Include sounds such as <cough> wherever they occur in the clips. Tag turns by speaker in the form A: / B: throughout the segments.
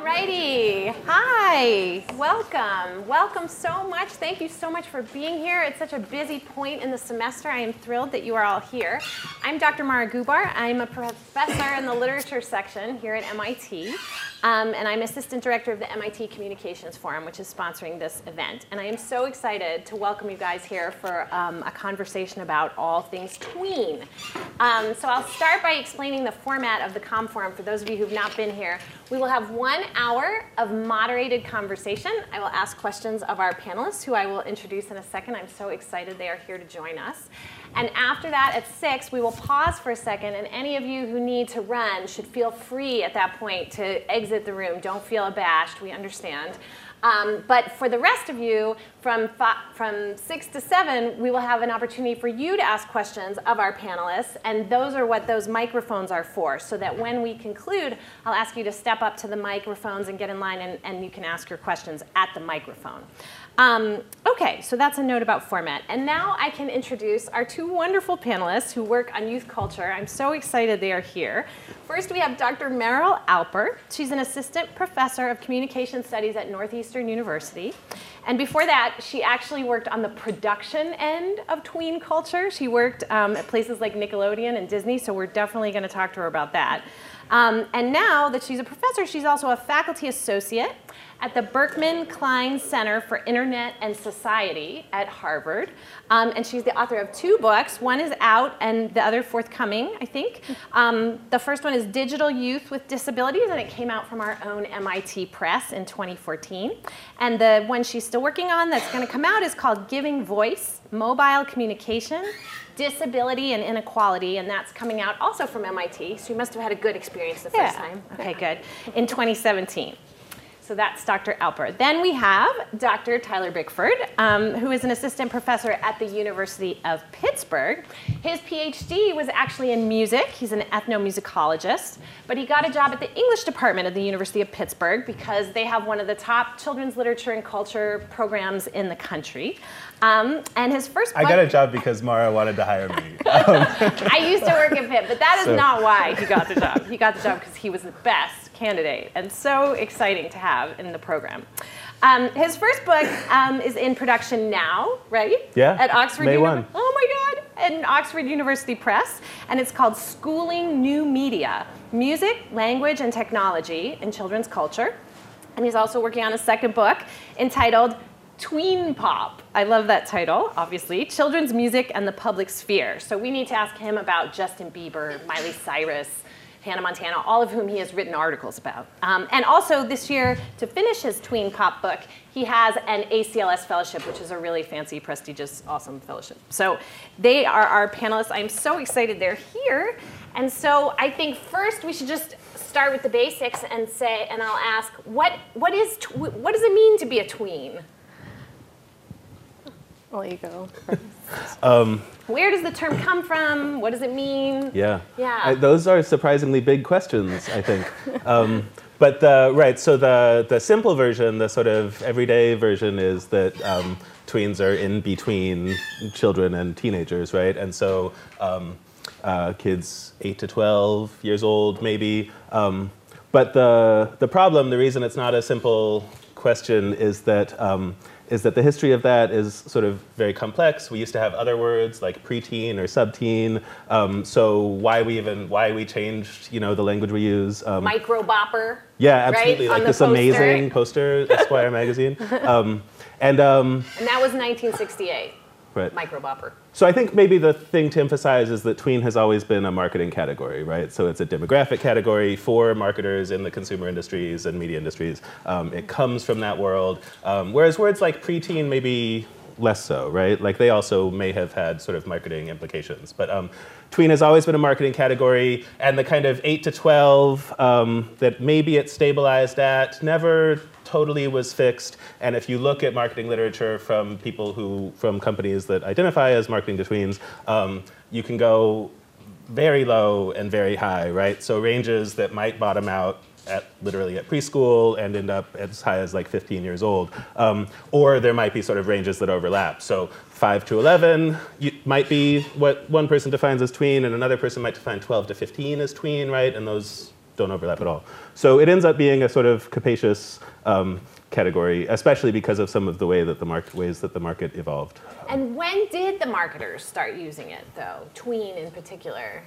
A: Alrighty. Hi. Welcome. Welcome so much. Thank you so much for being here. It's such a busy point in the semester. I am thrilled that you are all here. I'm Dr. Marah Gubar. I'm a professor in the literature section here at MIT. Um, and I'm assistant director of the MIT Communications Forum, which is sponsoring this event. And I am so excited to welcome you guys here for um, a conversation about all things tween. Um, so I'll start by explaining the format of the COM Forum for those of you who've not been here. We will have one hour of moderated conversation. I will ask questions of our panelists, who I will introduce in a second. I'm so excited they are here to join us. And after that, at 6, we will pause for a second, and any of you who need to run should feel free at that point to exit the room. Don't feel abashed, we understand. Um, but for the rest of you, from, from 6 to 7, we will have an opportunity for you to ask questions of our panelists, and those are what those microphones are for, so that when we conclude, I'll ask you to step up to the microphones and get in line, and, and you can ask your questions at the microphone. Um, okay, so that's a note about format. And now I can introduce our two wonderful panelists who work on youth culture. I'm so excited they are here. First, we have Dr. Meryl Alper. She's an assistant professor of communication studies at Northeastern University. And before that, she actually worked on the production end of tween culture. She worked um, at places like Nickelodeon and Disney, so we're definitely going to talk to her about that. Um, and now that she's a professor, she's also a faculty associate at the Berkman Klein Center for Internet and Society at Harvard. Um, and she's the author of two books. One is out and the other forthcoming, I think. Um, the first one is Digital Youth with Disabilities, and it came out from our own MIT Press in 2014. And the one she's still working on that's going to come out is called Giving Voice Mobile Communication disability and inequality, and that's coming out also from MIT. So you must have had a good experience the first yeah. time. Okay, good. In 2017. So that's Dr. Alper. Then we have Dr. Tyler Bickford, um, who is an assistant professor at the University of Pittsburgh. His PhD was actually in music. He's an ethnomusicologist, but he got a job at the English department at the University of Pittsburgh because they have one of the top children's literature and culture programs in the country. Um, and his first book,
B: I got a job because Marah wanted to hire me.
A: Um. <laughs> I used to work at Pitt, but that is so. not why he got the job. He got the job because he was the best candidate and so exciting to have in the program. Um, his first book um, is in production now, right?
B: Yeah.
A: At Oxford
B: May 1.
A: Oh my God! At Oxford University Press, and it's called Schooling New Media: Music, Language, and Technology in Children's Culture. And he's also working on a second book entitled Tween Pop. I love that title, obviously. Children's Music and the Public Sphere. So we need to ask him about Justin Bieber, Miley Cyrus, Hannah Montana, all of whom he has written articles about. Um, and also this year, to finish his tween pop book, he has an ACLS fellowship, which is a really fancy, prestigious, awesome fellowship. So they are our panelists. I'm so excited they're here. And so I think first we should just start with the basics and say, and I'll ask, what, what, is what does it mean to be a tween?
C: I'll let you go.
A: um, Where does the term come from? What does it mean?
B: Yeah.
A: Yeah. I,
B: those are surprisingly big questions, I think. um, but the, right, so the, the simple version, the sort of everyday version is that um, tweens are in between children and teenagers, right? And so um, uh, kids 8 to 12 years old, maybe. Um, but the, the problem, the reason it's not a simple question is that um, is that the history of that is sort of very complex. We used to have other words like preteen or subteen. Um, so why we even why we changed you know the language we use.
A: Um, Micro bopper.
B: Yeah, absolutely.
A: Right?
B: Like this
A: poster.
B: amazing poster, Esquire magazine. Um, and um, <laughs>
A: and that was 1968.
B: Right.
A: Microbopper.
B: So I think maybe the thing to emphasize is that tween has always been a marketing category, right? So it's a demographic category for marketers in the consumer industries and media industries. Um, it comes from that world. Um, whereas words like preteen maybe less so, right? Like they also may have had sort of marketing implications. But um, tween has always been a marketing category, and the kind of 8 to 12 um, that maybe it stabilized at never totally was fixed. And if you look at marketing literature from people who, from companies that identify as marketing to tweens, um, you can go very low and very high, right? So ranges that might bottom out at literally at preschool and end up as high as like 15 years old. Um, or there might be sort of ranges that overlap. So 5 to 11 might be what one person defines as tween, and another person might define 12 to 15 as tween, right? And those don't overlap at all. So it ends up being a sort of capacious um, category, especially because of some of the way that the market, ways that the market evolved.
A: And when did the marketers start using it, though? Tween in particular.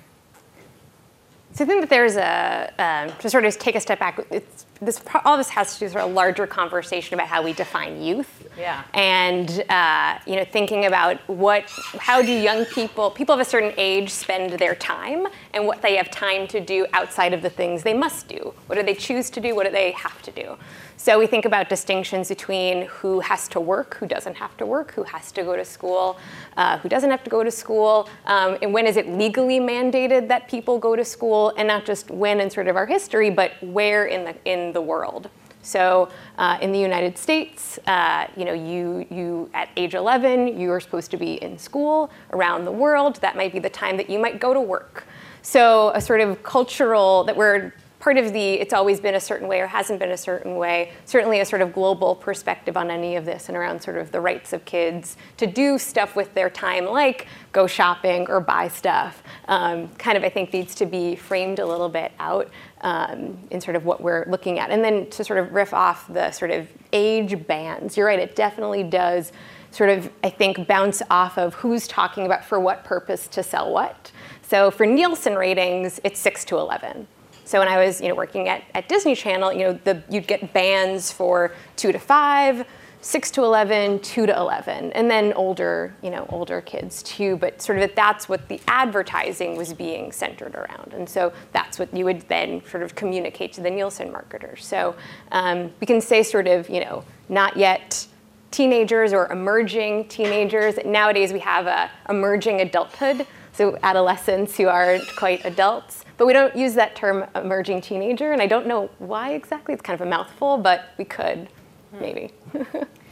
C: So I think that there's a um, to sort of take a step back. It's this all this has to do with sort of a larger conversation about how we define youth.
A: Yeah.
C: And uh, you know, thinking about what, how do young people, people of a certain age, spend their time, and what they have time to do outside of the things they must do. What do they choose to do? What do they have to do? So we think about distinctions between who has to work, who doesn't have to work, who has to go to school, uh, who doesn't have to go to school, um, and when is it legally mandated that people go to school, and not just when in sort of our history, but where in the in the world. So uh, in the United States, uh, you know, you, you at age 11, you are supposed to be in school. Around the world, that might be the time that you might go to work. So a sort of cultural that we're part of the it's always been a certain way or hasn't been a certain way, certainly a sort of global perspective on any of this and around sort of the rights of kids to do stuff with their time, like go shopping or buy stuff, um, kind of I think needs to be framed a little bit out um, in sort of what we're looking at. And then to sort of riff off the sort of age bands, you're right, it definitely does sort of, I think, bounce off of who's talking about for what purpose to sell what. So for Nielsen ratings, it's 6 to 11. So when I was, you know, working at, at Disney Channel, you know, the, you'd get bands for two to five, six to 11, two to 11, and then older, you know, older kids too. But sort of that's what the advertising was being centered around. And so that's what you would then sort of communicate to the Nielsen marketers. So um, we can say sort of, you know, not yet teenagers or emerging teenagers. Nowadays we have a emerging adulthood so adolescents who aren't quite adults. But we don't use that term emerging teenager, and I don't know why exactly. It's kind of a mouthful, but we could, hmm. maybe. <laughs>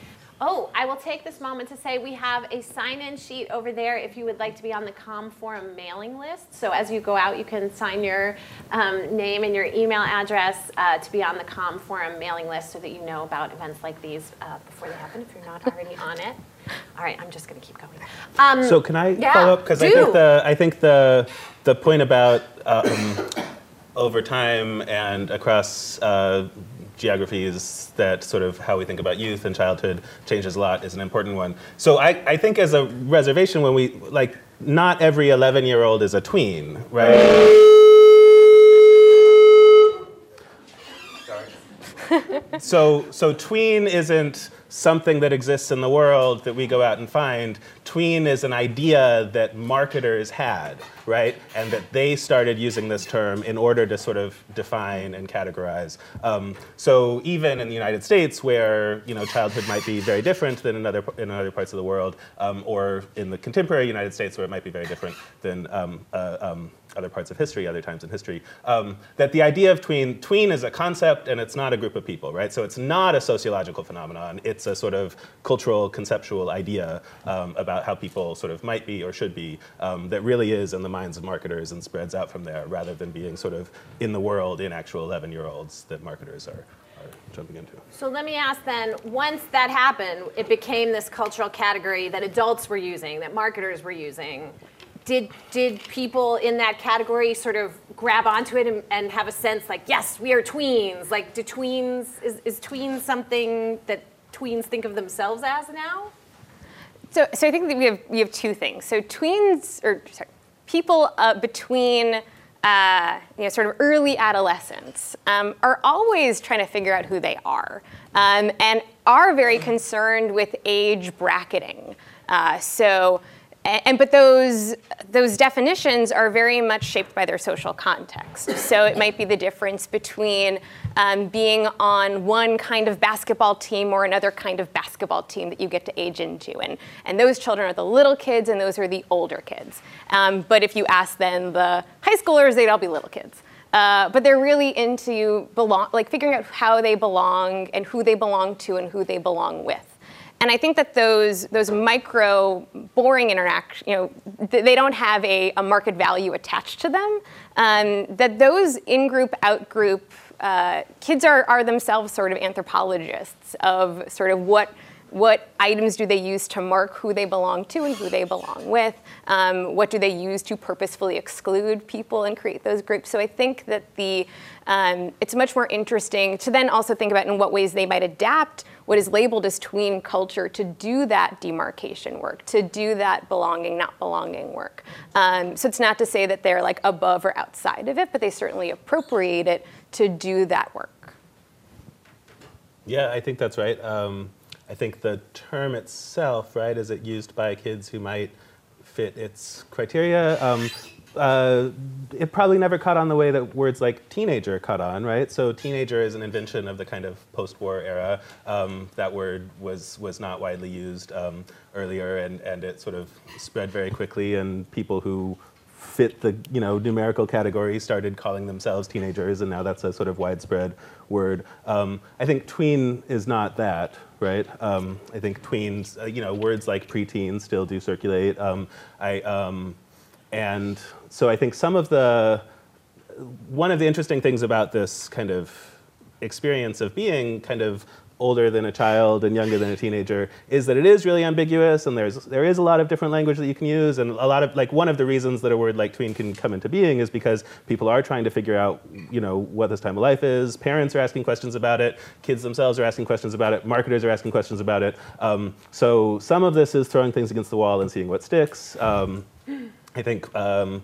A: Oh, I will take this moment to say we have a sign-in sheet over there if you would like to be on the Com Forum mailing list. So as you go out, you can sign your um, name and your email address uh, to be on the Com Forum mailing list so that you know about events like these uh, before they happen if you're not already on it. All right, I'm just going to keep going. Um,
B: So can I
A: yeah,
B: follow up? Because I think the I think the the point about um, over time and across uh, geographies that sort of how we think about youth and childhood changes a lot is an important one. So I, I think as a reservation when we like not every 11 year old is a tween, right? <laughs> so so tween isn't something that exists in the world that we go out and find. Tween is an idea that marketers had, right? And that they started using this term in order to sort of define and categorize. Um, so even in the United States, where you know childhood might be very different than in other in other parts of the world, um, or in the contemporary United States, where it might be very different than um, uh, um, other parts of history, other times in history, um, that the idea of tween, tween is a concept and it's not a group of people, right? So it's not a sociological phenomenon. It's a sort of cultural, conceptual idea um, about how people sort of might be or should be um, that really is in the minds of marketers and spreads out from there rather than being sort of in the world in actual 11 year olds that marketers are, are jumping into.
A: So let me ask then, once that happened, it became this cultural category that adults were using, that marketers were using. Did, did people in that category sort of grab onto it and, and have a sense like, yes, we are tweens? Like, do tweens, is, is tweens something that tweens think of themselves as now?
C: So, so I think that we have we have two things. So tweens, or sorry, people uh, between uh, you know sort of early adolescence um, are always trying to figure out who they are, um, and are very concerned with age bracketing. Uh, so. And, but those those definitions are very much shaped by their social context. So it might be the difference between um, being on one kind of basketball team or another kind of basketball team that you get to age into. And, and those children are the little kids and those are the older kids. Um, but if you ask then the high schoolers, they'd all be little kids. Uh, but they're really into belong, like figuring out how they belong and who they belong to and who they belong with. And I think that those those micro boring interactions, you know, th- they don't have a, a, market value attached to them. Um, that those in-group, out-group uh, kids are, are themselves sort of anthropologists of sort of what what items do they use to mark who they belong to and who they belong with? Um, what do they use to purposefully exclude people and create those groups? So I think that the um, it's much more interesting to then also think about in what ways they might adapt what is labeled as tween culture to do that demarcation work, to do that belonging, not belonging work. Um, so it's not to say that they're like above or outside of it, but they certainly appropriate it to do that work.
B: Yeah, I think that's right. Um, I think the term itself, right, is it used by kids who might fit its criteria? Um, uh, it probably never caught on the way that words like teenager caught on, right? So teenager is an invention of the kind of post-war era. Um, that word was was not widely used um, earlier, and and it sort of spread very quickly, and people who fit the you know numerical category started calling themselves teenagers, and now that's a sort of widespread word. Um, I think tween is not that, right? Um, I think tweens, uh, you know, words like preteen still do circulate. Um, I um, and so I think some of the one of the interesting things about this kind of experience of being kind of older than a child and younger than a teenager is that it is really ambiguous and there's there is a lot of different language that you can use. And a lot of like one of the reasons that a word like tween can come into being is because people are trying to figure out you know what this time of life is. Parents are asking questions about it. Kids themselves are asking questions about it. Marketers are asking questions about it. Um, so some of this is throwing things against the wall and seeing what sticks. Um, i think um,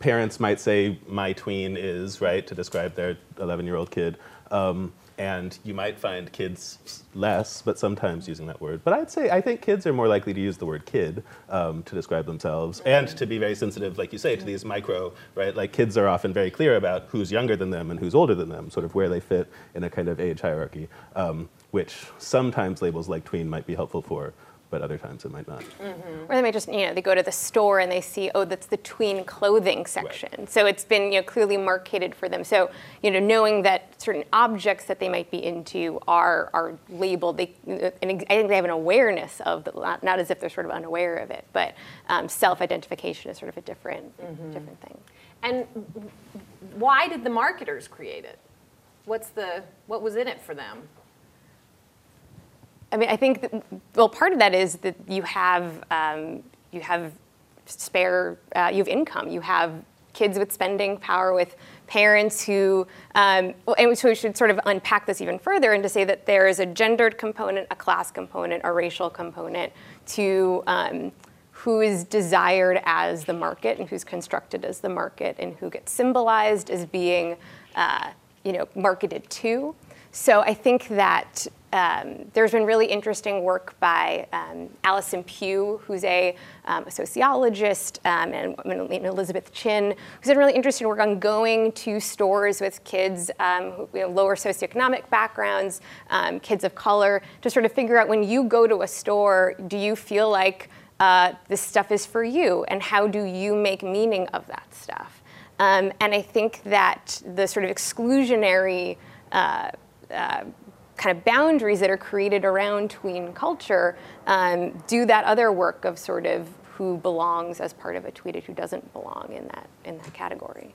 B: parents might say my tween is right to describe their 11 year old kid um, and you might find kids less, but sometimes using that word. But I'd say I think kids are more likely to use the word kid um, to describe themselves, and to be very sensitive, like you say, to these micro, right? Like kids are often very clear about who's younger than them and who's older than them, sort of where they fit in a kind of age hierarchy, um, which sometimes labels like tween might be helpful for but other times it might not.
C: Mm-hmm. Or they might just, you know, they go to the store and they see, oh, that's the tween clothing section. Right. So it's been, you know, clearly marketed for them. So, you know, knowing that certain objects that they might be into are are labeled, they, and I think they have an awareness of the, not, not as if they're sort of unaware of it, but um, self-identification is sort of a different mm-hmm. different thing.
A: And why did the marketers create it? What's the what was in it for them?
C: I mean, I think that, well, part of that is that you have um, you have spare, uh, you have income, you have kids with spending power, with parents who, um, and so we should sort of unpack this even further and to say that there is a gendered component, a class component, a racial component to um, who is desired as the market and who's constructed as the market and who gets symbolized as being, uh, you know, marketed to. So I think that um, there's been really interesting work by um, Allison Pugh, who's a, um, a sociologist, um, and, Elizabeth Chin, who's done really interesting work on going to stores with kids um, who you know, lower socioeconomic backgrounds, um, kids of color, to sort of figure out when you go to a store, do you feel like uh, this stuff is for you, and how do you make meaning of that stuff? and I think that the sort of exclusionary uh, uh, kind of boundaries that are created around tween culture um, do that other work of sort of who belongs as part of a tweeted, who doesn't belong in that in that category.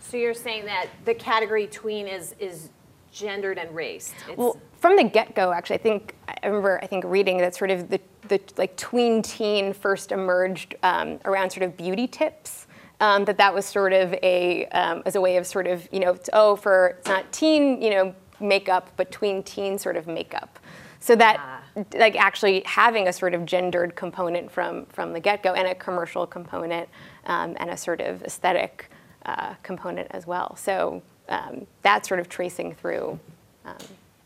A: So you're saying that the category tween is is gendered and raced.
C: It's well, from the get-go, actually, I think I remember I think reading that sort of the the like tween teen first emerged um, around sort of beauty tips. Um, that that was sort of a um, as a way of sort of you know oh for it's not teen you know makeup between teen sort of makeup. So that ah. like actually having a sort of gendered component from from the get-go and a commercial component um, and a sort of aesthetic uh, component as well. So um, that's sort of tracing through. Um,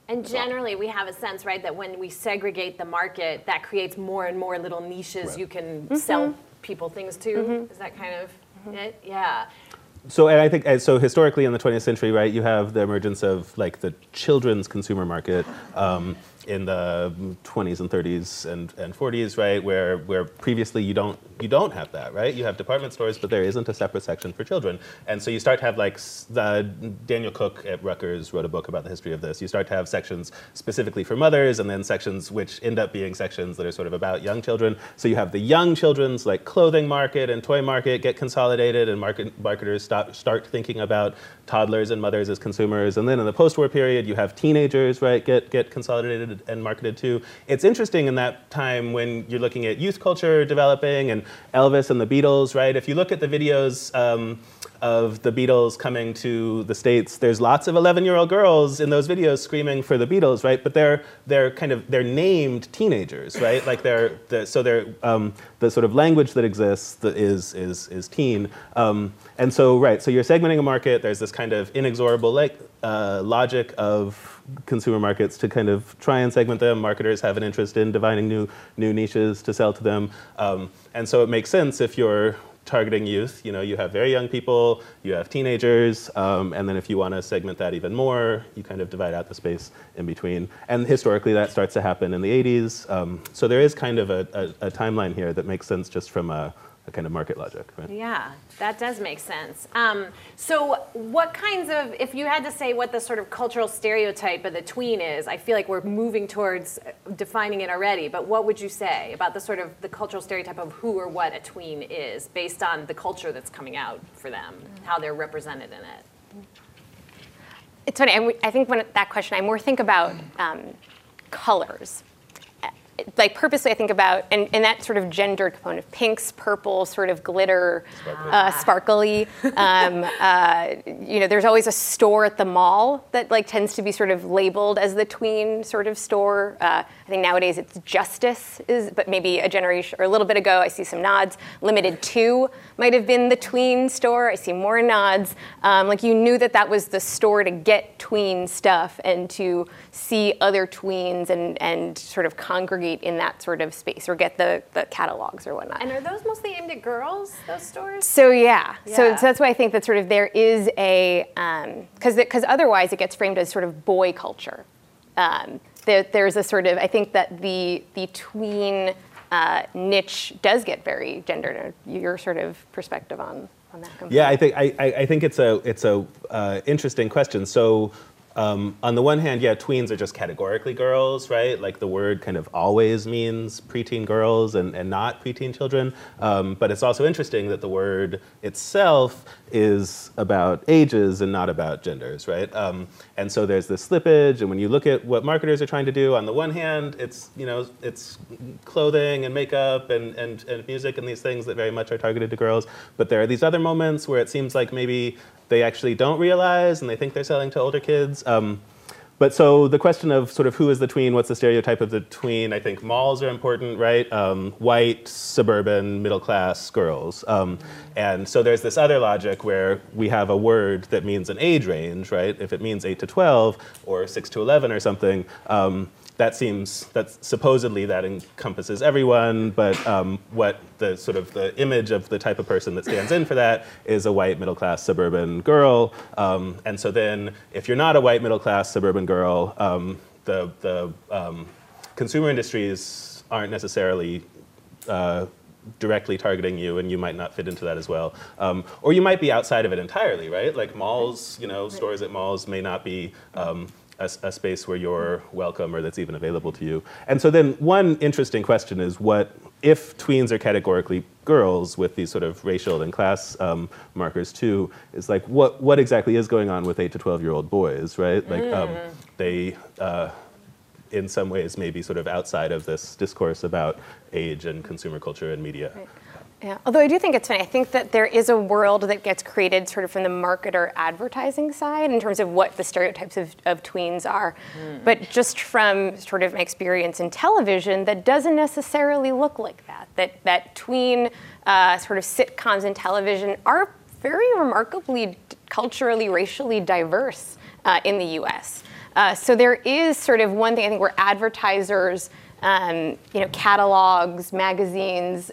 A: and generally, we have a sense, right, that when we segregate the market, that creates more and more little niches right. you can mm-hmm. sell people things to. Mm-hmm. Is that kind of mm-hmm. it? Yeah
B: so and I think so historically in the 20th century, right, you have the emergence of like the children's consumer market. Um, in the 20s and 30s and, and 40s, right, where, where previously you don't, you don't have that, right? You have department stores, but there isn't a separate section for children. And so you start to have like, the, Daniel Cook at Rutgers wrote a book about the history of this. You start to have sections specifically for mothers and then sections which end up being sections that are sort of about young children. So you have the young children's like clothing market and toy market get consolidated and market, marketers stop, start thinking about toddlers and mothers as consumers. And then in the post-war period, you have teenagers, right, get, get consolidated marketed and marketed to. It's interesting in that time when you're looking at youth culture developing and Elvis and the Beatles, right? If you look at the videos. Um, of the Beatles coming to the States, there's lots of 11-year-old girls in those videos screaming for the Beatles, right? But they're they're kind of they're named teenagers, right? Like they're the, so they're um, the sort of language that exists that is is is teen, um, and so right. So you're segmenting a market. There's this kind of inexorable like uh, logic of consumer markets to kind of try and segment them. Marketers have an interest in divining new new niches to sell to them, um, and so it makes sense if you're targeting youth. You know, you have very young people, you have teenagers, um, and then if you want to segment that even more, you kind of divide out the space in between. And historically, that starts to happen in the 80s. Um, so there is kind of a, a, a, timeline here that makes sense just from a a kind of market logic, right?
A: Yeah, that does make sense. Um, so, what kinds of, if you had to say what the sort of cultural stereotype of the tween is, I feel like we're moving towards defining it already. But what would you say about the sort of the cultural stereotype of who or what a tween is, based on the culture that's coming out for them, how they're represented in it?
C: It's funny. I think when that question, I more think about um, colors like purposely I think about and, and that sort of gendered component, of pinks, purple, sort of glitter, sparkly. Uh, sparkly. um, <laughs> uh, you know, there's always a store at the mall that like tends to be sort of labeled as the tween sort of store. Uh, I think nowadays it's Justice is, but maybe a generation or a little bit ago I see some nods. Limited Too might have been the tween store. I see more nods. Um, like you knew that that was the store to get tween stuff and to see other tweens and and sort of congregate in that sort of space or get the, the catalogs or whatnot.
A: And are those mostly aimed at girls, those stores?
C: So yeah, yeah. So, so, that's why I think that sort of there is a, because um, because otherwise it gets framed as sort of boy culture. Um, there, there's a sort of, I think that the, the tween uh, niche does get very gendered. Your sort of perspective on, on that component.
B: Yeah, I think, I, I think it's a, it's a uh, interesting question. So um, on the one hand, yeah, tweens are just categorically girls, right? Like the word kind of always means preteen girls and, and not preteen children. Um, but it's also interesting that the word itself is about ages and not about genders, right? Um, and so there's this slippage. And when you look at what marketers are trying to do, on the one hand, it's you know it's clothing and makeup and, and, and music and these things that very much are targeted to girls. But there are these other moments where it seems like maybe they actually don't realize and they think they're selling to older kids. Um, but so the question of sort of who is the tween, what's the stereotype of the tween, I think malls are important, right? Um, white, suburban, middle class girls. Um, and so there's this other logic where we have a word that means an age range, right? If it means 8 to 12 or 6 to 11 or something, um, that seems that supposedly that encompasses everyone, but um, what the sort of the image of the type of person that stands in for that is a white middle class suburban girl. Um, and so then, if you're not a white middle class suburban girl, um, the the um, consumer industries aren't necessarily uh, directly targeting you and you might not fit into that as well. Um, or you might be outside of it entirely right? Like malls you know stores at malls may not be um, a, a, space where you're welcome or that's even available to you. And so then one interesting question is what if tweens are categorically girls with these sort of racial and class um, markers too, is like what what exactly is going on with eight to twelve year old boys, right? Like um, mm. they. Uh, in some ways, maybe sort of outside of this discourse about age and consumer culture and media. Right.
C: Yeah, although I do think it's funny. I think that there is a world that gets created sort of from the marketer advertising side in terms of what the stereotypes of, of tweens are. Mm. But just from sort of my experience in television, that doesn't necessarily look like that. That, that tween uh, sort of sitcoms in television are very remarkably culturally, racially diverse uh, in the US. Uh, so there is sort of one thing I think where advertisers um, you know, catalogs, magazines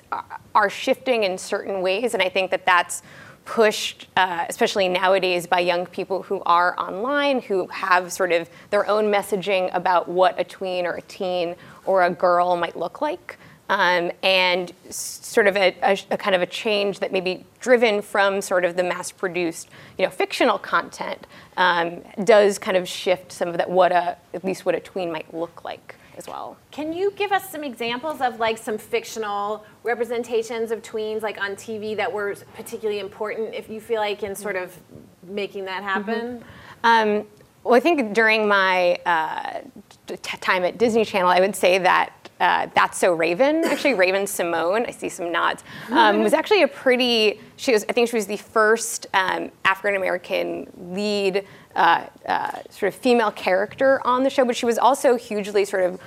C: are shifting in certain ways, and I think that that's pushed, uh, especially nowadays, by young people who are online, who have sort of their own messaging about what a tween or a teen or a girl might look like. Um, and sort of a, a, a, kind of a change that may be driven from sort of the mass-produced, you know, fictional content um, does kind of shift some of that what a at least what a tween might look like as well.
A: Can you give us some examples of like some fictional representations of tweens like on TV that were particularly important if you feel like in sort of making that happen?
C: Mm-hmm. Um, well, I think during my uh, t- time at Disney Channel, I would say that uh, That's So Raven, actually Raven-Symoné, I see some nods, um, was actually a pretty, she was, I think she was the first um, African American lead uh, uh, sort of female character on the show, but she was also hugely sort of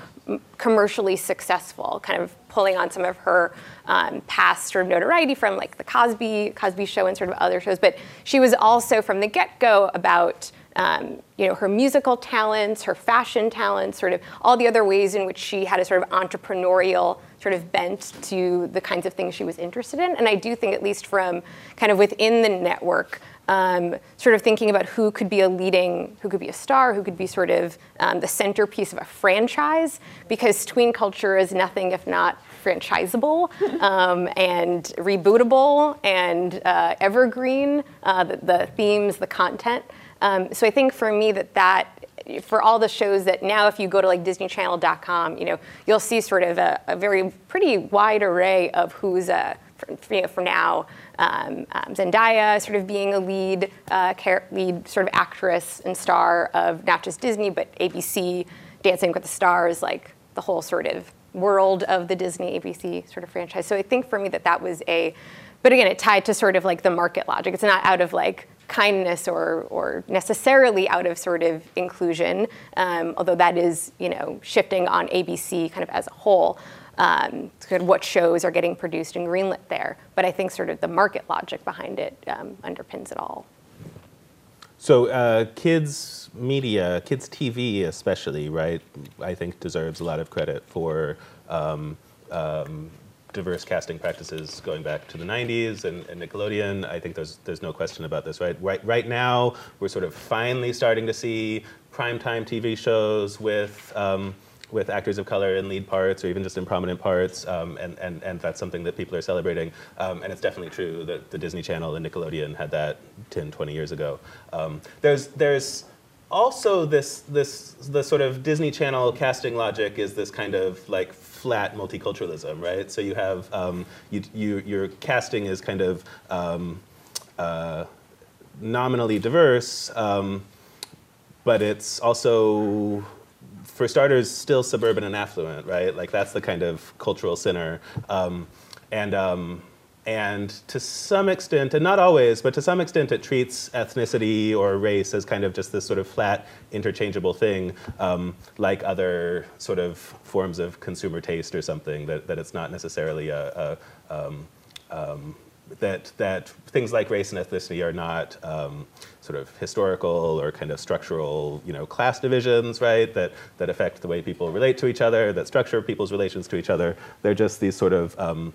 C: commercially successful, kind of pulling on some of her um, past sort of notoriety from like the Cosby Cosby Show and sort of other shows. But she was also from the get-go about um, you know her musical talents, her fashion talents, sort of all the other ways in which she had a sort of entrepreneurial sort of bent to the kinds of things she was interested in. And I do think, at least from kind of within the network um, sort of thinking about who could be a leading, who could be a star, who could be sort of um, the centerpiece of a franchise, because tween culture is nothing if not franchisable <laughs> um, and rebootable and uh, evergreen, uh, the, the, themes, the content. Um, so I think for me that that for all the shows that now if you go to like disneychannel.com you know you'll see sort of a, a very pretty wide array of who's a for, you know, for now, um, um, Zendaya sort of being a lead, uh, lead sort of actress and star of not just Disney but ABC, Dancing with the Stars, like the whole sort of world of the Disney ABC sort of franchise. So I think for me that that was a, but again, it tied to sort of like the market logic. It's not out of like kindness or, or necessarily out of sort of inclusion, um, although that is, you know, shifting on ABC kind of as a whole um, sort of what shows are getting produced and greenlit there. But I think sort of the market logic behind it um, underpins it all.
B: So uh, kids media, kids TV especially, right? I think deserves a lot of credit for um, um, diverse casting practices going back to the 90s and, and, Nickelodeon. I think there's there's no question about this, right? Right right now, we're sort of finally starting to see primetime TV shows with um, with actors of color in lead parts or even just in prominent parts, um, and, and, and that's something that people are celebrating. Um, and it's definitely true that the Disney Channel and Nickelodeon had that 10, 20 years ago. Um, there's, there's also this, this, the sort of Disney Channel casting logic is this kind of like flat multiculturalism, right? So you have, um, you, you, your casting is kind of um, uh, nominally diverse, um, but it's also for starters, still suburban and affluent, right? Like that's the kind of cultural center. Um, and, um, and to some extent, and not always, but to some extent, it treats ethnicity or race as kind of just this sort of flat, interchangeable thing, um, like other sort of forms of consumer taste or something, that, that it's not necessarily a, a um, um, that, that things like race and ethnicity are not um, sort of historical or kind of structural, you know, class divisions, right, that, that affect the way people relate to each other, that structure people's relations to each other. They're just these sort of um,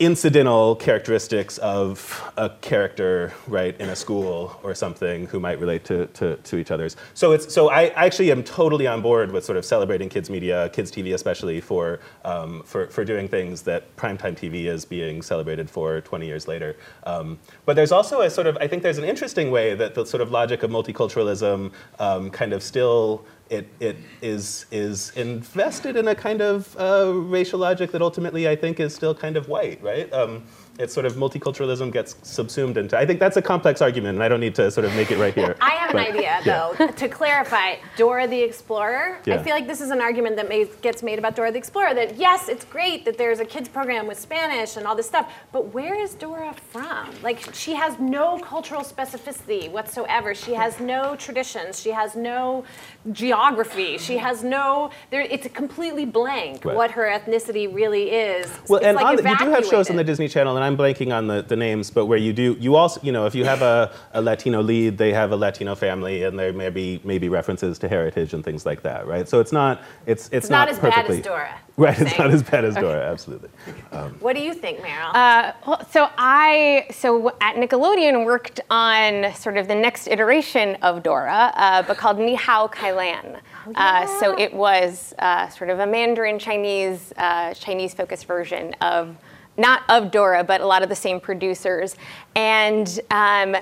B: incidental characteristics of a character, right, in a school or something who might relate to, to, to each other's. So it's so I actually am totally on board with sort of celebrating kids media, kids TV especially for um, for, for doing things that primetime TV is being celebrated for 20 years later. Um, but there's also a sort of I think there's an interesting way that the sort of logic of multiculturalism um, kind of still it, it is, is invested in a kind of uh, racial logic that ultimately I think is still kind of white, right? Um, it's sort of multiculturalism gets subsumed into. I think that's a complex argument, and I don't need to sort of make it right here.
A: I have but, an idea, though, to clarify. Dora the Explorer. Yeah. I feel like this is an argument that may, gets made about Dora the Explorer. That yes, it's great that there's a kids program with Spanish and all this stuff, but where is Dora from? Like she has no cultural specificity whatsoever. She has no traditions. She has no geography. She has no. There, it's completely blank right. what her ethnicity really is.
B: Well,
A: it's
B: and
A: like
B: the, you do have shows on the Disney Channel, and I'm blanking on the, the names, but where you do, you also, you know, if you have a, a Latino lead, they have a Latino family, and there may be maybe references to heritage and things like that, right? So it's not, it's it's,
A: it's
B: not,
A: not, as
B: perfectly,
A: bad as Dora. <laughs>
B: Right, it's not as bad as Dora, absolutely.
A: Um, what do you think, Meryl?
C: Uh, well, so I, so at Nickelodeon worked on sort of the next iteration of Dora, uh, but called Ni Hao Kai Lan. Oh, yeah. uh, so it was uh, sort of a Mandarin Chinese, uh, Chinese-focused version of not of Dora, but a lot of the same producers. And um,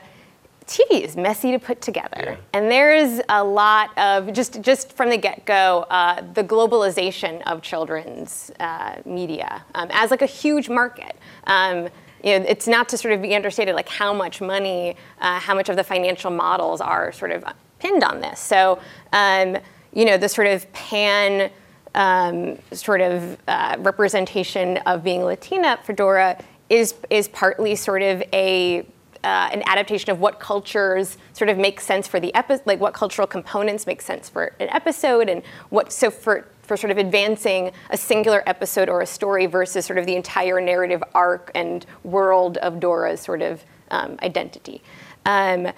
C: TV is messy to put together, yeah. and there is a lot of just just from the get-go uh, the globalization of children's uh, media um, as like a huge market. Um, you know, it's not to sort of be understated like how much money, uh, how much of the financial models are sort of pinned on this. So. Um, you know, the sort of pan um, sort of uh, representation of being Latina for Dora is is partly sort of a uh, an adaptation of what cultures sort of make sense for the episode, like what cultural components make sense for an episode, and what so for for sort of advancing a singular episode or a story versus sort of the entire narrative arc and world of Dora's sort of um, identity. Um,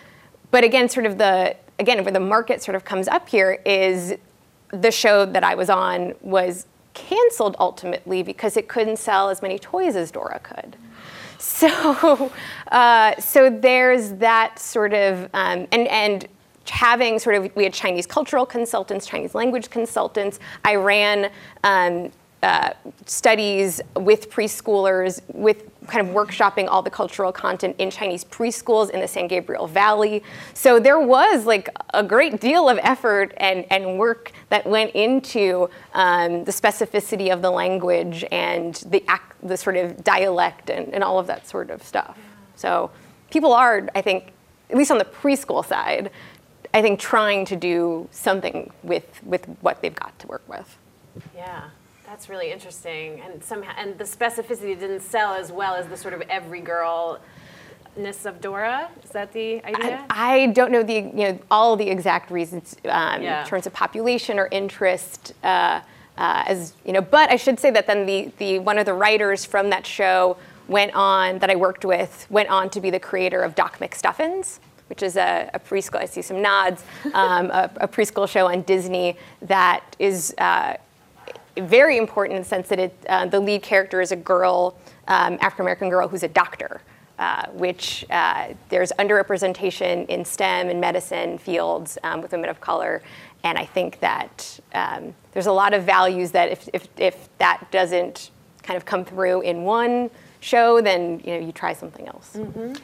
C: but again, sort of the again where the market sort of comes up here is the show that I was on was canceled ultimately because it couldn't sell as many toys as Dora could. So, <laughs> uh, so there's that sort of, um, and, and having sort of, we had Chinese cultural consultants, Chinese language consultants. I ran um, uh, studies with preschoolers, with kind of workshopping all the cultural content in Chinese preschools in the San Gabriel Valley. So there was like a great deal of effort and, and work that went into um, the specificity of the language and the, act, the sort of dialect and, and all of that sort of stuff. So people are, I think, at least on the preschool side, I think trying to do something with, with what they've got to work with.
A: Yeah. That's really interesting, and somehow, and the specificity didn't sell as well as the sort of every girl ness of Dora. Is that the idea?
C: I, I, don't know the you know all the exact reasons um,
A: Yeah.
C: in terms of population or interest. Uh, uh, as you know, but I should say that then the the one of the writers from that show went on that I worked with went on to be the creator of Doc McStuffins. Which is a, a preschool, I see some nods, um, a, a preschool show on Disney that is uh, very important in the sense that it, uh, the lead character is a girl, um, African American girl who's a doctor, uh, which uh, there's underrepresentation in STEM and medicine fields um, with women of color. And I think that um, there's a lot of values that if, if, if that doesn't kind of come through in one show, then you know you try something else.
A: Mm-hmm.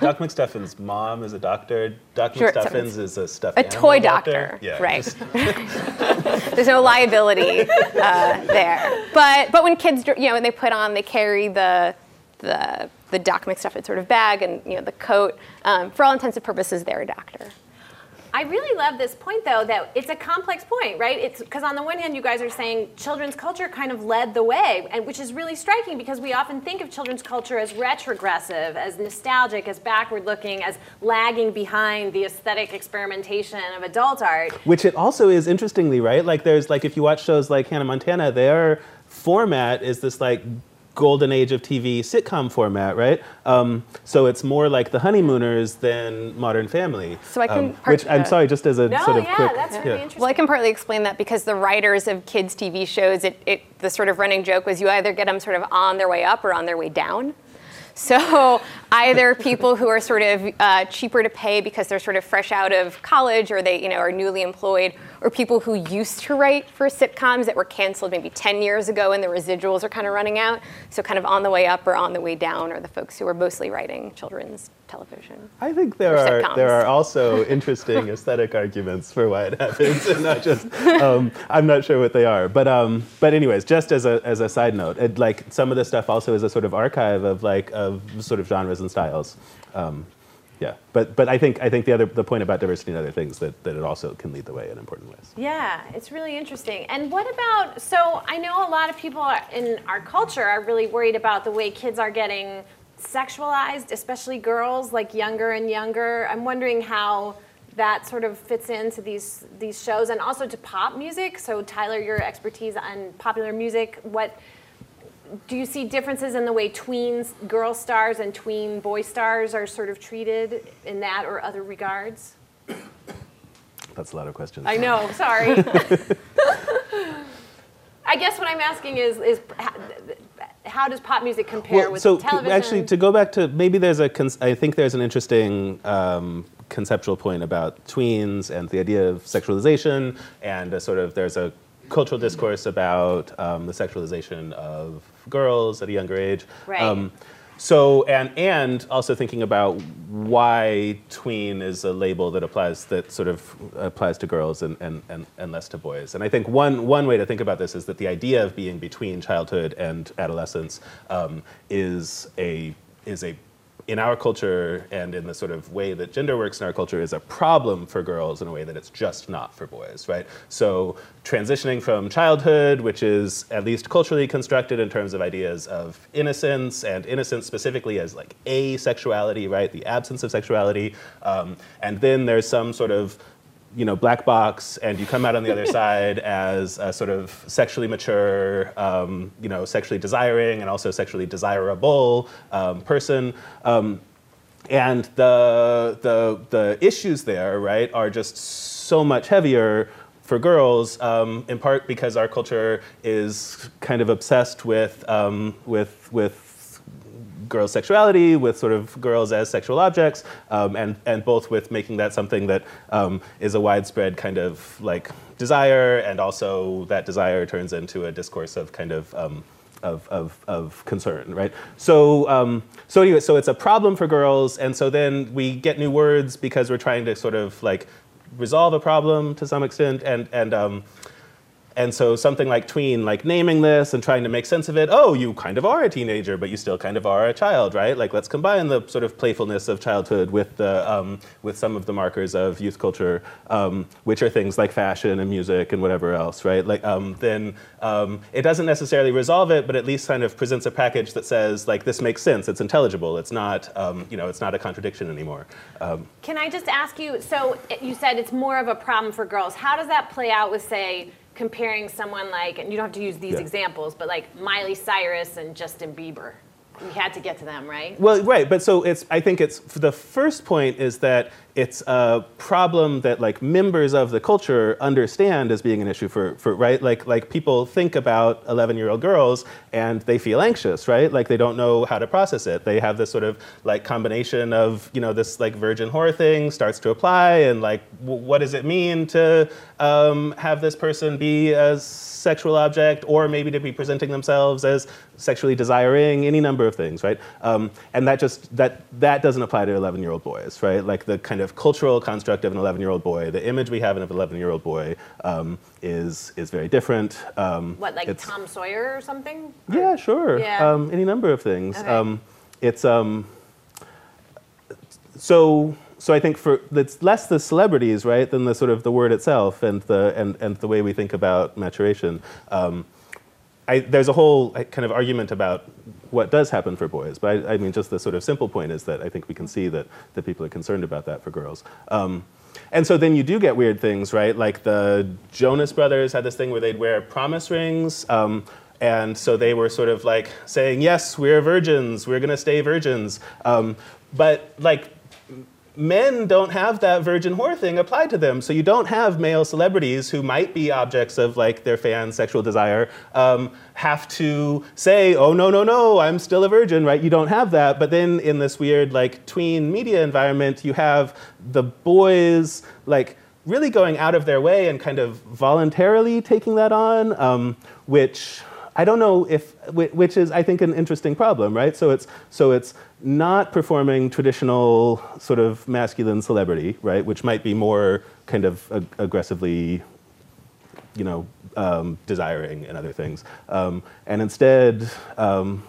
B: Doc McStuffins' mom is a doctor. Doc
C: Sure,
B: McStuffins is a stuffed
C: A toy doctor,
B: Yeah,
C: right? <laughs> There's no liability uh, there. But but when kids, you know, when they put on, they carry the the the Doc McStuffins sort of bag and you know the coat. Um, for all intents and purposes, they're a doctor.
A: I really love this point, though, that it's a complex point, right? It's because on the one hand, you guys are saying children's culture kind of led the way, and which is really striking because we often think of children's culture as retrogressive, as nostalgic, as backward-looking, as lagging behind the aesthetic experimentation of adult art.
B: Which it also is interestingly, right? Like there's like if you watch shows like Hannah Montana, their format is this like golden age of TV sitcom format, right? Um, so it's more like The Honeymooners than Modern Family.
C: So I can
B: um,
C: part-
B: which I'm sorry, just as a
A: No,
B: sort of
A: yeah,
B: quick.
A: that's really interesting.
C: Well, I can partly explain that because the writers of kids' TV shows, it, it the sort of running joke was you either get them sort of on their way up or on their way down. So <laughs> either people who are sort of uh, cheaper to pay because they're sort of fresh out of college or they you know are newly employed, or people who used to write for sitcoms that were canceled maybe 10 years ago and the residuals are kind of running out. So kind of on the way up or on the way down are the folks who are mostly writing children's television.
B: I think there are
C: sitcoms.
B: there are also <laughs> interesting aesthetic arguments for why it happens, and not just. Um, I'm not sure what they are, but um, but anyways, just as a as a side note, it, like some of this stuff also is a sort of archive of like of sort of genres and styles. Um, yeah, but but I think I think the other the point about diversity and other things that, that it also can lead the way in important ways.
A: Yeah, it's really interesting. And what about, so I know a lot of people in our culture are really worried about the way kids are getting sexualized, especially girls, like younger and younger. I'm wondering how that sort of fits into these these shows and also to pop music. So Tyler, your expertise on popular music, what do you see differences in the way tweens, girl stars and tween boy stars are sort of treated in that or other regards?
B: That's a lot of questions.
A: I know, sorry. <laughs> I guess what I'm asking is, is how, how does pop music compare with
B: so
A: television?
B: actually, to go back to maybe there's a cons- I think there's an interesting um, conceptual point about tweens and the idea of sexualization and a sort of there's a cultural discourse about um, the sexualization of girls at a younger age.
A: Right.
B: so and and also thinking about why tween is a label that applies that sort of applies to girls and, and, and, and less to boys. And I think one one way to think about this is that the idea of being between childhood and adolescence um, is a is a in our culture and in the sort of way that gender works in our culture is a problem for girls in a way that it's just not for boys, right? So transitioning from childhood, which is at least culturally constructed in terms of ideas of innocence and innocence specifically as like asexuality, right? The absence of sexuality. Um, and then there's some sort of you know, black box, and you come out on the other <laughs> side as a sort of sexually mature, um, you know, sexually desiring and also sexually desirable um, person. Um, and the, the, the issues there, right, are just so much heavier for girls, um, in part because our culture is kind of obsessed with, um, with, with girls' sexuality, with sort of girls as sexual objects, um, and, and both with making that something that um, is a widespread kind of like desire, and also that desire turns into a discourse of kind of um, of, of, of, concern, right? So, um, so anyway, so it's a problem for girls, and so then we get new words because we're trying to sort of like resolve a problem to some extent, and and um, and so something like tween, like naming this and trying to make sense of it, oh, you kind of are a teenager, but you still kind of are a child, right? Like let's combine the sort of playfulness of childhood with, the, um, with some of the markers of youth culture, um, which are things like fashion and music and whatever else, right? Like um, then um, it doesn't necessarily resolve it, but at least kind of presents a package that says like this makes sense, it's intelligible, it's not, um, you know, it's not a contradiction anymore. Um,
A: Can I just ask you, so you said it's more of a problem for girls. How does that play out with say, comparing someone like, and you don't have to use these
B: Yeah.
A: examples, but like Miley Cyrus and Justin Bieber. We had to get to them, right?
B: Well, right, but so it's. I think it's the first point is that it's a problem that like members of the culture understand as being an issue for, for right? Like like people think about 11 year old girls and they feel anxious right? Like they don't know how to process it. They have this sort of like combination of you know this like virgin whore thing starts to apply and like w- what does it mean to um, have this person be a sexual object or maybe to be presenting themselves as sexually desiring any number of things right? Um, and that just that that doesn't apply to 11 year old boys right? Like the kind of cultural construct of an 11 year old boy the image we have of an 11 year old boy um, is is very different um,
A: What, like Tom Sawyer or something?
B: yeah, sure.
A: Yeah.
B: Um, any number of things.
A: Okay.
B: Um, it's um, so so I think for it's less the celebrities, right, than the sort of the word itself and the and, and the way we think about maturation. Um, I, there's a whole uh, kind of argument about what does happen for boys, but I, I mean, just the sort of simple point is that I think we can see that, that people are concerned about that for girls. Um, and so then you do get weird things, right? Like the Jonas Brothers had this thing where they'd wear promise rings. Um, and so they were sort of like saying, yes, we're virgins, we're gonna stay virgins. Um, but like men don't have that virgin whore thing applied to them. So you don't have male celebrities who might be objects of like their fans' sexual desire um, have to say, oh no no no, I'm still a virgin, right? You don't have that. But then in this weird like tween media environment, you have the boys like really going out of their way and kind of voluntarily taking that on, um, which I don't know if, which is I think an interesting problem, right? So it's so it's not performing traditional sort of masculine celebrity, right? Which might be more kind of ag- aggressively, you know, um, desiring and other things, um, and instead. Um,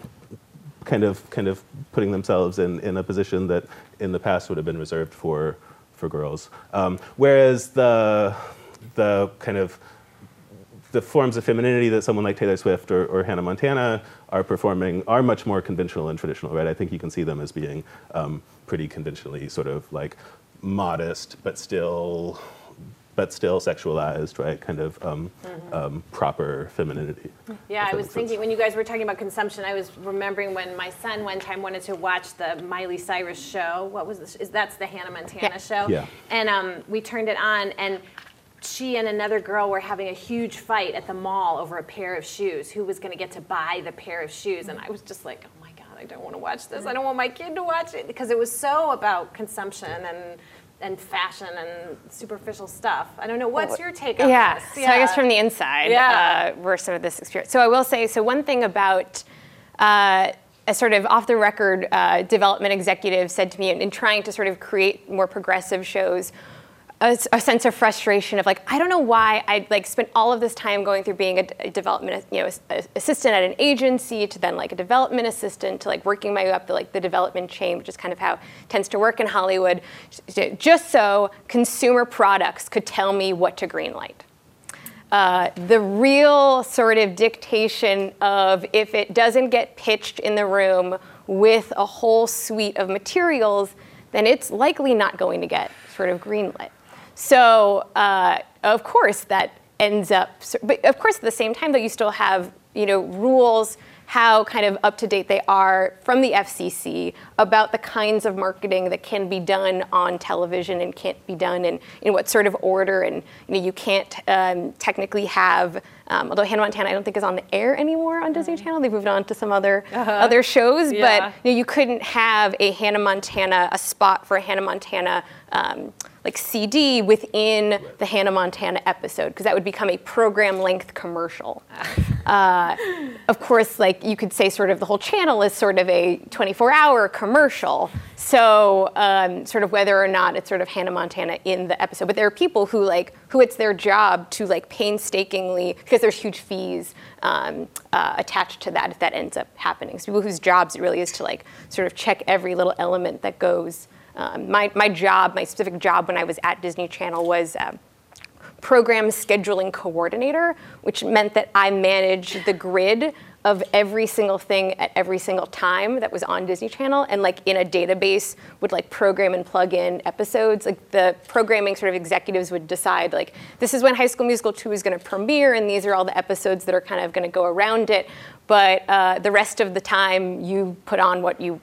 B: kind of kind of putting themselves in, in a position that in the past would have been reserved for for girls. Um, whereas the the kind of the forms of femininity that someone like Taylor Swift or, or Hannah Montana are performing are much more conventional and traditional, right? I think you can see them as being um, pretty conventionally sort of like modest, but still, but still sexualized, right? Kind of um, um, proper femininity.
A: Yeah, I was
B: makes sense.
A: thinking when you guys were talking about consumption, I was remembering when my son one time wanted to watch the Miley Cyrus show. What was this? Is that's the Hannah Montana
C: Yeah.
A: show?
B: Yeah.
A: And um, we turned it on, and she and another girl were having a huge fight at the mall over a pair of shoes. Who was going to get to buy the pair of shoes? And I was just like, oh my god, I don't want to watch this. I don't want my kid to watch it because it was so about consumption and. And fashion and superficial stuff. I don't know. What's your take on
C: yeah.
A: this?
C: So I guess from the inside,
A: Yeah.
C: uh, were some of this experience. So I will say, so one thing about uh, a sort of off the record uh, development executive said to me in, in trying to sort of create more progressive shows. A, a, sense of frustration of like I don't know why I like spent all of this time going through being a, a development you know a, assistant at an agency to then like a development assistant to like working my way up the like the development chain, which is kind of how tends to work in Hollywood, just so consumer products could tell me what to greenlight. Uh, the real sort of dictation of if it doesn't get pitched in the room with a whole suite of materials, then it's likely not going to get sort of greenlit. So uh, of course that ends up, but of course at the same time though you still have you know rules how kind of up to date they are from the FCC about the kinds of marketing that can be done on television and can't be done and in what sort of order. And you, know, you can't um, technically have, um, although Hannah Montana I don't think is on the air anymore on Disney mm-hmm. Channel. They've moved on to some other uh-huh. other shows, yeah. but you, know, you couldn't have a Hannah Montana, a spot for a Hannah Montana um, like CD within the Hannah Montana episode because that would become a program length commercial. uh, of course, like you could say, sort of the whole channel is sort of a 24-hour commercial. So, um, sort of whether or not it's sort of Hannah Montana in the episode, but there are people who like who it's their job to like painstakingly because there's huge fees um, uh, attached to that if that ends up happening. So people whose jobs it really is to like sort of check every little element that goes. Um, my, my job, my specific job when I was at Disney Channel was uh, program scheduling coordinator, which meant that I managed the grid of every single thing at every single time that was on Disney Channel and like in a database would like program and plug in episodes. Like the programming sort of executives would decide like this is when High School Musical 2 is going to premiere and these are all the episodes that are kind of going to go around it. But uh, the rest of the time you put on what you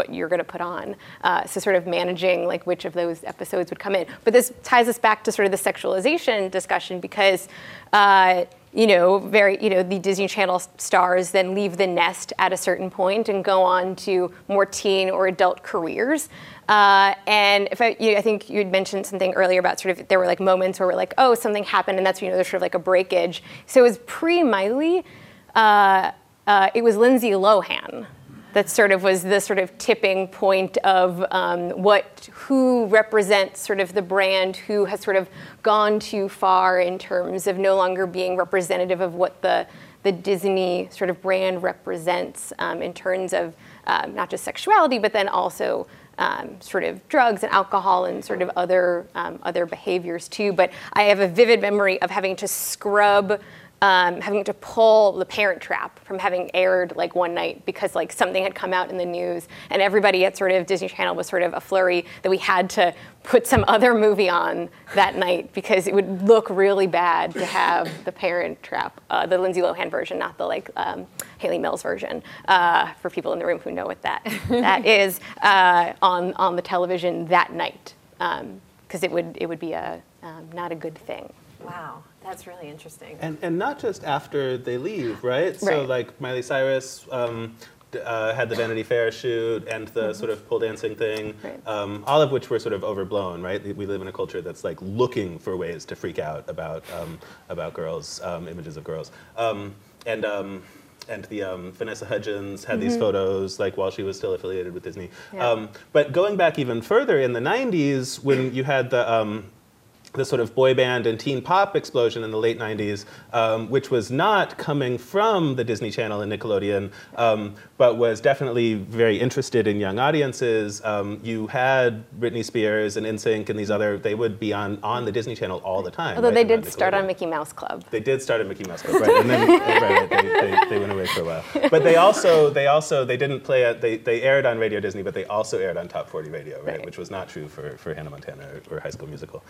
C: what you're going to put on. Uh, so sort of managing like which of those episodes would come in. But this ties us back to sort of the sexualization discussion because. Uh, you know, very, you know, the Disney Channel stars then leave the nest at a certain point and go on to more teen or adult careers. Uh, and if I, you know, I think you had mentioned something earlier about sort of there were like moments where we're like, oh, something happened, and that's you know there's sort of like a breakage. So it was pre Miley. Uh, uh, it was Lindsay Lohan that sort of was the sort of tipping point of um, what who represents sort of the brand who has sort of gone too far in terms of no longer being representative of what the the Disney sort of brand represents um, in terms of um, not just sexuality but then also um, sort of drugs and alcohol and sort of other um, other behaviors too. But I have a vivid memory of having to scrub um, having to pull The Parent Trap from having aired like one night because like something had come out in the news and everybody at sort of Disney Channel was sort of a flurry that we had to put some other movie on that night because it would look really bad to have The Parent Trap, uh, the Lindsay Lohan version, not the like um, Hayley Mills version, uh, for people in the room who know what that <laughs> that is uh, on on the television that night because um, it would it would be a um, not a good thing.
A: Wow. That's really interesting.
B: And, and not just after they leave, right? right. So like Miley Cyrus um, uh, had the Vanity Fair shoot and the mm-hmm. sort of pole dancing thing, right. um, all of which were sort of overblown, right? We live in a culture that's like looking for ways to freak out about um, about girls, um, images of girls, um, and um, and the um, Vanessa Hudgens had mm-hmm. these photos like while she was still affiliated with Disney. Yeah. Um, but going back even further in the 90s, when you had the um, the sort of boy band and teen pop explosion in the late 90s, um, which was not coming from the Disney Channel and Nickelodeon, um, but was definitely very interested in young audiences. Um, you had Britney Spears and NSYNC and these other, they would be on, on the Disney Channel all the time.
C: Although right, they did start on Mickey Mouse Club.
B: They did start on Mickey Mouse Club, right. And then <laughs> right, they, they, they, went away for a while. But they also, they also, they didn't play, at, they, they aired on Radio Disney, but they also aired on Top 40 Radio, right, which was not true for, for Hannah Montana or, or High School Musical.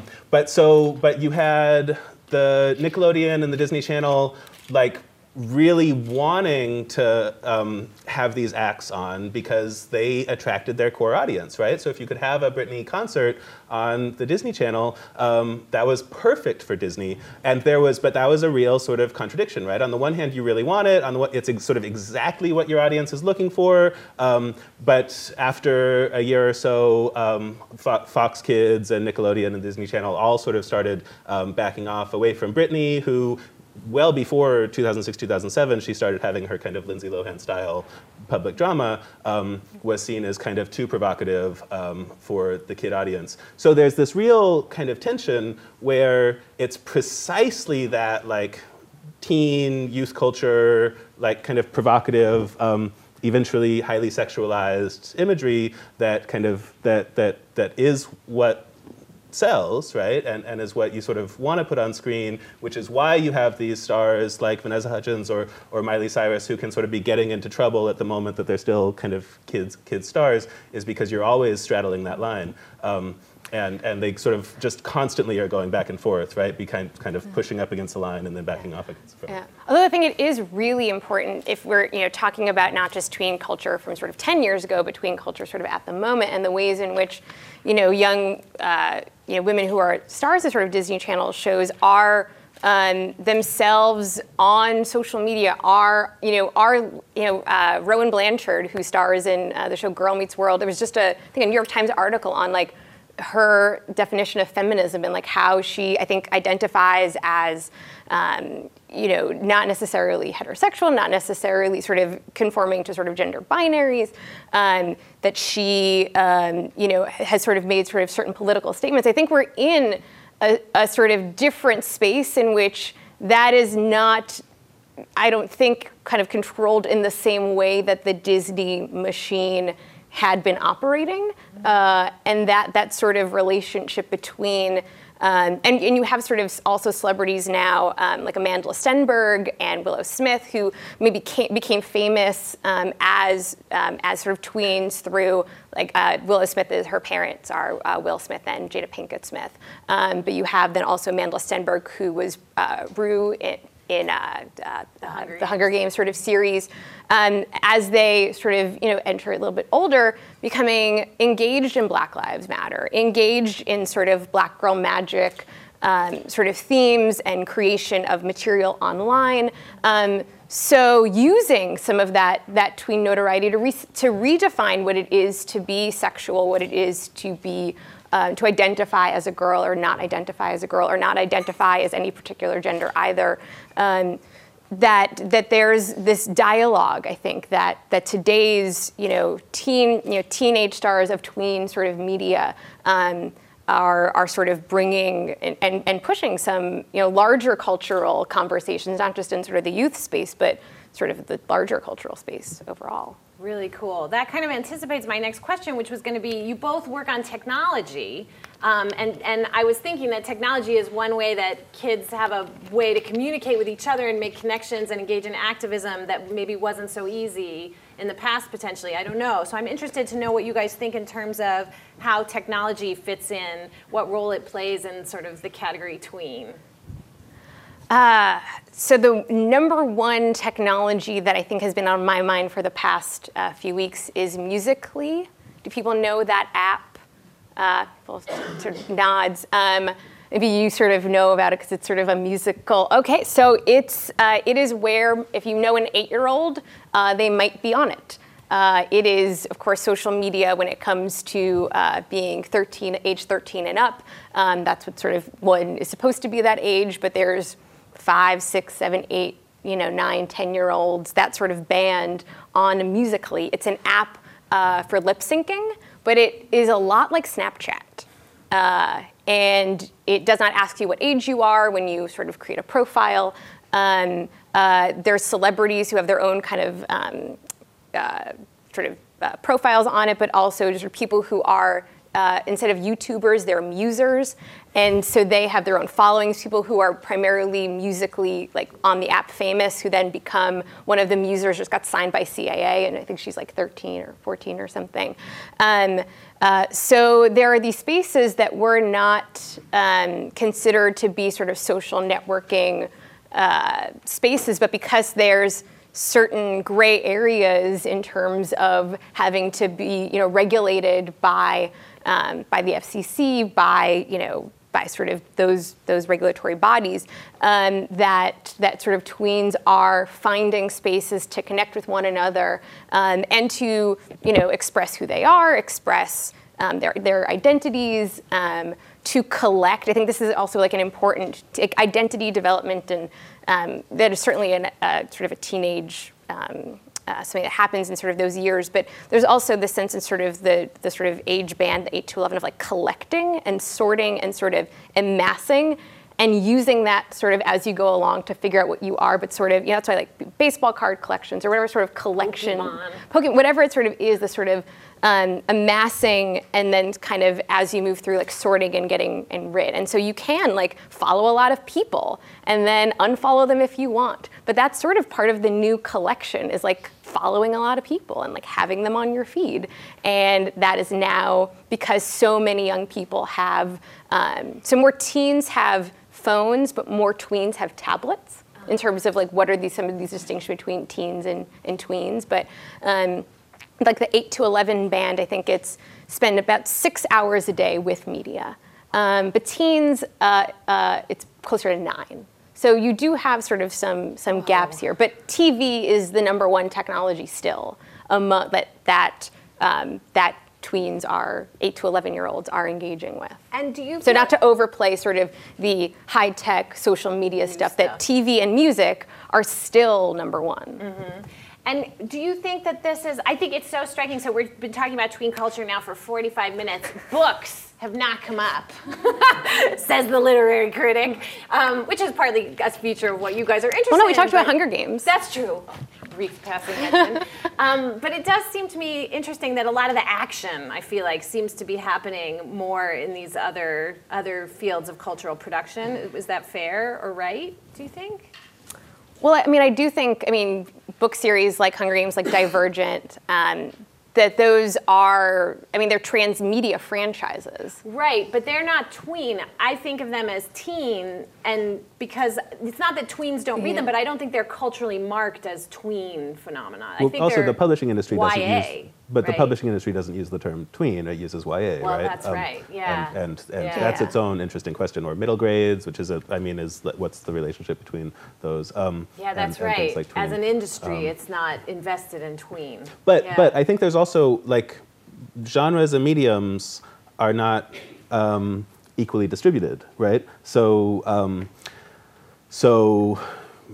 B: Um, but so, but you had the Nickelodeon and the Disney Channel like really wanting to um, have these acts on because they attracted their core audience, right? So if you could have a Britney concert on the Disney Channel, um, that was perfect for Disney. And there was, but that was a real sort of contradiction, right? On the one hand, you really want it. On the it's sort of exactly what your audience is looking for. Um, but after a year or so, um, Fo- Fox Kids and Nickelodeon and Disney Channel all sort of started um, backing off away from Britney, who well before 2006, 2007, she started having her kind of Lindsay Lohan style public drama um, was seen as kind of too provocative um, for the kid audience. So there's this real kind of tension where it's precisely that like teen youth culture, like kind of provocative, um, eventually highly sexualized imagery that kind of that that that is what sells, right? And, and is what you sort of want to put on screen, which is why you have these stars like Vanessa Hudgens or, or Miley Cyrus who can sort of be getting into trouble at the moment that they're still kind of kids, kids stars, is because you're always straddling that line. Um, and, and they sort of just constantly are going back and forth, right? Be kind, kind of pushing up against the line and then backing off against the
C: Yeah. Although I think it is really important if we're you know talking about not just tween culture from sort of 10 years ago, but tween culture sort of at the moment and the ways in which you know young uh, you know women who are stars of sort of Disney Channel shows are um, themselves on social media are, you know, are, you know, uh, Rowan Blanchard, who stars in uh, the show Girl Meets World. There was just a, I think, a New York Times article on like her definition of feminism and like how she, I think, identifies as, um, you know, not necessarily heterosexual, not necessarily sort of conforming to sort of gender binaries. Um, that she, um, you know, has sort of made sort of certain political statements. I think we're in a, a sort of different space in which that is not I don't think kind of controlled in the same way that the Disney machine had been operating, uh, and that that sort of relationship between. Um, and, and, you have sort of also celebrities now, um, like Amandla Stenberg and Willow Smith, who maybe came, became famous um, as um, as sort of tweens through like uh, Willow Smith is her parents are uh, Will Smith and Jada Pinkett Smith. Um, but you have then also Amandla Stenberg, who was uh, Rue in, in uh, uh, the, Hunger the, Hunger Games sort of series, um, as they sort of you know enter a little bit older, becoming engaged in Black Lives Matter, engaged in sort of Black girl magic. Um, sort of themes and creation of material online. Um, so using some of that that tween notoriety to re- to redefine what it is to be sexual, what it is to be uh, to identify as a girl or not identify as a girl or not identify as any particular gender either. Um, that that there's this dialogue, I think that that today's you know teen you know teenage stars of tween sort of media. Um, are, are sort of bringing and, and, and pushing some you know larger cultural conversations, not just in sort of the youth space, but sort of the larger cultural space overall.
A: Really cool. That kind of anticipates my next question, which was going to be you both work on technology. Um, and, and I was thinking that technology is one way that kids have a way to communicate with each other and make connections and engage in activism that maybe wasn't so easy in the past potentially. I don't know. So I'm interested to know what you guys think in terms of how technology fits in, what role it plays in sort of the category tween.
C: Uh, so the number one technology that I think has been on my mind for the past uh, few weeks is Musical.ly. Do people know that app? Uh, sort of nods. Um, maybe you sort of know about it because it's sort of a musical. Okay, so it's uh, it is where if you know an eight-year-old, uh, they might be on it. Uh, it is, of course, social media when it comes to uh, being 13, age 13 and up. Um, that's what sort of one is supposed to be that age, but there's five, six, seven, eight, you know, nine, ten year olds, that sort of band on Musical.ly. It's an app uh, for lip syncing, but it is a lot like Snapchat. Uh, and it does not ask you what age you are when you sort of create a profile. Um, uh, there's celebrities who have their own kind of um, uh, sort of uh, profiles on it, but also just people who are uh, instead of YouTubers, they're musers. And so they have their own followings, people who are primarily musically like on the app famous, who then become one of the musers just got signed by CAA and I think she's like 13 or 14 or something. Um, uh, so there are these spaces that were not um, considered to be sort of social networking uh, spaces, but because there's certain gray areas in terms of having to be, you know, regulated by um, by the FCC, by you know by sort of those those regulatory bodies um, that that sort of tweens are finding spaces to connect with one another um, and to you know express who they are, express um, their their identities, um, to collect. I think this is also like an important identity development, and um, that is certainly a sort of a teenage. Uh, something that happens in sort of those years. But there's also the sense in sort of the, the sort of age band, the 8 to 11, of like collecting and sorting and sort of amassing and using that sort of as you go along to figure out what you are, but sort of, you know, that's why like baseball card collections or whatever sort of collection,
A: Pokemon.
C: Pokemon whatever it sort of is, the sort of um, amassing and then kind of as you move through like sorting and getting and rid. And so you can like follow a lot of people and then unfollow them if you want. But that's sort of part of the new collection is like following a lot of people and like having them on your feed. And that is now because so many young people have, um, so more teens have phones, but more tweens have tablets in terms of like what are these some of these distinctions between teens and, and tweens. But um, like the 8 to 11 band, I think it's spend about six hours a day with media. Um, but teens, uh, uh, it's closer to nine. So you do have sort of some some gaps here. But TV is the number one technology still among, that that um, that tweens are 8 to 11 year olds are engaging with.
A: And do you
C: So not to overplay sort of the high tech social media stuff, that. TV and music are still number one.
A: And do you think that this is? I think it's so striking. So we've been talking about tween culture now for 45 minutes. Books have not come up, <laughs> says the literary critic, um, which is partly a feature of what you guys are interested in.
C: Well, no, we talked about Hunger Games.
A: That's true. Brief passing mention. <laughs> um, but it does seem to me interesting that a lot of the action, I feel like, seems to be happening more in these other other fields of cultural production. Is that fair or right? Do you think?
C: Well, I mean, I do think, I mean, book series like Hunger Games, like Divergent, um, that those are, I mean, they're transmedia franchises.
A: Right, but they're not tween. I think of them as teen, and because it's not that tweens don't read them, but I don't think they're culturally marked as tween phenomena. I
B: Well,
A: think
B: also, the publishing industry doesn't
A: YA,
B: use, but the publishing industry doesn't use the term tween. It uses YA,
A: Well,
B: right? Um,
A: that's right, yeah.
B: And and, and
A: Yeah.
B: that's its own interesting question. Or middle grades, which is a, I mean, is what's the relationship between those? Um,
A: Yeah, that's
B: and,
A: right.
B: like
A: as an industry, it's not invested in tween.
B: But
A: Yeah.
B: but I think there's also like genres and mediums are not um, equally distributed, right? So um, so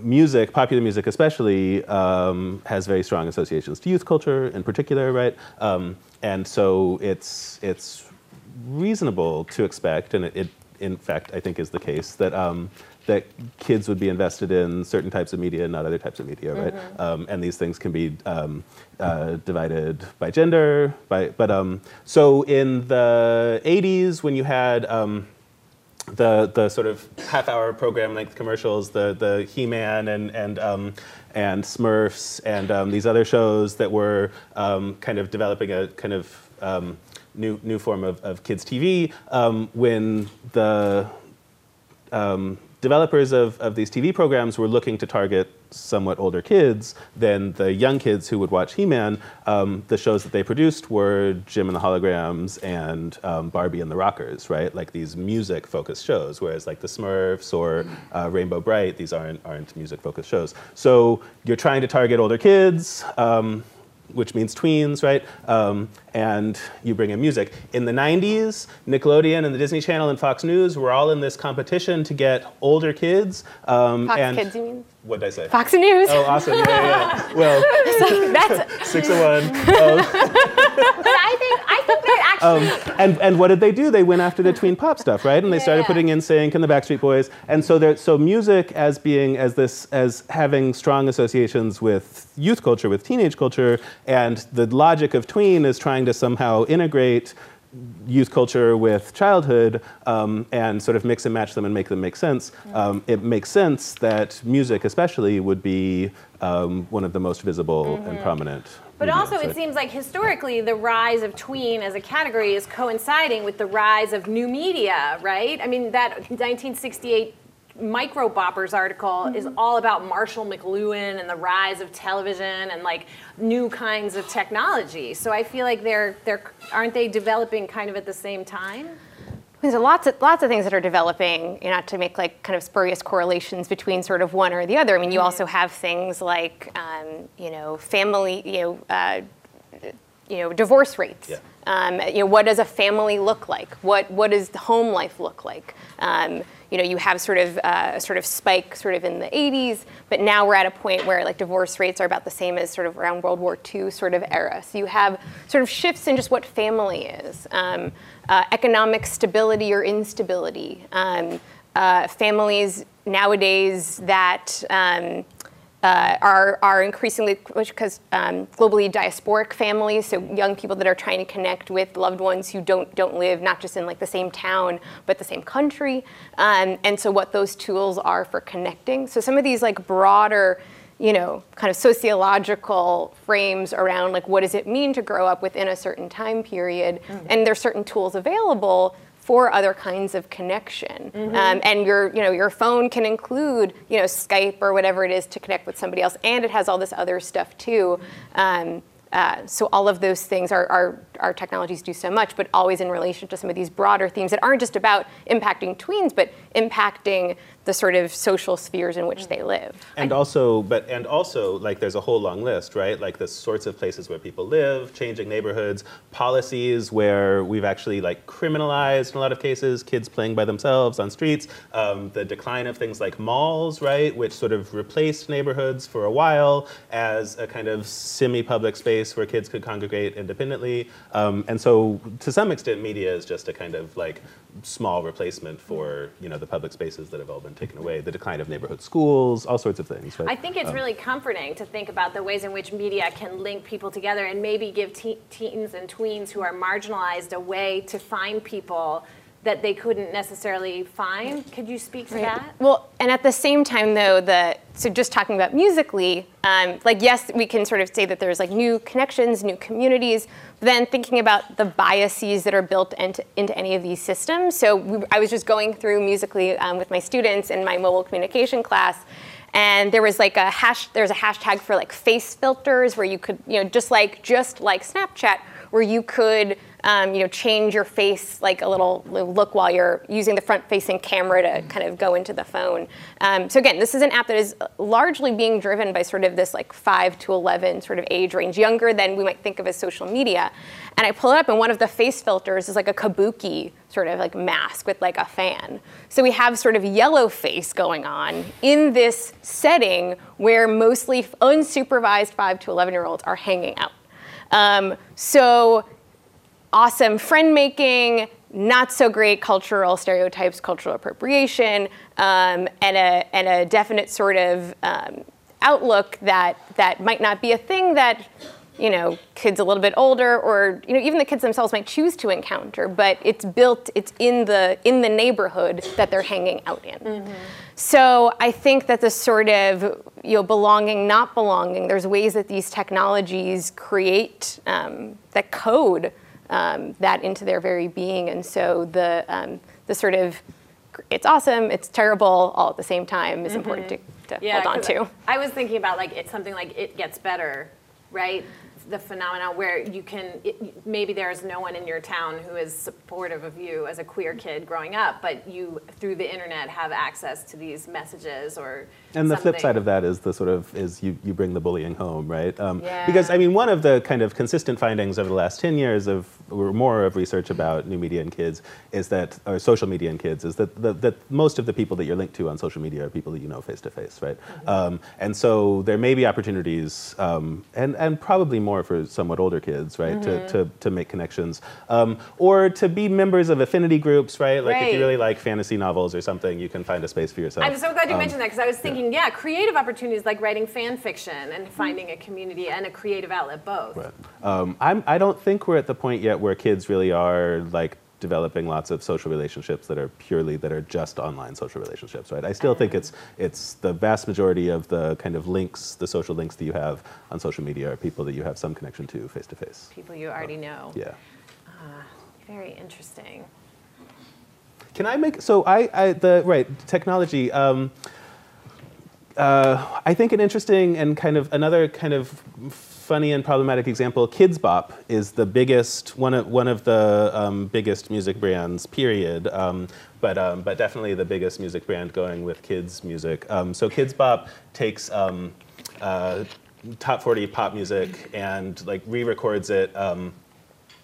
B: music, popular music especially, um, has very strong associations to youth culture in particular, right? Um, and so it's it's reasonable to expect, and it, it in fact I think is the case that. Um, that kids would be invested in certain types of media and not other types of media, right? Um, and these things can be um, uh, divided by gender, by but um, so in the '80s when you had um, the the sort of half hour program length commercials, the the He Man and and um, and Smurfs and um, these other shows that were um, kind of developing a kind of um, new new form of, of kids TV. Um, when the um, developers of, of these TV programs were looking to target somewhat older kids than the young kids who would watch He-Man. Um, the shows that they produced were Jem and the Holograms and um, Barbie and the Rockers, right? Like these music-focused shows, whereas like the Smurfs or uh, Rainbow Brite, these aren't aren't music-focused shows. So you're trying to target older kids. Um, which means tweens, right? Um, and you bring in music. In the 90s, Nickelodeon and the Disney Channel and Fox News were all in this competition to get older kids. Um,
C: Fox
B: and
C: Kids, you mean?
B: What did I say?
C: Fox News.
B: Oh, awesome! Yeah, yeah. yeah. Well, <laughs>
C: That's <laughs>
B: six of one. Oh, <laughs>
A: But I think I think
B: and and what did they do? They went after the tween pop stuff, right? And they started
A: Yeah.
B: putting NSYNC and the Backstreet Boys. And so there, so music as being as this as having strong associations with youth culture, with teenage culture, and the logic of tween is trying to somehow integrate youth culture with childhood um, and sort of mix and match them and make them make sense. Um, it makes sense that music, especially, would be um, one of the most visible and prominent.
A: But also, it seems like historically, the rise of tween as a category is coinciding with the rise of new media, right? I mean, that 1968 Micro Boppers article is mm-hmm. all about Marshall McLuhan and the rise of television and like new kinds of technology. So I feel like they're they're aren't they developing kind of at the same time?
C: There's lots of lots of things that are developing, you know, not to make like kind of spurious correlations between sort of one or the other. I mean, you also have things like, um, you know, family, you know, uh, you know, divorce rates.
B: Yeah.
C: Um, you know, what does a family look like? What what does the home life look like? Um, you know, you have sort of uh, a sort of spike sort of in the 80s, but now we're at a point where like divorce rates are about the same as sort of around World War II sort of era. So you have sort of shifts in just what family is, um, uh, economic stability or instability, um, uh, families nowadays that um, uh, are, are increasingly, because um, globally diasporic families, so young people that are trying to connect with loved ones who don't, don't live not just in like the same town, but the same country. Um, and so what those tools are for connecting. So some of these like broader, you know, kind of sociological frames around like what does it mean to grow up within a certain time period, mm-hmm. and there's certain tools available for other kinds of connection. Mm-hmm. Um, and your, you know, your phone can include, you know, Skype or whatever it is to connect with somebody else, and it has all this other stuff too. Um, uh, so all of those things are, are, our technologies do so much, but always in relation to some of these broader themes that aren't just about impacting tweens, but impacting the sort of social spheres in which they live.
B: And also, but and also, like there's a whole long list, right? Like the sorts of places where people live, changing neighborhoods, policies where we've actually like criminalized in a lot of cases kids playing by themselves on streets. Um, the decline of things like malls, right, which sort of replaced neighborhoods for a while as a kind of semi-public space where kids could congregate independently. Um, and so, to some extent, media is just a kind of like small replacement for you know the public spaces that have all been taken away, the decline of neighborhood schools, all sorts of things. Right?
A: I think it's um, really comforting to think about the ways in which media can link people together and maybe give te- teens and tweens who are marginalized a way to find people that they couldn't necessarily find. Could you speak to right. that?
C: Well, and at the same time, though, the so just talking about Musical.ly, um, like yes, we can sort of say that there's like new connections, new communities. But then thinking about the biases that are built into, into any of these systems. So we, I was just going through Musical.ly um, with my students in my mobile communication class, and there was like a hash. There's a hashtag for like face filters where you could, you know, just like just like Snapchat, where you could um, you know, change your face like a little look while you're using the front-facing camera to kind of go into the phone. Um, so again, this is an app that is largely being driven by sort of this like 5 to 11 sort of age range, younger than we might think of as social media. And I pull it up, and one of the face filters is like a kabuki sort of like mask with like a fan. So we have sort of yellow face going on in this setting where mostly unsupervised 5 to 11 year olds are hanging out. Um, so awesome friend making, not so great cultural stereotypes, cultural appropriation, um, and, a, and a definite sort of um, outlook that, that might not be a thing that you know kids a little bit older or you know even the kids themselves might choose to encounter but it's built it's in the in the neighborhood that they're hanging out in mm-hmm. so i think that the sort of you know belonging not belonging there's ways that these technologies create um, that code um, that into their very being. And so the, um, the sort of, it's awesome, it's terrible, all at the same time is mm-hmm. important to, to yeah, hold on to.
A: I was thinking about like it's something like it gets better, right? the phenomenon where you can it, maybe there's no one in your town who is supportive of you as a queer kid growing up but you through the internet have access to these messages or
B: and the
A: something.
B: flip side of that is the sort of is you, you bring the bullying home right um, yeah. because i mean one of the kind of consistent findings over the last 10 years of or more of research about new media and kids is that or social media and kids is that the, that most of the people that you're linked to on social media are people that you know face to face right mm-hmm. um, and so there may be opportunities um, and and probably more more for somewhat older kids, right? Mm-hmm. To, to, to make connections. Um, or to be members of affinity groups, right? Like right. if you really like fantasy novels or something, you can find a space for yourself.
A: I'm so glad you um, mentioned that because I was thinking, yeah. Yeah. creative opportunities like writing fan fiction and finding a community and a creative outlet both.
B: Right. Um, I'm, I don't think we're at the point yet where kids really are like developing lots of social relationships that are purely that are just online social relationships right i still think it's it's the vast majority of the kind of links the social links that you have on social media are people that you have some connection to face to face
A: people you already know
B: yeah uh,
A: very interesting
B: can i make so i, I the right technology um, uh, I think an interesting and kind of another kind of funny and problematic example, Kidz Bop is the biggest, one of, one of the um, biggest music brands, period. Um, but, um, but definitely the biggest music brand going with kids music. Um, so Kidz Bop takes um, uh, top 40 pop music and like re-records it um,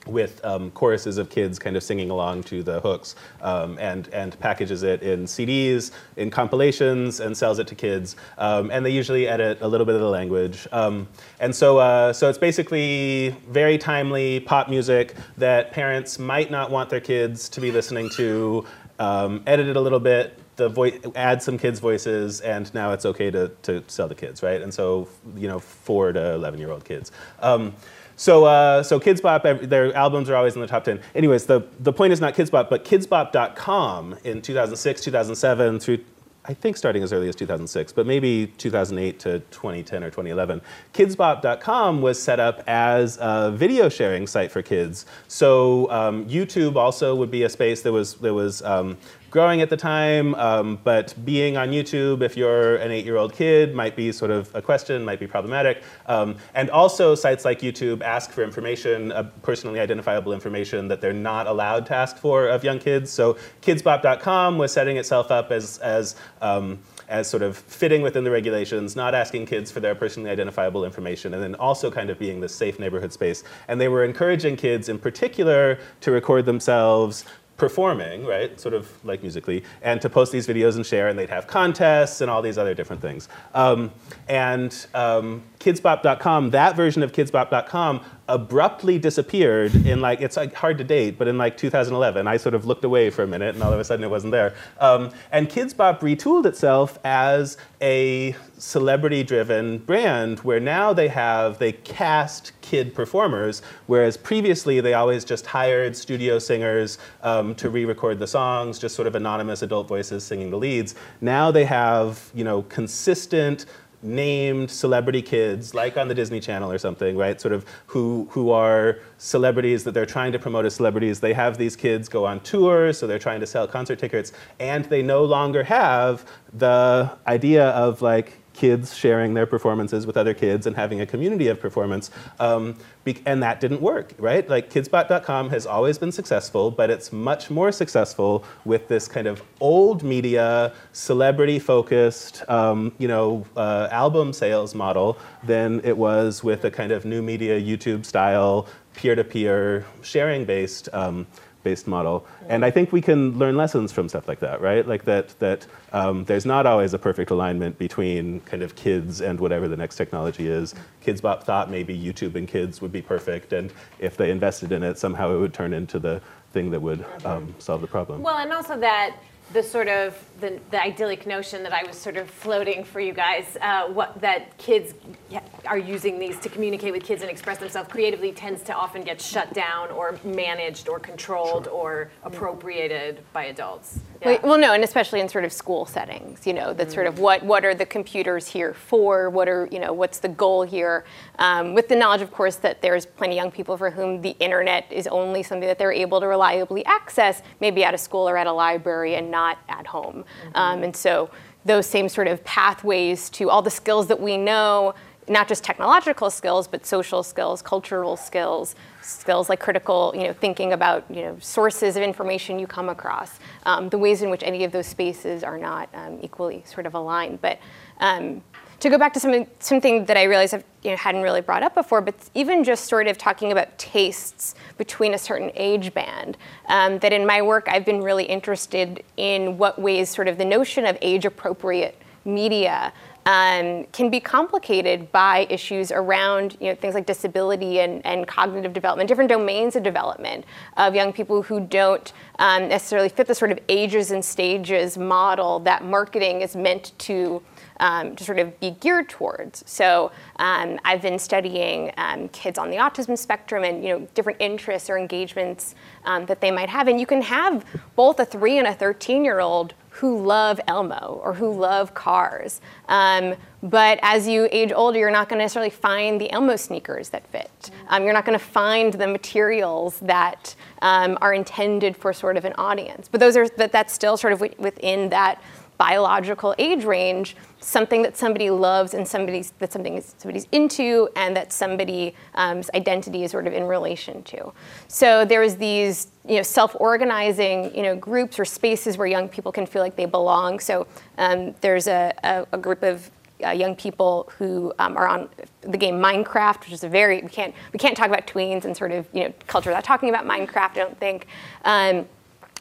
B: with um, choruses of kids kind of singing along to the hooks um, and, and packages it in CDs, in compilations, and sells it to kids. Um, and they usually edit a little bit of the language. Um, and so, uh, so it's basically very timely pop music that parents might not want their kids to be listening to, um, edited a little bit, the add some kids' voices, and now it's okay to, to sell to kids, right? And so, you know, four to 11 year old kids. Um, so, uh, so Kidz Bop, their albums are always in the top 10. Anyways, the, the point is not Kidz Bop, but KidzBop.com in 2006, 2007, through I think starting as early as 2006, but maybe 2008 to 2010 or 2011. KidzBop.com was set up as a video sharing site for kids. So um, YouTube also would be a space that was there was um, growing at the time, um, but being on YouTube, if you're an eight-year-old kid, might be sort of a question, might be problematic. Um, and also sites like YouTube ask for information, uh, personally identifiable information that they're not allowed to ask for of young kids. So KidzBop.com was setting itself up as, as um, as sort of fitting within the regulations, not asking kids for their personally identifiable information, and then also kind of being this safe neighborhood space. And they were encouraging kids in particular to record themselves performing, right, sort of like Musical.ly, and to post these videos and share, and they'd have contests and all these other different things. Um, and um, KidzBop.com, that version of kidzbop.com abruptly disappeared in like, it's like hard to date, but in like 2011. I sort of looked away for a minute and all of a sudden it wasn't there. Um, and Kidz Bop retooled itself as a celebrity driven brand where now they have, they cast kid performers, whereas previously they always just hired studio singers um, to re record the songs, just sort of anonymous adult voices singing the leads. Now they have, you know, consistent, named celebrity kids, like on the Disney Channel or something, right? Sort of who who are celebrities that they're trying to promote as celebrities. They have these kids go on tours, so they're trying to sell concert tickets, and they no longer have the idea of like kids sharing their performances with other kids and having a community of performance. Um, and that didn't work, right? Like kidzbop.com has always been successful, but it's much more successful with this kind of old media, celebrity focused, um, you know, uh, album sales model than it was with a kind of new media YouTube style, peer to peer sharing based. Um, based model. And I think we can learn lessons from stuff like that, right? Like that, that um, there's not always a perfect alignment between kind of kids and whatever the next technology is. Kidz Bop thought maybe YouTube and kids would be perfect, and if they invested in it, somehow it would turn into the thing that would um, solve the problem.
A: Well, and also that the sort of the, the idyllic notion that I was sort of floating for you guys, uh, what that kids are using these to communicate with kids and express themselves creatively tends to often get shut down or managed or controlled sure. or appropriated by adults.
C: Yeah. Well, no, and especially in sort of school settings, you know, that mm-hmm. sort of mm. what what are the computers here for? What are you know what's the goal here? Um, with the knowledge, of course, that there's plenty of young people for whom the internet is only something that they're able to reliably access, maybe at a school or at a library, and not at home. Mm-hmm. Um, and so those same sort of pathways to all the skills that we know not just technological skills, but social skills, cultural skills, skills like critical, you know, thinking about, you know, sources of information you come across, um, the ways in which any of those spaces are not um, equally sort of aligned. But um, to go back to something, something that I realized I you know, hadn't really brought up before, but even just sort of talking about tastes between a certain age band, um, that in my work I've been really interested in what ways sort of the notion of age appropriate media um, can be complicated by issues around you know, things like disability and, and cognitive development, different domains of development of young people who don't um, necessarily fit the sort of ages and stages model that marketing is meant to. Um, to sort of be geared towards. So um, I've been studying um, kids on the autism spectrum and you know different interests or engagements um, that they might have, and you can have both a three and a thirteen year old who love Elmo or who love cars. Um, but as you age older, you're not going to necessarily find the Elmo sneakers that fit. Um, you're not going to find the materials that um, are intended for sort of an audience. But those are that that's still sort of within that biological age range something that somebody loves and somebody's that something somebody's into and that somebody's um, identity is sort of in relation to. So there's these you know self-organizing you know groups or spaces where young people can feel like they belong. So um, there's a, a, a, group of uh, young people who um, are on the game Minecraft, which is a very we can't we can't talk about tweens and sort of you know culture without talking about Minecraft. I don't think, um,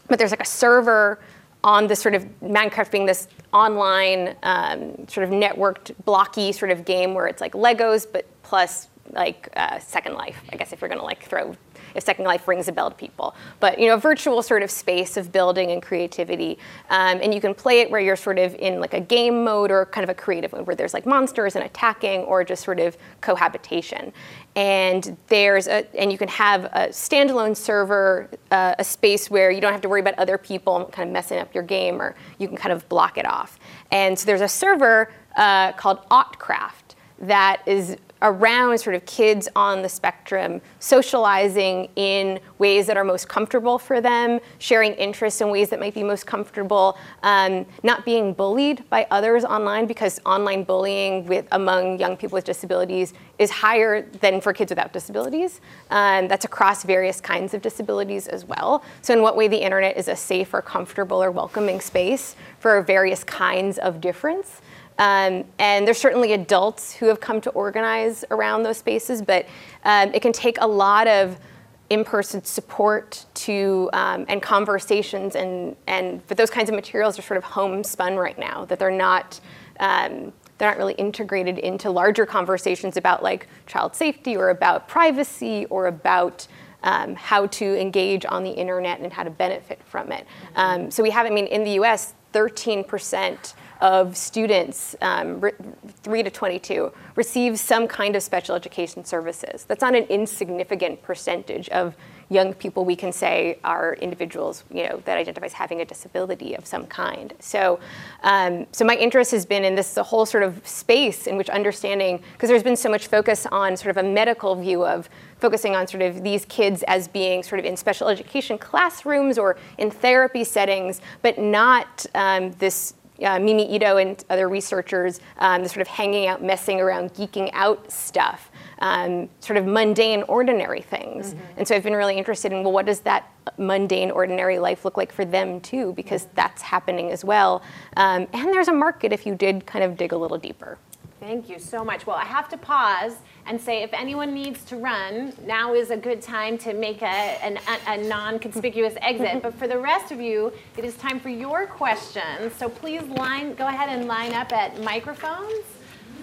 C: but there's like a server on this sort of Minecraft being this online um, sort of networked blocky sort of game where it's like Legos but plus like uh, Second Life. I guess if you're gonna like throw if Second Life rings a bell to people. But you know, a virtual sort of space of building and creativity, um, and you can play it where you're sort of in like a game mode or kind of a creative mode where there's like monsters and attacking or just sort of cohabitation. And there's a, and you can have a standalone server, uh, a space where you don't have to worry about other people kind of messing up your game, or you can kind of block it off. And so there's a server uh, called Autcraft that is around sort of kids on the spectrum socializing in ways that are most comfortable for them, sharing interests in ways that might be most comfortable, um, not being bullied by others online because online bullying with among young people with disabilities is higher than for kids without disabilities. Um, that's across various kinds of disabilities as well. So in what way the internet is a safe or comfortable or welcoming space for various kinds of difference. Um, and there's certainly adults who have come to organize around those spaces, but um, it can take a lot of in-person support to um, and conversations and and but those kinds of materials are sort of homespun right now that they're not um, they're not really integrated into larger conversations about like child safety or about privacy or about um, how to engage on the internet and how to benefit from it. Um, so we have, I mean, in the U.S., 13 percent of students, um, 3 to 22, receive some kind of special education services. That's not an insignificant percentage of young people we can say are individuals you know, that identify as having a disability of some kind. So, um, so my interest has been in this the whole sort of space in which understanding, because there's been so much focus on sort of a medical view of focusing on sort of these kids as being sort of in special education classrooms or in therapy settings, but not um, this uh, Mimi Ito and other researchers, um, the sort of hanging out, messing around, geeking out stuff, um, sort of mundane, ordinary things. Mm-hmm. And so I've been really interested in, well, what does that mundane, ordinary life look like for them too? Because that's happening as well. Um, and there's a market if you did kind of dig a little deeper.
A: Thank you so much. Well, I have to pause and say if anyone needs to run, now is a good time to make a, an, a, non-conspicuous <laughs> exit. but for the rest of you, it is time for your questions. So please line, go ahead and line up at microphones.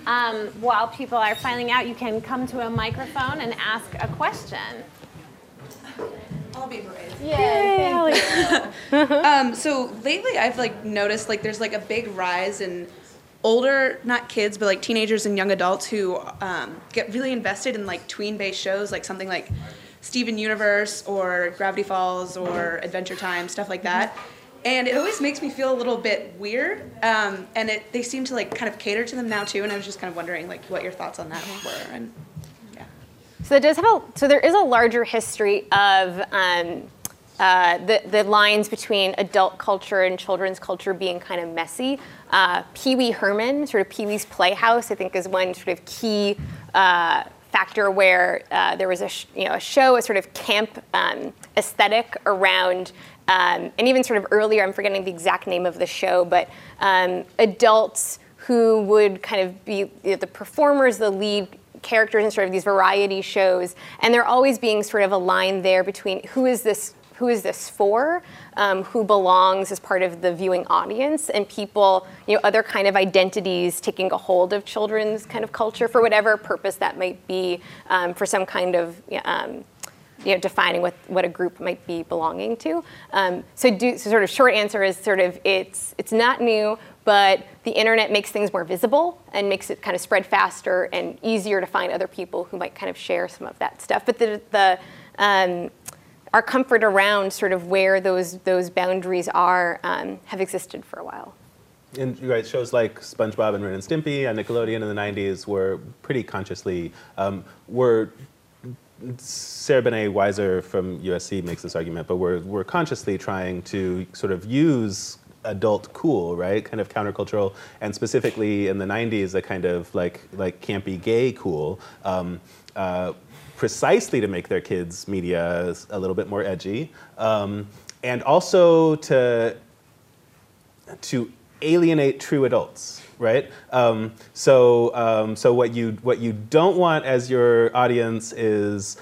A: Um, while people are filing out, you can come to a microphone and ask a question.
D: I'll be brave.
A: Yeah. <laughs> <laughs>
D: um, so lately, I've like noticed like there's like a big rise in older, not kids, but like teenagers and young adults who um, get really invested in like tween-based shows, like something like Steven Universe or Gravity Falls or Adventure Time, stuff like that. And it always makes me feel a little bit weird. Um, and it, they seem to like kind of cater to them now too. And I was just kind of wondering like what your thoughts on that were. And yeah.
C: So that does have a, so there is a larger history of um, uh, the, the lines between adult culture and children's culture being kind of messy. Uh, Pee Wee Herman, sort of Pee Wee's Playhouse, I think is one sort of key uh, factor where uh, there was a, sh- you know, a show, a sort of camp um, aesthetic around, um, and even sort of earlier, I'm forgetting the exact name of the show, but um, adults who would kind of be you know, the performers, the lead characters in sort of these variety shows, and there always being sort of a line there between who is this who is this for, um, who belongs as part of the viewing audience, and people, you know, other kind of identities taking a hold of children's kind of culture for whatever purpose that might be, um, for some kind of. Um, you know, defining what, what a group might be belonging to. Um, so, do, so, sort of short answer is sort of it's it's not new, but the internet makes things more visible and makes it kind of spread faster and easier to find other people who might kind of share some of that stuff. But the the um, our comfort around sort of where those those boundaries are um, have existed for a while.
B: And right, shows like SpongeBob and Ren and Stimpy on Nickelodeon in the '90s were pretty consciously um, were. Sarah Banet Weiser from USC makes this argument, but we're, we're consciously trying to sort of use adult cool, right? Kind of countercultural, and specifically in the '90s, a kind of like like campy gay cool. Um, uh, precisely to make their kids' media a little bit more edgy, um, and also to to alienate true adults, right? Um, so, um, so what you what you don't want as your audience is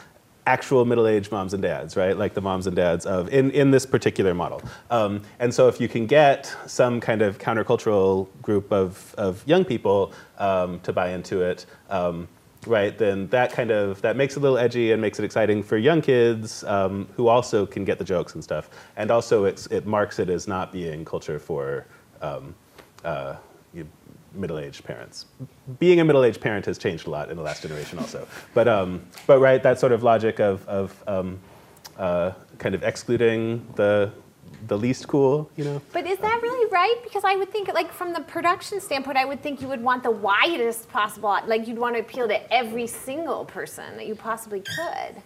B: actual middle-aged moms and dads, right? Like the moms and dads of in, in this particular model. Um, and so if you can get some kind of countercultural group of, of young people um, to buy into it, um, right, then that kind of, that makes it a little edgy and makes it exciting for young kids um, who also can get the jokes and stuff. And also it marks it as not being culture for um, uh, middle-aged parents. Being a middle-aged parent has changed a lot in the last generation also. But, um, but right, that sort of logic of, of um, uh, kind of excluding the, the least cool, you know?
A: But is that really right? Because I would think, like, from the production standpoint, I would think you would want the widest possible, like, you'd want to appeal to every single person that you possibly could.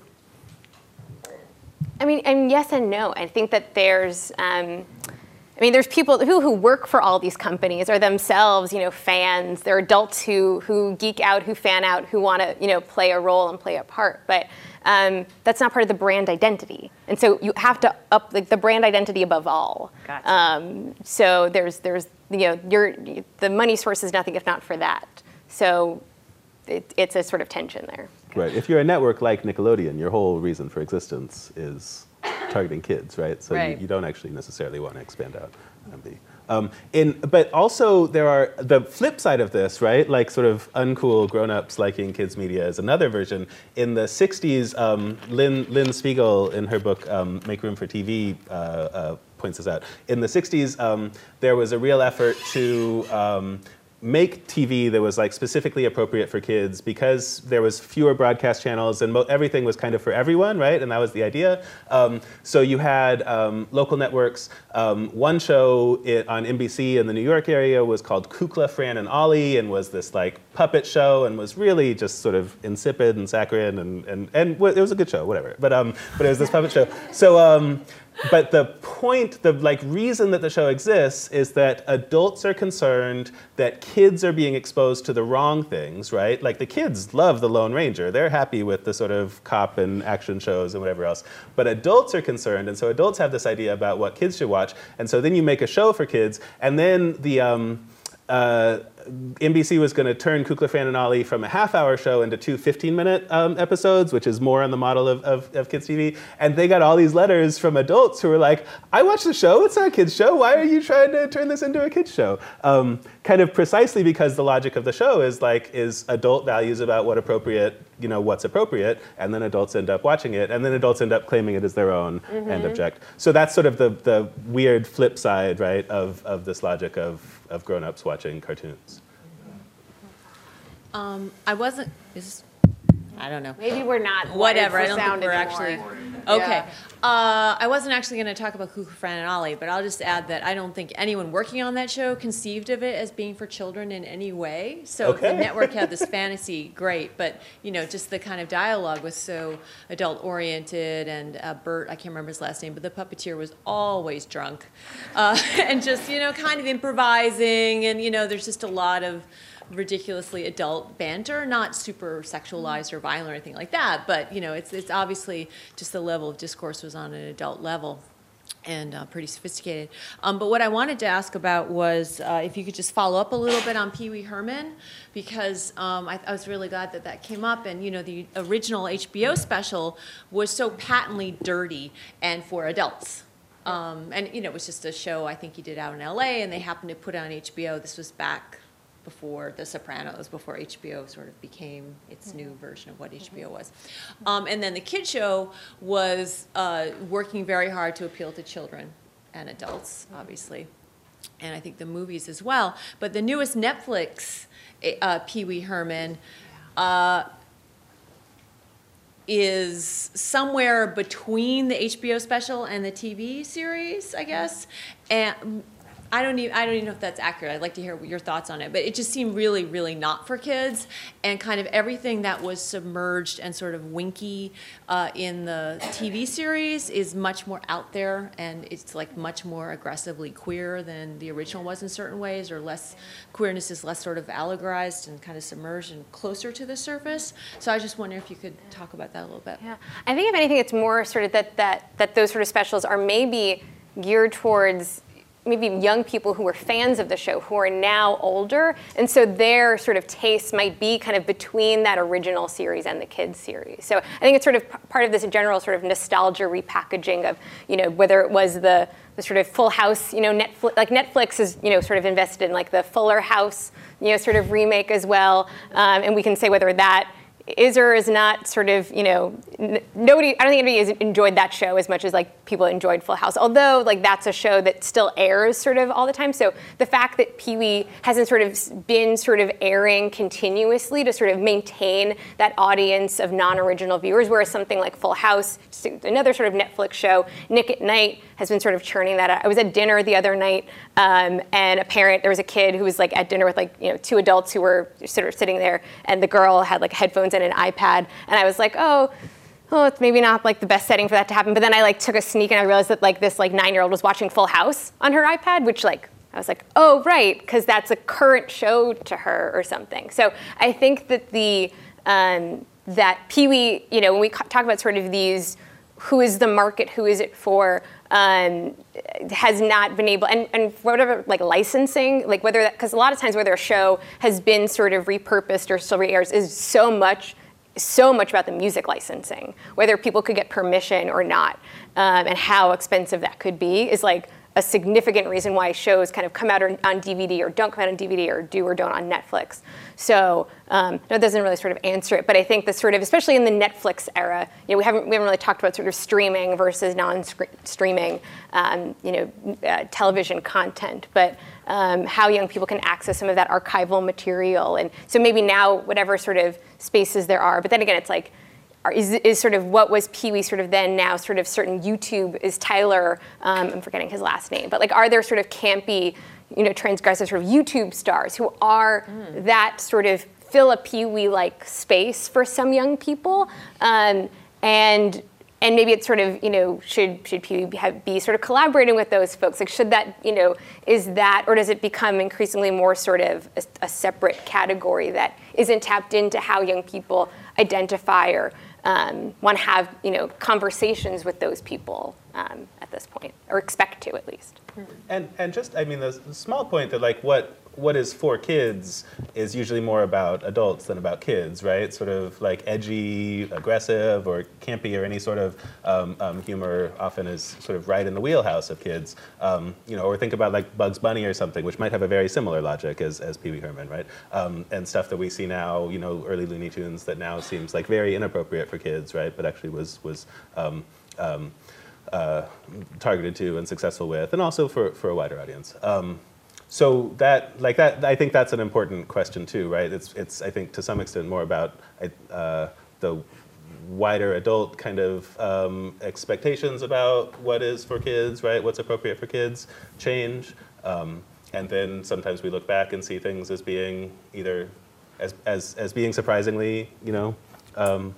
C: I mean, and yes and no. I think that there's, um, I mean, there's people who, who work for all these companies are themselves, you know, fans. They're adults who, who geek out, who fan out, who want to, you know, play a role and play a part. But um, that's not part of the brand identity. And so you have to up like, the brand identity above all.
A: Gotcha.
C: Um, so there's, there's, you know, your, the money source is nothing if not for that. So it, it's a sort of tension there.
B: Right. If you're a network like Nickelodeon, your whole reason for existence is targeting kids, right? So
A: right.
B: You, you, don't actually necessarily want to expand out MB. Um, in, but also there are the flip side of this, right? Like sort of uncool grown-ups liking kids media is another version. In the 60s, um, Lynn, Lynn Spigel in her book um, Make Room for TV uh, uh, points this out. In the 60s, um, there was a real effort to um, make TV that was like specifically appropriate for kids because there was fewer broadcast channels and everything was kind of for everyone, right? And that was the idea. Um, so you had um, local networks. Um, one show it, on NBC in the New York area was called Kukla, Fran, and Ollie, and was this like puppet show and was really just sort of insipid and saccharine and and and it was a good show, whatever. But um, but it was this puppet show. So um, but the point, the like reason that the show exists is that adults are concerned that kids are being exposed to the wrong things, right? Like the kids love the Lone Ranger. They're happy with the sort of cop and action shows and whatever else. But adults are concerned, and so adults have this idea about what kids should watch. And so then you make a show for kids, and then the um, uh, NBC was going to turn Kukla, Fran, and Ollie from a half-hour show into two 15-minute um, episodes, which is more on the model of, of, of, kids TV. And they got all these letters from adults who were like, "I watched the show. It's not a kids show. Why are you trying to turn this into a kids show?" Um, kind of precisely because the logic of the show is like is adult values about what appropriate, you know, what's appropriate, and then adults end up watching it, and then adults end up claiming it as their own mm-hmm. and object. So that's sort of the the weird flip side, right, of of this logic of of grown-ups watching cartoons.
E: Um, I wasn't. Is I don't know.
A: Maybe we're not.
E: Whatever. I don't think we're actually. Okay. Uh, I wasn't actually going to talk about Kukla, Fran, and Ollie, but I'll just add that I don't think anyone working on that show conceived of it as being for children in any way. So
B: okay.
E: the network had this <laughs> fantasy, great, but you know, just the kind of dialogue was so adult oriented. And uh, Bert, I can't remember his last name, but the puppeteer was always drunk, uh, <laughs> and just you know, kind of improvising, and you know, there's just a lot of ridiculously adult banter, not super sexualized or violent or anything like that, but you know, it's it's obviously just the level of discourse was on an adult level and uh, pretty sophisticated. Um, but what I wanted to ask about was uh, if you could just follow up a little bit on Pee Wee Herman, because um, I, I, was really glad that that came up. And you know, the original HBO special was so patently dirty and for adults. Um, and you know, it was just a show I think he did out in LA, and they happened to put on HBO. This was back before The Sopranos, before HBO sort of became its new version of what HBO was. Um, and then the kid show was uh, working very hard to appeal to children and adults, obviously, and I think the movies as well. But the newest Netflix, eh, uh, Pee Wee Herman, uh, is somewhere between the HBO special and the TV series, I guess. And I don't even I don't even know if that's accurate. I'd like to hear your thoughts on it. But it just seemed really, really not for kids, and kind of everything that was submerged and sort of winky uh, in the TV series is much more out there, and it's like much more aggressively queer than the original was in certain ways, or less queerness is less sort of allegorized and kind of submerged and closer to the surface. So I just wonder if you could talk about that a little bit.
C: Yeah, I think if anything, it's more sort of that that that those sort of specials are maybe geared towards maybe young people who were fans of the show who are now older, and so their sort of tastes might be kind of between that original series and the kids series. So I think it's sort of part of this general sort of nostalgia repackaging of you know whether it was the the sort of Full House, you know, Netflix, like Netflix is, you know, sort of invested in like the Fuller House, you know, sort of remake as well, um, and we can say whether that is or is not sort of, you know, nobody, I don't think anybody has enjoyed that show as much as like people enjoyed Full House. Although like that's a show that still airs sort of all the time. So the fact that Pee Wee hasn't sort of been sort of airing continuously to sort of maintain that audience of non-original viewers, whereas something like Full House, another sort of Netflix show, Nick at Night has been sort of churning that out. I was at dinner the other night, um, and a parent, there was a kid who was like at dinner with like you know two adults who were sort of sitting there, and the girl had like headphones and an iPad, and I was like, oh. Oh, it's maybe not like the best setting for that to happen. But then I like took a sneak and I realized that like this like nine-year-old was watching Full House on her iPad, which like I was like, oh right, because that's a current show to her or something. So I think that the um, that Pee Wee, you know, when we talk about sort of these, who is the market, who is it for, um, has not been able, and, and whatever, like licensing, like whether that, because a lot of times whether a show has been sort of repurposed or still re-airs is so much, so much about the music licensing, whether people could get permission or not, um, and how expensive that could be is like a significant reason why shows kind of come out on DVD or don't come out on DVD or do or don't on Netflix. So um, it doesn't really sort of answer it, but I think the sort of, especially in the Netflix era, you know, we haven't we haven't really talked about sort of streaming versus non-streaming, um, you know, uh, television content, but um, how young people can access some of that archival material, and so maybe now whatever sort of spaces there are, but then again, it's like are, is, is sort of what was Pee Wee sort of then now sort of certain YouTube is Tyler, um, I'm forgetting his last name, but like are there sort of campy, you know, transgressive sort of YouTube stars who are that sort of fill a Pee Wee like space for some young people, um, and and maybe it's sort of you know should should Pee Wee have, be sort of collaborating with those folks? Like should that you know is that or does it become increasingly more sort of a, a separate category that isn't tapped into how young people identify or um, want to have you know conversations with those people um, at this point or expect to at least.
B: And and just I mean the, the small point that like what what is for kids is usually more about adults than about kids, right? Sort of like edgy, aggressive, or campy, or any sort of um, um, humor often is sort of right in the wheelhouse of kids. Um, you know, or think about like Bugs Bunny or something, which might have a very similar logic as, as Pee Wee Herman, right? Um, and stuff that we see now, you know, early Looney Tunes that now seems like very inappropriate for kids, right? But actually was was um, um, uh, targeted to and successful with, and also for, for a wider audience. Um, so that, like that, I think that's an important question too, right? It's, it's I think to some extent more about uh, the wider adult kind of um, expectations about what is for kids, right? What's appropriate for kids change, um, and then sometimes we look back and see things as being either as, as, as being surprisingly, you know, um,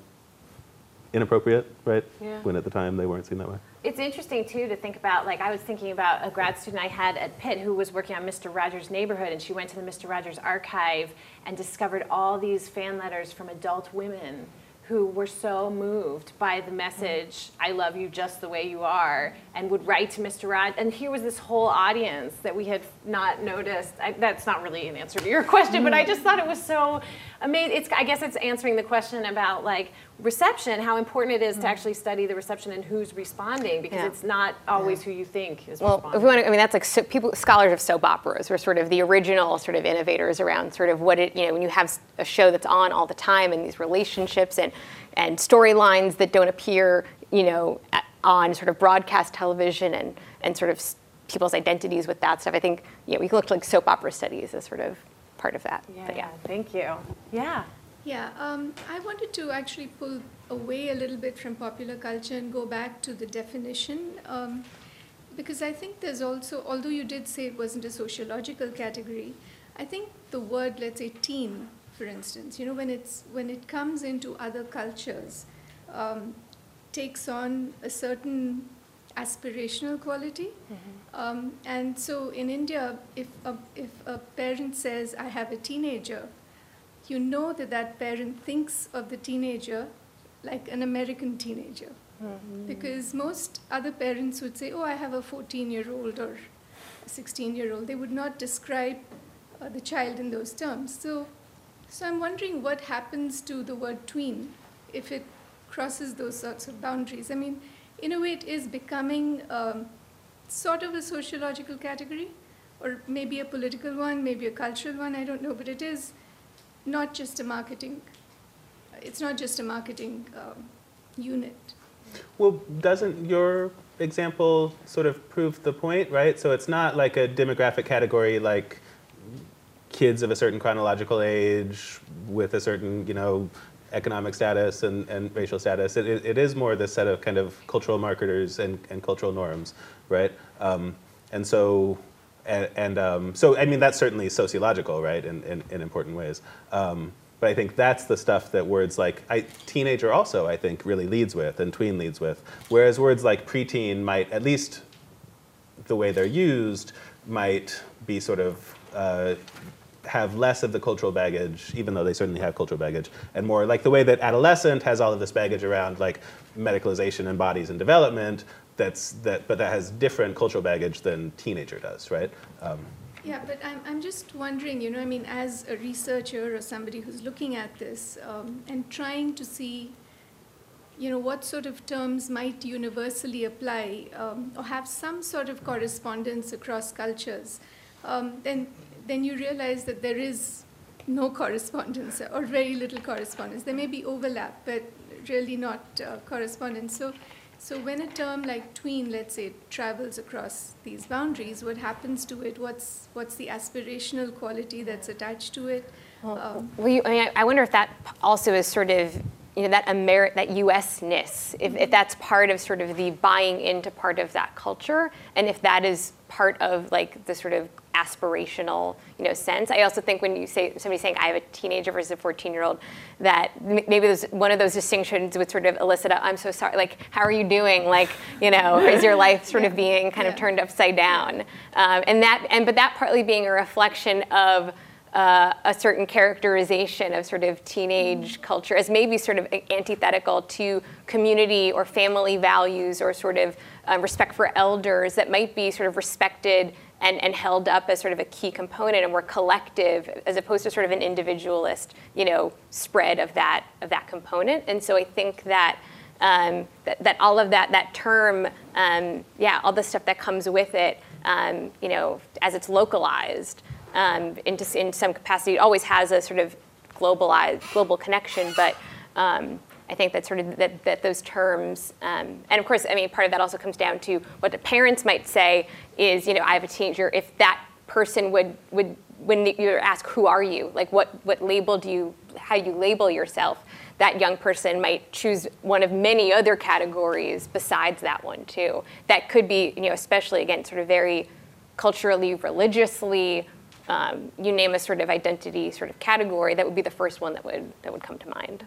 B: inappropriate, right?
A: Yeah.
B: When at the time they weren't seen that way.
A: It's interesting too to think about. Like I was thinking about a grad student I had at Pitt who was working on Mr. Rogers' Neighborhood, and she went to the Mr. Rogers archive and discovered all these fan letters from adult women who were so moved by the message "I love you just the way you are," and would write to Mr. Rogers. And here was this whole audience that we had not noticed. I, that's not really an answer to your question, but I mm. just thought it was so amazing. It's I guess it's answering the question about like reception, how important it is to mm-hmm. actually study the reception and who's responding, because
C: Yeah.
A: it's not always who you think is
C: Well,
A: responding.
C: if we want to, I mean, that's like so, people, scholars of soap operas were sort of the original sort of innovators around sort of what it, you know, when you have a show that's on all the time and these relationships and, and storylines that don't appear, you know, on sort of broadcast television and, and sort of people's identities with that stuff. I think, you know, we looked like soap opera studies as sort of part of that.
A: yeah,
C: But yeah.
A: thank you. Yeah.
F: Yeah, um, I wanted to actually pull away a little bit from popular culture and go back to the definition. Um, because I think there's also, although you did say it wasn't a sociological category, I think the word, let's say, teen, for instance, you know, when it's when it comes into other cultures, um, takes on a certain aspirational quality. Um, and so in India, if a, if a parent says, "I have a teenager," you know that that parent thinks of the teenager like an American teenager. Because most other parents would say, oh, I have a 14 year old or a 16 year old, they would not describe uh, the child in those terms. So, so I'm wondering what happens to the word tween if it crosses those sorts of boundaries. I mean, in a way, it is becoming um, sort of a sociological category, or maybe a political one, maybe a cultural one, I don't know, but it is not just a marketing, it's not just a marketing um, unit.
B: Well, doesn't your example sort of prove the point, right? So it's not like a demographic category like kids of a certain chronological age with a certain, you know, economic status and, and racial status. It, it, it is more this set of kind of cultural marketers and, and cultural norms, right? Um, and so, and, and um, so, I mean, that's certainly sociological, right, in, in, in important ways. Um, but I think that's the stuff that words like I, teenager also, I think, really leads with and tween leads with. Whereas words like preteen might, at least the way they're used, might be sort of uh, have less of the cultural baggage, even though they certainly have cultural baggage, and more like the way that adolescent has all of this baggage around like medicalization and bodies and development. That's that, but that has different cultural baggage than teenager does, right? Um,
F: yeah, but I'm, I'm just wondering, you know, I mean, as a researcher or somebody who's looking at this um, and trying to see, you know, what sort of terms might universally apply um, or have some sort of correspondence across cultures, um, then then you realize that there is no correspondence or very little correspondence. There may be overlap, but really not uh, correspondence. So, so when a term like tween, let's say, travels across these boundaries, what happens to it? What's what's the aspirational quality that's attached to it?
C: Um, well, you, I, mean, I wonder if that also is sort of you know that Ameri- that U.S.ness, if, if that's part of sort of the buying into part of that culture, and if that is part of like the sort of aspirational, you know, sense. I also think when you say somebody saying I have a teenager versus a 14 year old, that maybe there's one of those distinctions would sort of elicit a, I'm so sorry, like, how are you doing? Like, you know, <laughs> is your life sort of being kind of turned upside down? Um, and that, and but that partly being a reflection of uh, a certain characterization of sort of teenage culture as maybe sort of antithetical to community or family values or sort of um, respect for elders that might be sort of respected and, and held up as sort of a key component and we're collective as opposed to sort of an individualist you know spread of that of that component. And so i think that um, that, that, all of that that term um, yeah all the stuff that comes with it um, you know as it's localized um, into, in some capacity it always has a sort of globalized global connection but um, I think that sort of that, that those terms, um, and of course, I mean, part of that also comes down to what the parents might say is, you know, I have a teenager. If that person would would when you ask who are you, like what what label do you, how you label yourself, that young person might choose one of many other categories besides that one too. That could be, you know, especially again, sort of very culturally, religiously. Um, you name a sort of identity sort of category, that would be the first one that would that would come to mind.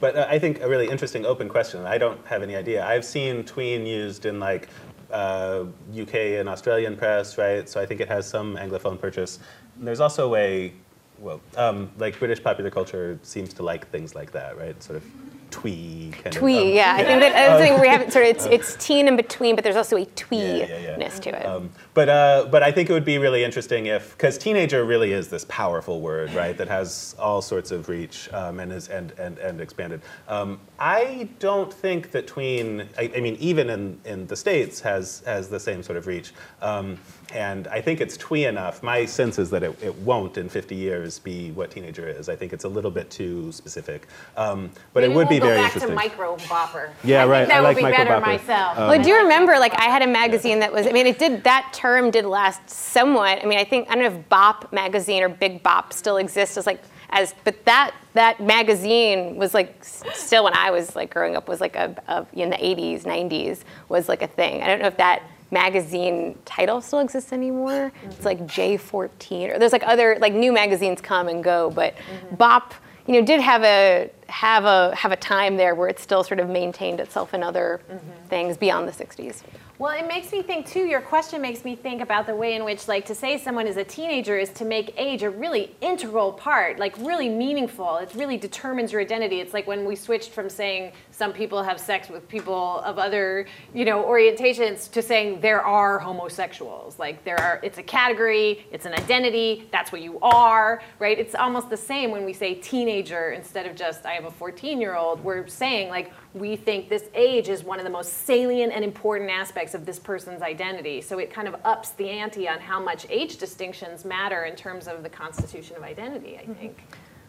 B: But uh, I think a really interesting open question. I don't have any idea. I've seen tween used in like uh, UK and Australian press, right? So I think it has some anglophone purchase. And there's also a way, well, um, like British popular culture seems to like things like that, right? Sort of twee kind
C: twee,
B: of, um,
C: yeah. I think that I think we have it <laughs> sort of it's, it's teen in between, but there's also a twee-ness
B: yeah, yeah, yeah.
C: to it. Um,
B: but uh, but I think it would be really interesting if because teenager really is this powerful word, right? That has all sorts of reach um, and is and and, and expanded. Um, I don't think that tween. I, I, mean, even in, in the states has has the same sort of reach. Um, and I think it's twee enough. My sense is that it, it won't in 50 years be what teenager is. I think it's a little bit too specific. Um, but
A: Maybe
B: it would
A: we'll
B: be very
A: back
B: interesting.
A: to micro bopper.
B: Yeah,
A: I
B: right.
A: Think that
B: I
A: would
B: like
A: be
B: micro
A: better
B: bopper.
A: myself.
B: Um,
C: well, do you remember? Like, I had a magazine that was. I mean, it did that term did last somewhat. I mean, I think I don't know if Bop magazine or Big Bop still exists as like as, but that that magazine was like still when I was like growing up was like a, a in the 80s, 90s was like a thing. I don't know if that magazine title still exists anymore. Mm-hmm. It's like J14 or there's like other like new magazines come and go, but mm-hmm. Bop, you know, did have a have a have a time there where it still sort of maintained itself in other mm-hmm. things beyond the 60s.
A: Well, it makes me think too. Your question makes me think about the way in which, like, to say someone is a teenager is to make age a really integral part, like, really meaningful. It really determines your identity. It's like when we switched from saying some people have sex with people of other, you know, orientations to saying there are homosexuals. Like, there are. It's a category. It's an identity. That's what you are, right? It's almost the same when we say teenager instead of just I have a 14-year-old. We're saying like we think this age is one of the most salient and important aspects of this person's identity. So it kind of ups the ante on how much age distinctions matter in terms of the constitution of identity, I mm-hmm. think.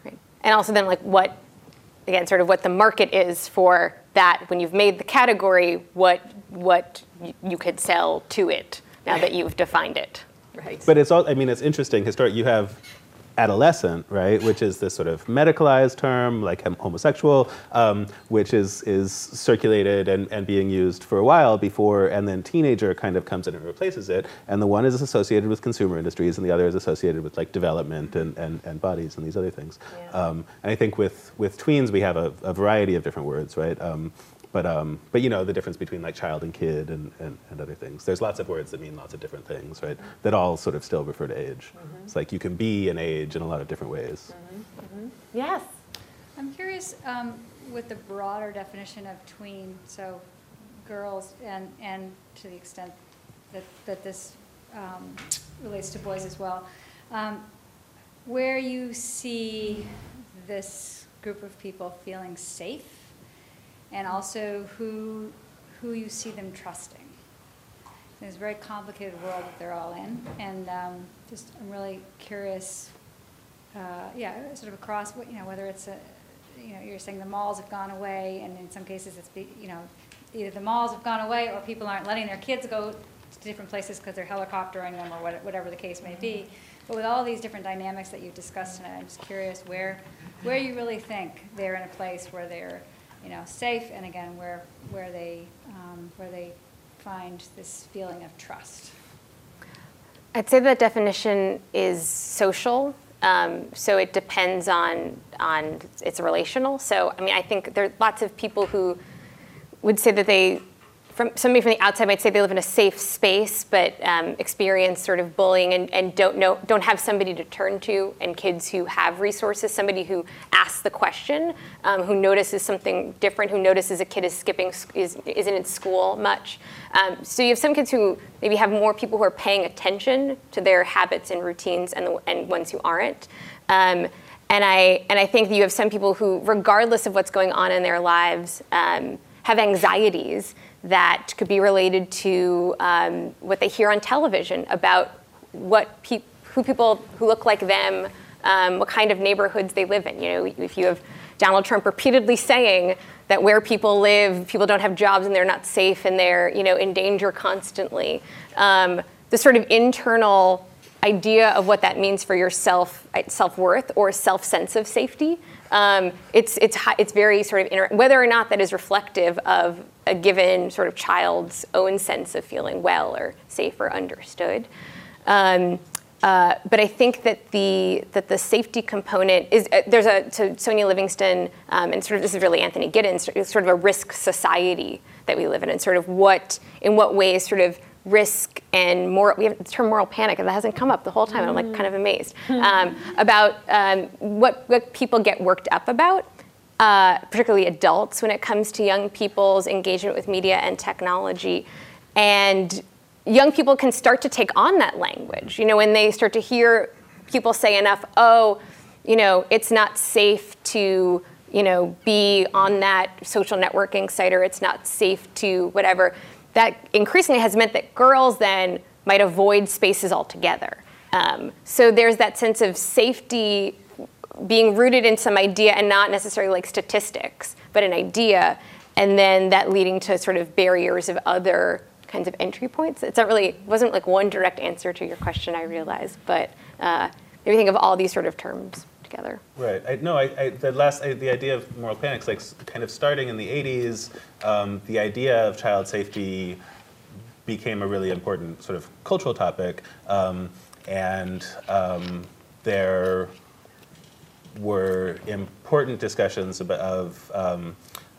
C: Right. And also then like what, again, sort of what the market is for that when you've made the category, what what you could sell to it now that you've defined it.
A: Right.
B: But it's all, I mean, it's interesting. Historic, you have adolescent, right, which is this sort of medicalized term, like homosexual, um, which is is circulated and, and being used for a while before, and then teenager kind of comes in and replaces it. And the one is associated with consumer industries, and the other is associated with like development and, and, and bodies and these other things.
A: Yeah.
B: Um, and I think with with tweens we have a, a variety of different words, right? Um, but um, but you know the difference between like child and kid and, and, and other things. There's lots of words that mean lots of different things, right? That all sort of still refer to age. It's like you can be an age in a lot of different ways.
A: yes.
G: I'm curious um, with the broader definition of tween, so girls and, and to the extent that, that this um, relates to boys as well, um, where you see this group of people feeling safe and also who, who you see them trusting. It's a very complicated world that they're all in, and um, just, I'm really curious uh, yeah, sort of across, what- you know, whether it's a, you know, you're saying the malls have gone away, and in some cases it's, be- you know, either the malls have gone away or people aren't letting their kids go to different places because they're helicoptering them or what- whatever the case may be. But with all these different dynamics that you've discussed tonight, I'm just curious where, where you really think they're in a place where they're, you know, safe, and again, where, where they, um, where they find this feeling of trust.
C: I'd say the definition is social. Um, so it depends on on it's relational. So I mean, I think there are lots of people who would say that they, from somebody from the outside might say they live in a safe space, but um, experience sort of bullying and, and don't know don't have somebody to turn to. And kids who have resources, somebody who asks the question, um, who notices something different, who notices a kid is skipping is isn't in school much. Um, so you have some kids who maybe have more people who are paying attention to their habits and routines, and the, and ones who aren't. Um, and I and I think that you have some people who, regardless of what's going on in their lives, um, have anxieties that could be related to um, what they hear on television about what peop who people who look like them, um, what kind of neighborhoods they live in. You know, if you have Donald Trump repeatedly saying that where people live, people don't have jobs and they're not safe and they're you know in danger constantly. Um, the sort of internal idea of what that means for your self self worth or self sense of safety. Um, it's it's it's very sort of inter- whether or not that is reflective of a given sort of child's own sense of feeling well or safe or understood. Um, uh, but I think that the that the safety component is uh, there's a so Sonia Livingstone um, and sort of this is really Anthony Giddens sort of a risk society that we live in and sort of what in what ways sort of risk and moral we have the term moral panic and that hasn't come up the whole time and I'm like kind of amazed um, about um, what what people get worked up about uh, particularly adults when it comes to young people's engagement with media and technology and young people can start to take on that language. You know, when they start to hear people say enough, oh, you know, it's not safe to, you know, be on that social networking site or it's not safe to whatever, that increasingly has meant that girls then might avoid spaces altogether. Um, so there's that sense of safety being rooted in some idea and not necessarily like statistics, but an idea, and then that leading to sort of barriers of other kinds of entry points. It's not really wasn't like one direct answer to your question, I realize, but uh, maybe think of all these sort of terms together.
B: Right. I, no, I, I, the last I, the idea of moral panics, like kind of starting in the '80s, um, the idea of child safety became a really important sort of cultural topic, um, and um, there were important discussions of, um,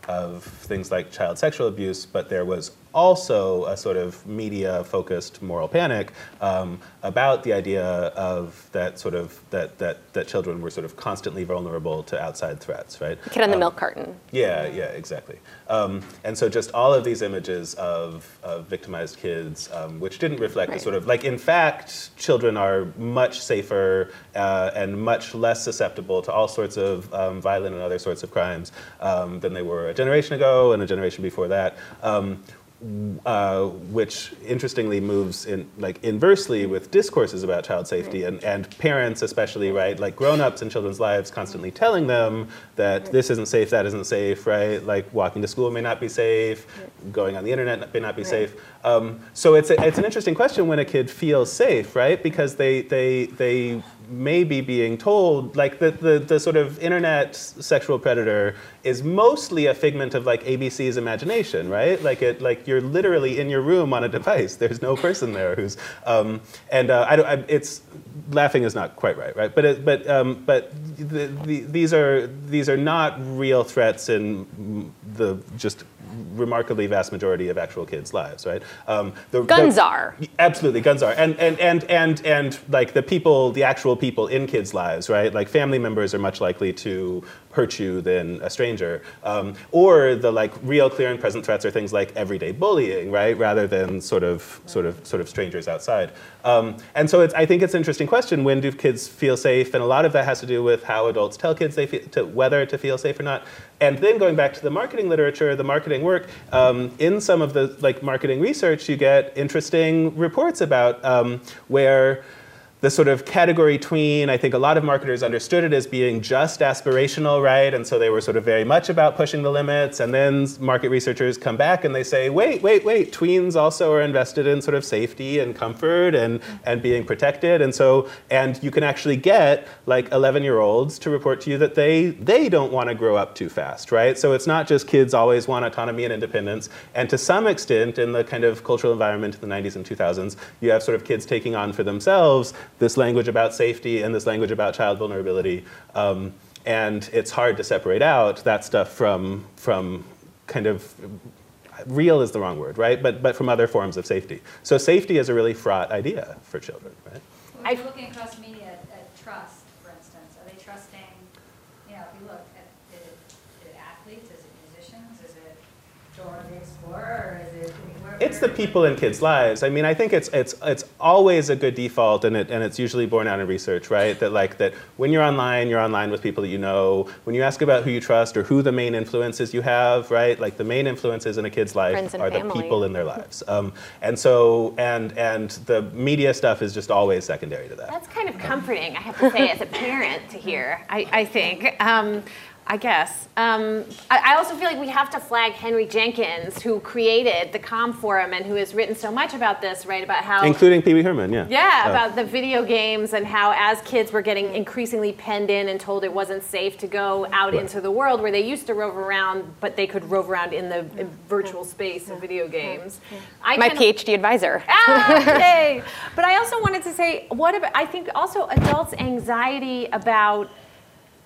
B: of things like child sexual abuse, but there was also a sort of media focused moral panic um, about the idea of that sort of that, that that children were sort of constantly vulnerable to outside threats right
C: Kid on the
B: Um,
C: milk carton.
B: yeah, yeah, exactly. Um, and so just all of these images of, of victimized kids, um, which didn't reflect the sort of like, in fact, children are much safer uh, and much less susceptible to all sorts of um, violent and other sorts of crimes um, than they were a generation ago and a generation before that. Uh, which interestingly moves in like inversely with discourses about child safety and, and parents especially right? Like grown-ups in children's lives constantly telling them that this isn't safe that isn't safe right? Like walking to school may not be safe going on the internet may not be safe. Um, so it's, a, it's an interesting question when a kid feels safe right? Because they they they may be being told like the, the, the sort of internet sexual predator is mostly a figment of like abc's imagination right? Like it like you're literally in your room on a device. There's no person there who's um, and uh, I don't, I, it's laughing is not quite right right? But it, but um, but the, the, these are these are not real threats in the just remarkably vast majority of actual kids lives right um, the,
C: Guns
B: the-
C: are.
B: Absolutely, guns are, and and and and and like the people, the actual people in kids' lives, right? Like family members are much likely to hurt you than a stranger, um, or the like real, clear, and present threats are things like everyday bullying, right? Rather than sort of sort of sort of strangers outside. Um, and so it's, I think it's an interesting question. When do kids feel safe? And a lot of that has to do with how adults tell kids they feel, to whether to feel safe or not. And then going back to the marketing literature, the marketing work, um, in some of the like marketing research, you get interesting reports about um, where the sort of category tween, I think a lot of marketers understood it as being just aspirational, right? And so they were sort of very much about pushing the limits. And then market researchers come back and they say, wait, wait, wait, tweens also are invested in sort of safety and comfort and, and being protected. And so, and you can actually get like 11 year olds to report to you that they, they don't want to grow up too fast, right? So it's not just kids always want autonomy and independence. And to some extent, in the kind of cultural environment in the 90s and 2000s, you have sort of kids taking on for themselves this language about safety and this language about child vulnerability. Um, and it's hard to separate out that stuff from, from kind of real is the wrong word, right? But, but from other forms of safety. So safety is a really fraught idea for children, right?
G: When you're looking across media at, at trust, for instance, are they trusting, you know, if you look at, is it, is it athletes, is it musicians, is it Dora the Explorer, or is it? Where-
B: It's the people in kids' lives. I mean, I think it's it's it's always a good default, and it and it's usually borne out in research, right? That like that when you're online, you're online with people that you know. When you ask about who you trust or who the main influences you have, right? Like the main influences in a kid's life
C: Friends and
B: are the people in their lives. Um, and so and and the media stuff is just always secondary to that.
A: That's kind of comforting, I have to say, as a parent to hear, I, I think. Um, I guess. Um, I, I also feel like we have to flag Henry Jenkins, who created the Com Forum and who has written so much about this, right? About how.
B: Including Pee Wee Herman, yeah.
A: yeah,
B: Uh,
A: about the video games and how as kids were getting increasingly penned in and told it wasn't safe to go out
B: Right.
A: into the world where they used to rove around, but they could rove around in the virtual space of video games. I
C: My
A: kind of-
C: PhD advisor.
A: ah, <laughs> yay. But I also wanted to say, what about, I think also adults' anxiety about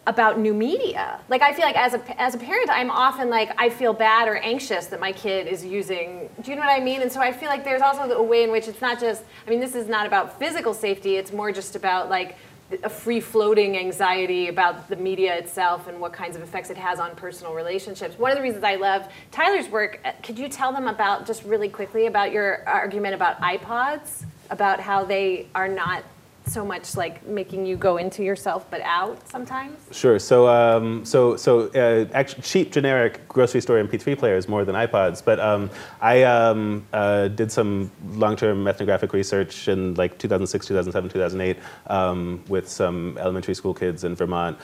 A: about new media. Like I feel like as a as a parent, I'm often like I feel bad or anxious that my kid is using. Do you know what I mean? And so I feel like there's also a way in which it's not just. I mean, this is not about physical safety. It's more just about like a free floating anxiety about the media itself and what kinds of effects it has on personal relationships. One of the reasons I love Tyler's work, uh, could you tell them about just really quickly about your argument about iPods, about how they are not so much like making you go into yourself but out sometimes?
B: Sure. So, um, so, so uh, actually, cheap generic grocery store MP3 players more than iPods. But um, I um, uh, did some long-term ethnographic research in like 2006, 2007, 2008 um, with some elementary school kids in Vermont.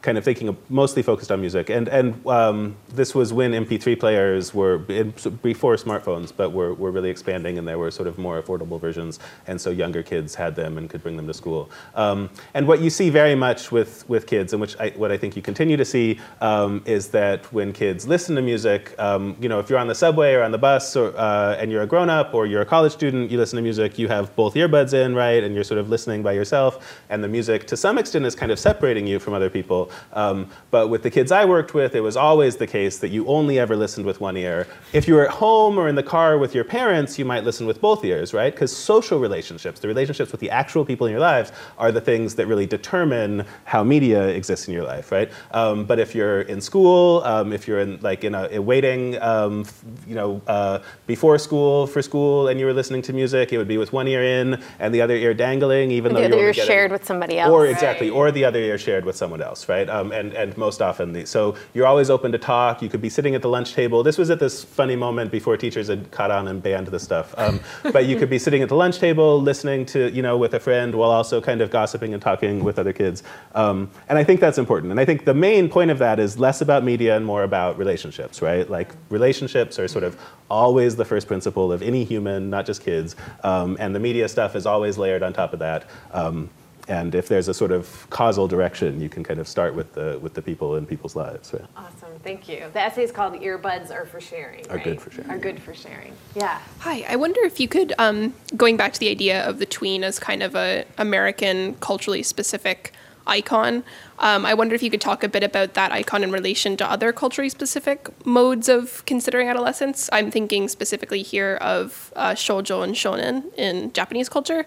B: Kind of thinking of mostly focused on music. And, and um, this was when MP3 players were, in, before smartphones, but were, were really expanding and there were sort of more affordable versions. And so younger kids had them and could bring them to school. Um, and what you see very much with, with kids, and which I, what I think you continue to see, um, is that when kids listen to music, um, you know, if you're on the subway or on the bus or, uh, and you're a grown up or you're a college student, you listen to music, you have both earbuds in, right? And you're sort of listening by yourself. And the music, to some extent, is kind of separating you from other people. Um, but with the kids I worked with, it was always the case that you only ever listened with one ear. If you were at home or in the car with your parents, you might listen with both ears, right? Because social relationships, the relationships with the actual people in your lives, are the things that really determine how media exists in your life, right? Um, but if you're in school, um, if you're in like in a, waiting, um, you know, uh, before school for school, and you were listening to music, it would be with one ear in and the other ear dangling, even
C: the
B: though
C: other
B: you
C: ear shared with somebody else.
B: or exactly, or the other ear shared with someone else, right? Um, and and most often, the, so you're always open to talk. You could be sitting at the lunch table. This was at this funny moment before teachers had caught on and banned this stuff. Um, <laughs> but you could be sitting at the lunch table, listening to you know with a friend, while also kind of gossiping and talking with other kids. Um, and I think that's important. And I think the main point of that is less about media and more about relationships, right? Like relationships are sort of always the first principle of any human, not just kids. Um, and the media stuff is always layered on top of that. Um, and if there's a sort of causal direction, you can kind of start with the with the people in people's lives. Right?
A: Awesome, thank you. The essay is called "Earbuds Are for Sharing."
B: Are good for sharing.
A: Are good for sharing. Yeah.
H: Hi, I wonder if you could, um, going back to the idea of the tween as kind of a American culturally specific icon, um, I wonder if you could talk a bit about that icon in relation to other culturally specific modes of considering adolescence. I'm thinking specifically here of uh, shoujo and shonen in Japanese culture,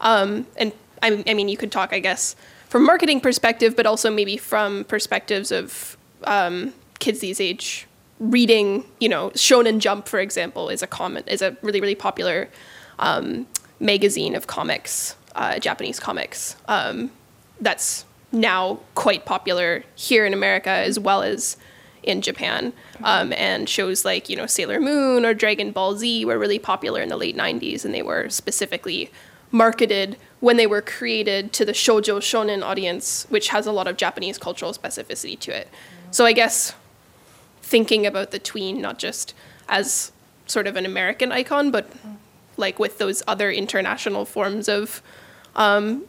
H: um, and I, I mean you could talk, I guess, from marketing perspective, but also maybe from perspectives of um, kids these age reading, you know, Shonen Jump, for example, is a common is a really really popular um, magazine of comics, uh, Japanese comics. Um, that's now quite popular here in America as well as in Japan. Um, and shows like you know Sailor Moon or Dragon Ball Z were really popular in the late '90s, and they were specifically marketed when they were created to the shoujo shonen audience, which has a lot of Japanese cultural specificity to it. So I guess thinking about the tween not just as sort of an American icon, but like with those other international forms of, um,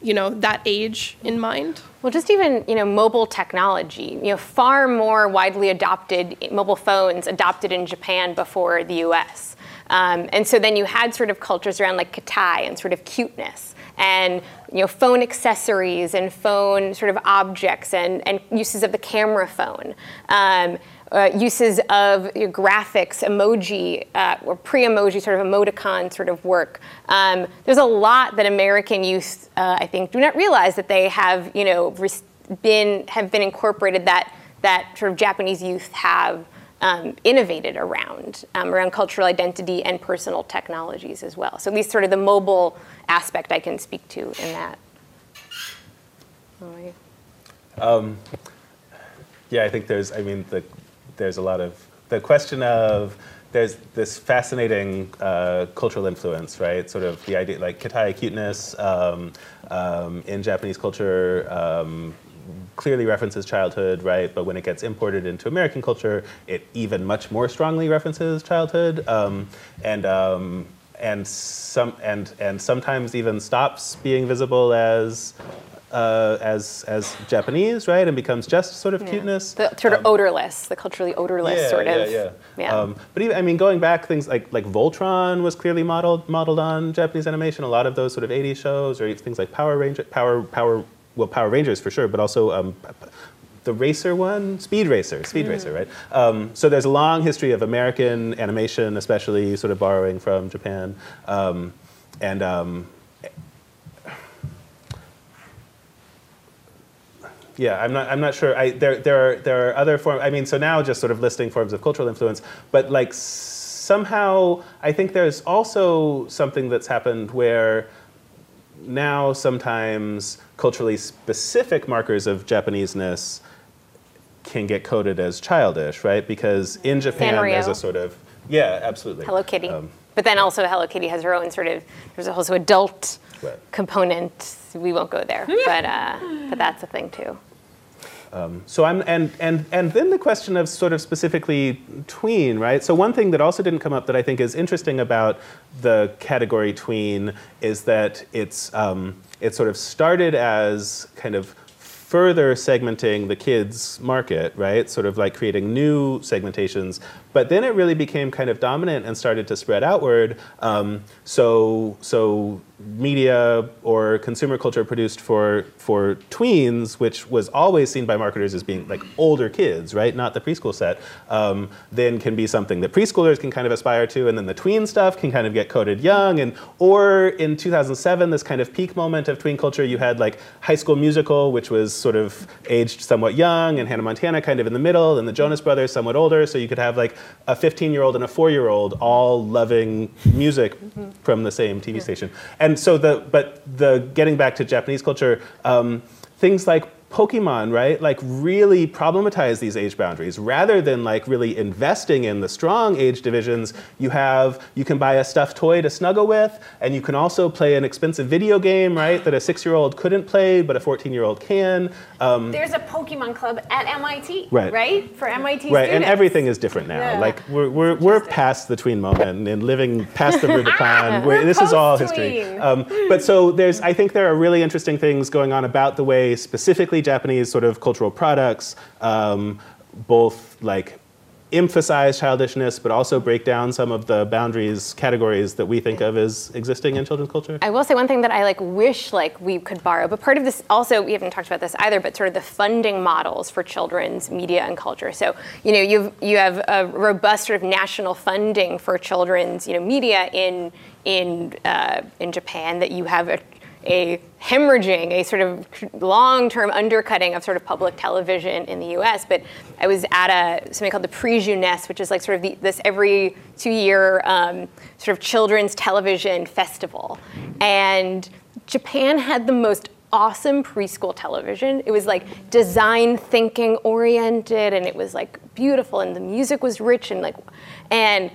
H: you know, that age in mind.
C: Well, just even you know mobile technology, you know, far more widely adopted mobile phones adopted in Japan before the U.S. Um, and so then you had sort of cultures around like keitai and sort of cuteness and you know phone accessories and phone sort of objects and, and uses of the camera phone. Um, uh, uses of your graphics, emoji, uh, or pre-emoji sort of emoticon sort of work. Um, there's a lot that American youth, uh, I think, do not realize that they have, you know, been have been incorporated that that sort of Japanese youth have um, innovated around um, around cultural identity and personal technologies as well. So at least sort of the mobile aspect I can speak to in that.
B: Yeah, I think there's. I mean, the, there's a lot of the question of there's this fascinating uh, cultural influence, right? Sort of the idea, like katai cuteness um, um, in Japanese culture. Um, clearly references childhood, right? But when it gets imported into American culture, it even much more strongly references childhood, um, and um, and some and and sometimes even stops being visible as. Uh, as as Japanese, right, and becomes just sort of
C: Yeah.
B: cuteness.
C: The sort of
B: Um,
C: odorless, the culturally odorless
B: yeah,
C: sort
B: yeah,
C: of.
B: Yeah,
C: yeah.
B: Um, but even, I mean, going back, things like like Voltron was clearly modeled modeled on Japanese animation. A lot of those sort of '80s shows, or things like Power Ranger, Power Power, well, Power Rangers for sure, but also. Um, the racer one, Speed Racer, Speed Racer, right? Um, so there's a long history of American animation, especially sort of borrowing from Japan, um, and um, Yeah, I'm not. I'm not sure. I, there, there are there are other forms. I mean, so now just sort of listing forms of cultural influence, but like somehow I think there's also something that's happened where now sometimes culturally specific markers of Japaneseness can get coded as childish, right? Because in Japan there's a sort of yeah, absolutely.
C: Hello Kitty.
B: Um,
C: but then also Hello Kitty has her own sort of. There's also adult
B: Right.
C: component. We won't go there, but uh, but that's a thing too.
B: Um, so I'm and and and then the question of sort of specifically tween, right? So one thing that also didn't come up that I think is interesting about the category tween is that it's um, it sort of started as kind of further segmenting the kids market, right? Sort of like creating new segmentations. But then it really became kind of dominant and started to spread outward. Um, so so media or consumer culture produced for for tweens, which was always seen by marketers as being like older kids, right, not the preschool set, um, then can be something that preschoolers can kind of aspire to, and then the tween stuff can kind of get coded young, and or in 2007, this kind of peak moment of tween culture, you had like High School Musical, which was sort of aged somewhat young, and Hannah Montana kind of in the middle, and the Jonas Brothers somewhat older, so you could have like a 15-year-old and a four-year-old all loving music mm-hmm. from the same TV yeah. station, and so the but the getting back to Japanese culture, um, things like Pokemon, right, like really problematize these age boundaries. Rather than like really investing in the strong age divisions, you have, you can buy a stuffed toy to snuggle with, and you can also play an expensive video game, right, that a six year old couldn't play, but a 14 year old can.
A: Um, There's a Pokemon club at MIT, right, right? for MIT
B: Right,
A: students.
B: and everything is different now. Yeah. Like we're, we're, we're past the tween moment and living past the <laughs> Rubicon.
A: we're
B: this is all history. Um, but so there's, I think there are really interesting things going on about the way specifically Japanese sort of cultural products, um, both like emphasize childishness, but also break down some of the boundaries, categories that we think of as existing in children's culture?
C: I will say one thing that I like wish like we could borrow, but part of this also we haven't talked about this either, but sort of the funding models for children's media and culture. So you know you've you have a robust sort of national funding for children's you know media in in uh, in Japan that you have a a hemorrhaging, a sort of long-term undercutting of sort of public television in the U.S. But I was at a something called the Prix Jeunesse, which is like sort of the, this every two-year um, sort of children's television festival, and Japan had the most awesome preschool television. It was like design thinking oriented, and it was like beautiful, and the music was rich and like, and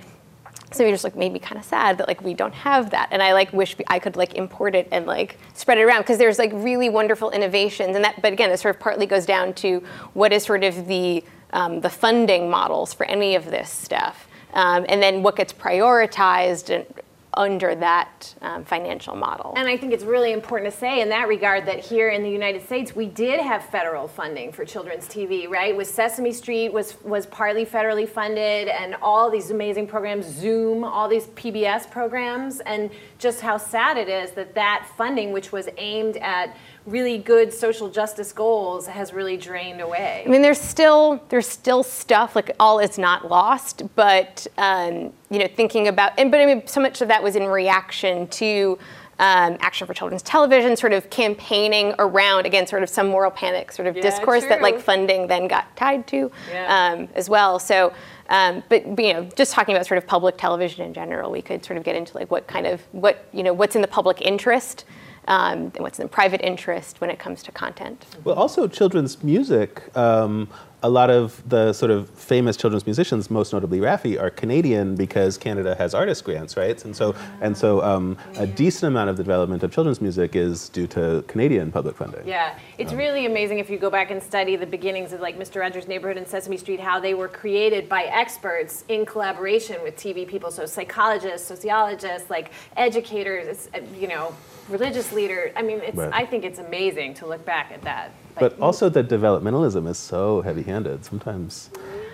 C: so it just like made me kind of sad that like we don't have that. And i like wish I could like import it and like spread it around because there's like really wonderful innovations. And that but again it sort of partly goes down to what is sort of the um, the funding models for any of this stuff. Um, and then what gets prioritized and under that um, financial model.
A: And I think it's really important to say in that regard that here in the United States we did have federal funding for children's TV, right? With Sesame Street was was partly federally funded and all these amazing programs, Zoom, all these PBS programs and just how sad it is that that funding which was aimed at really good social justice goals has really drained away.
C: I mean, there's still there's still stuff like all is not lost, but um, you know, thinking about and but I mean, so much of that was in reaction to. Um, Action for Children's Television, sort of campaigning around again, sort of some moral panic sort of yeah, discourse true. that like funding then got tied to yeah. um, as well. So, um, but you know, just talking about sort of public television in general, we could sort of get into like what kind of what you know what's in the public interest um, and what's in private interest when it comes to content.
B: Well, also children's music. Um, a lot of the sort of famous children's musicians, most notably Raffi, are Canadian because Canada has artist grants, right? And so, and so, um, a decent amount of the development of children's music is due to Canadian public funding.
A: Yeah, it's um, really amazing if you go back and study the beginnings of like Mr. Rogers' Neighborhood and Sesame Street, how they were created by experts in collaboration with TV people, so psychologists, sociologists, like educators, you know, religious leaders. I mean, it's, right. I think it's amazing to look back at that.
B: Like, but also the developmentalism is so heavy-handed. Sometimes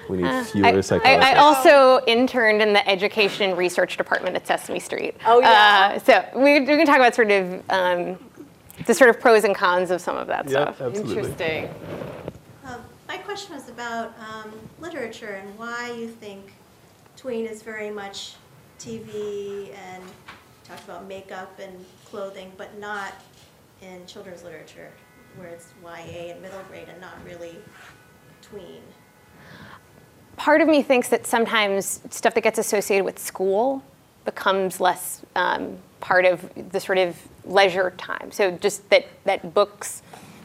B: we need uh, fewer
C: I,
B: psychologists.
C: I, I, also interned in the education research department at Sesame Street.
A: Oh yeah.
C: Uh, so we, we, can talk about sort of um, the sort of pros and cons of some of that
B: yeah,
C: stuff.
B: Absolutely.
A: Interesting.
I: Uh, my question was about um, literature and why you think tween is very much TV and talked about makeup and clothing, but not in children's literature, where it's YA and middle grade and not really tween.
C: Part of me thinks that sometimes stuff that gets associated with school becomes less um, part of the sort of leisure time. So just that, that books,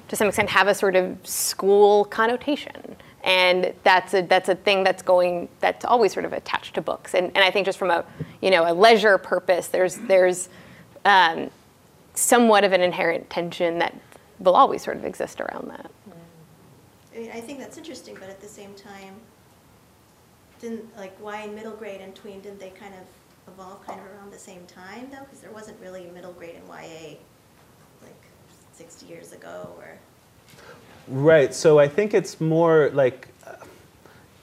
C: to some extent, have a sort of school connotation and that's a that's a thing that's going that's always sort of attached to books and, and I think just from a you know a leisure purpose there's there's um, somewhat of an inherent tension that will always sort of exist around that.
I: I mean, I think that's interesting, but at the same time, didn't, like, why in middle grade and tween, didn't they kind of evolve kind of around the same time, though? Because there wasn't really a middle grade in YA, like, sixty years ago, or,
B: Right. So I think it's more like uh,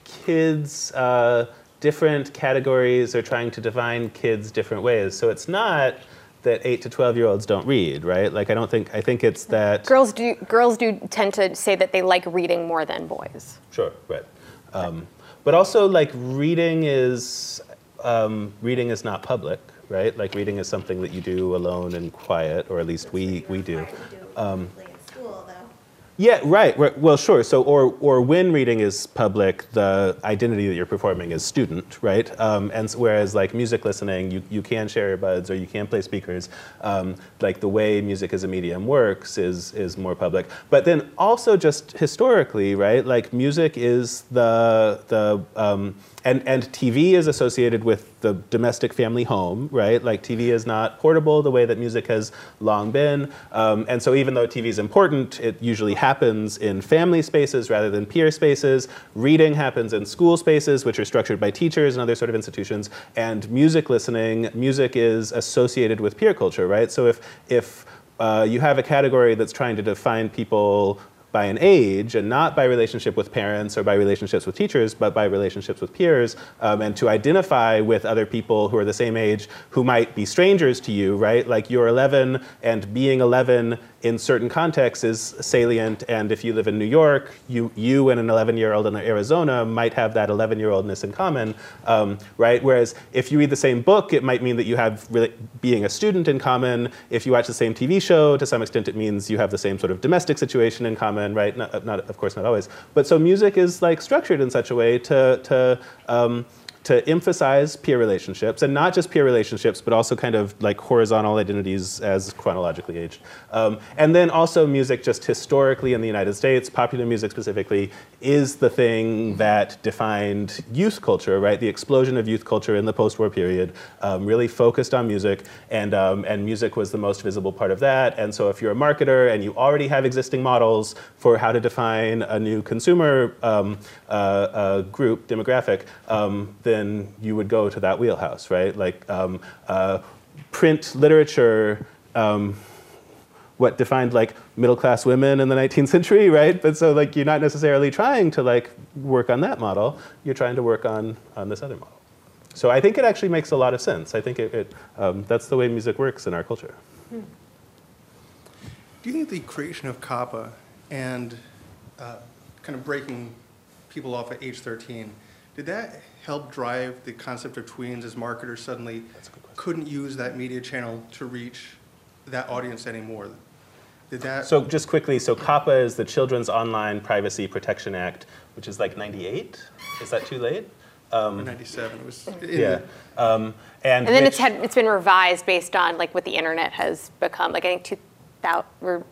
B: kids, uh, different categories are trying to define kids different ways. So it's not that eight to twelve year olds don't read, right? Like I don't think I think it's that
C: Girls do girls do tend to say that they like reading more than boys.
B: Sure, right. Um, but also, like reading is um, reading is not public, right? Like reading is something that you do alone and quiet, or at least we we do.
I: required to do
B: Um,
I: publicly in school, though.
B: Yeah, right. Well, sure. So, or or when reading is public, the identity that you're performing is student, right? Um, and whereas like music listening, you, you can share earbuds or you can play speakers. Um, like the way music as a medium works is is more public. But then also just historically, right? Like music is the the um, and and TV is associated with the domestic family home, right? Like TV is not portable the way that music has long been. Um, and so even though TV is important, it usually happens in family spaces rather than peer spaces. Reading happens in school spaces, which are structured by teachers and other sort of institutions. And music listening, music is associated with peer culture, right? So if if uh, you have a category that's trying to define people by an age and not by relationship with parents or by relationships with teachers, but by relationships with peers, um, and to identify with other people who are the same age who might be strangers to you, right? Like you're 11 and being 11 in certain contexts is salient, and if you live in New York, you, you and an 11 year old in Arizona might have that 11 year oldness in common, um, right? Whereas if you read the same book, it might mean that you have really being a student in common. If you watch the same TV show, to some extent, it means you have the same sort of domestic situation in common, right? Not, not of course, not always. But so music is like structured in such a way to, to um, to emphasize peer relationships, and not just peer relationships, but also kind of like horizontal identities as chronologically aged. Um, and then also music, just historically in the United States, popular music specifically, is the thing that defined youth culture, right? The explosion of youth culture in the post-war period um, really focused on music, and um, and music was the most visible part of that. And so, if you're a marketer and you already have existing models for how to define a new consumer um, uh, uh, group demographic, um, then you would go to that wheelhouse, right? Like um, uh, print literature. Um, what defined like middle class women in the 19th century, right? But so like you're not necessarily trying to like work on that model. You're trying to work on on this other model. So I think it actually makes a lot of sense. I think it, it um, that's the way music works in our culture.
J: Do you think the creation of COPPA and uh, kind of breaking people off at age 13, did that help drive the concept of tweens as marketers suddenly couldn't use that media channel to reach that audience anymore? Did that?
B: So just quickly, so COPPA is the Children's Online Privacy Protection Act, which is like 98. Is that too late?
J: or 97, it was. in
B: Yeah.
J: the-
B: Um, and
C: And then
B: Mitch-
C: it's had it's been revised based on like what the internet has become. Like I think 2000 or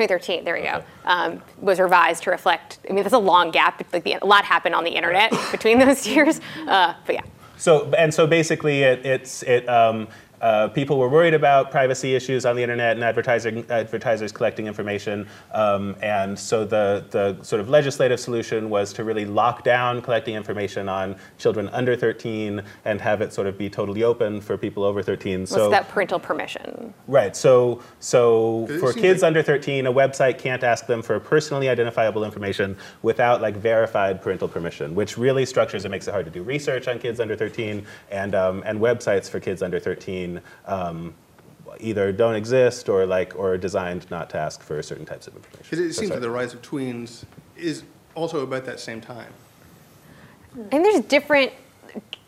C: 2013. There we go. Um, was revised to reflect. I mean, there's a long gap. Like the, a lot happened on the internet <laughs> between those years. Uh, but yeah.
B: So and so basically, it, it's it. Um, uh, people were worried about privacy issues on the internet and advertising, advertisers collecting information. Um, and so the, the sort of legislative solution was to really lock down collecting information on children under 13 and have it sort of be totally open for people over 13.
C: What's
B: So
C: that parental permission?
B: Right. So, so for kids
J: like-
B: under 13, a website can't ask them for personally identifiable information without like verified parental permission, which really structures it makes it hard to do research on kids under 13, and um, and websites for kids under 13 um, either don't exist or like or are designed not to ask for certain types of information.
J: Because it
B: So
J: seems
B: sorry.
J: like the rise of tweens is also about that same time.
C: And there's different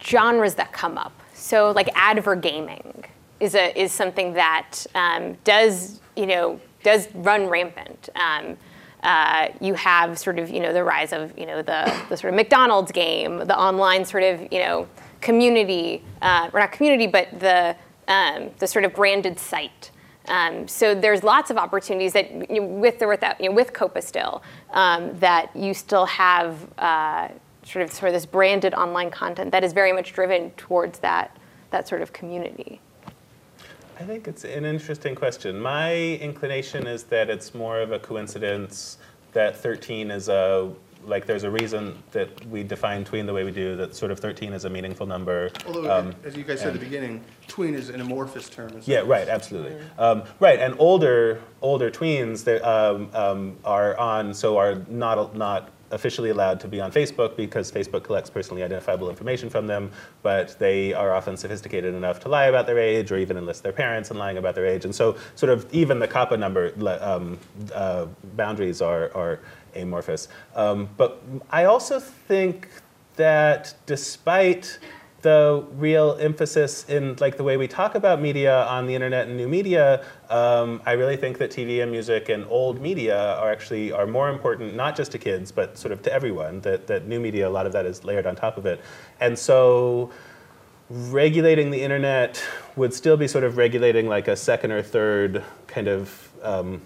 C: genres that come up. So like advergaming is a is something that um, does you know does run rampant. Um, uh, you have sort of you know the rise of you know the the sort of McDonald's game, the online sort of you know community, uh, or not community, but the um, the sort of branded site. Um, so there's lots of opportunities that you know, with or without you know, with COPPA still um, that you still have uh, sort of sort of this branded online content that is very much driven towards that that sort of community.
B: I think it's an interesting question. My inclination is that it's more of a coincidence that 13 is a like there's a reason that we define tween the way we do. That sort of 13 is a meaningful number.
J: Although,
B: Um,
J: as you guys said at the beginning, tween is an amorphous term.
B: Yeah, right, absolutely. Um, right, and older older tweens that um, um, are on so are not not officially allowed to be on Facebook because Facebook collects personally identifiable information from them, but they are often sophisticated enough to lie about their age or even enlist their parents in lying about their age, and so sort of even the COPPA number um, uh, boundaries are are amorphous. Um, but I also think that despite the real emphasis in like the way we talk about media on the internet and new media, um, I really think that TV and music and old media are actually are more important not just to kids but sort of to everyone. That that new media, a lot of that is layered on top of it, and so regulating the internet would still be sort of regulating like a second or third kind of um,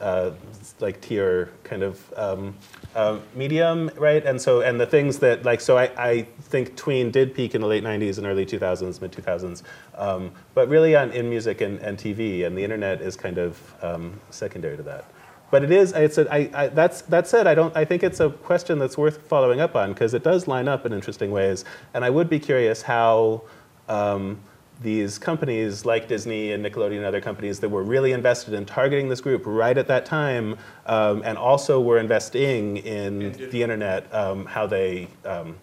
B: uh, like tier kind of um, uh, medium, right? And so, and the things that like, so I, I think tween did peak in the late 90s and early 2000s, mid 2000s, um, but really on in music and, and TV, and the internet is kind of um, secondary to that. But it is, it's a, I, I, that's, that said, I, don't, I think it's a question that's worth following up on because it does line up in interesting ways. And I would be curious how um, these companies like Disney and Nickelodeon and other companies that were really invested in targeting this group right at that time um, and also were investing in the internet, um, how they, um,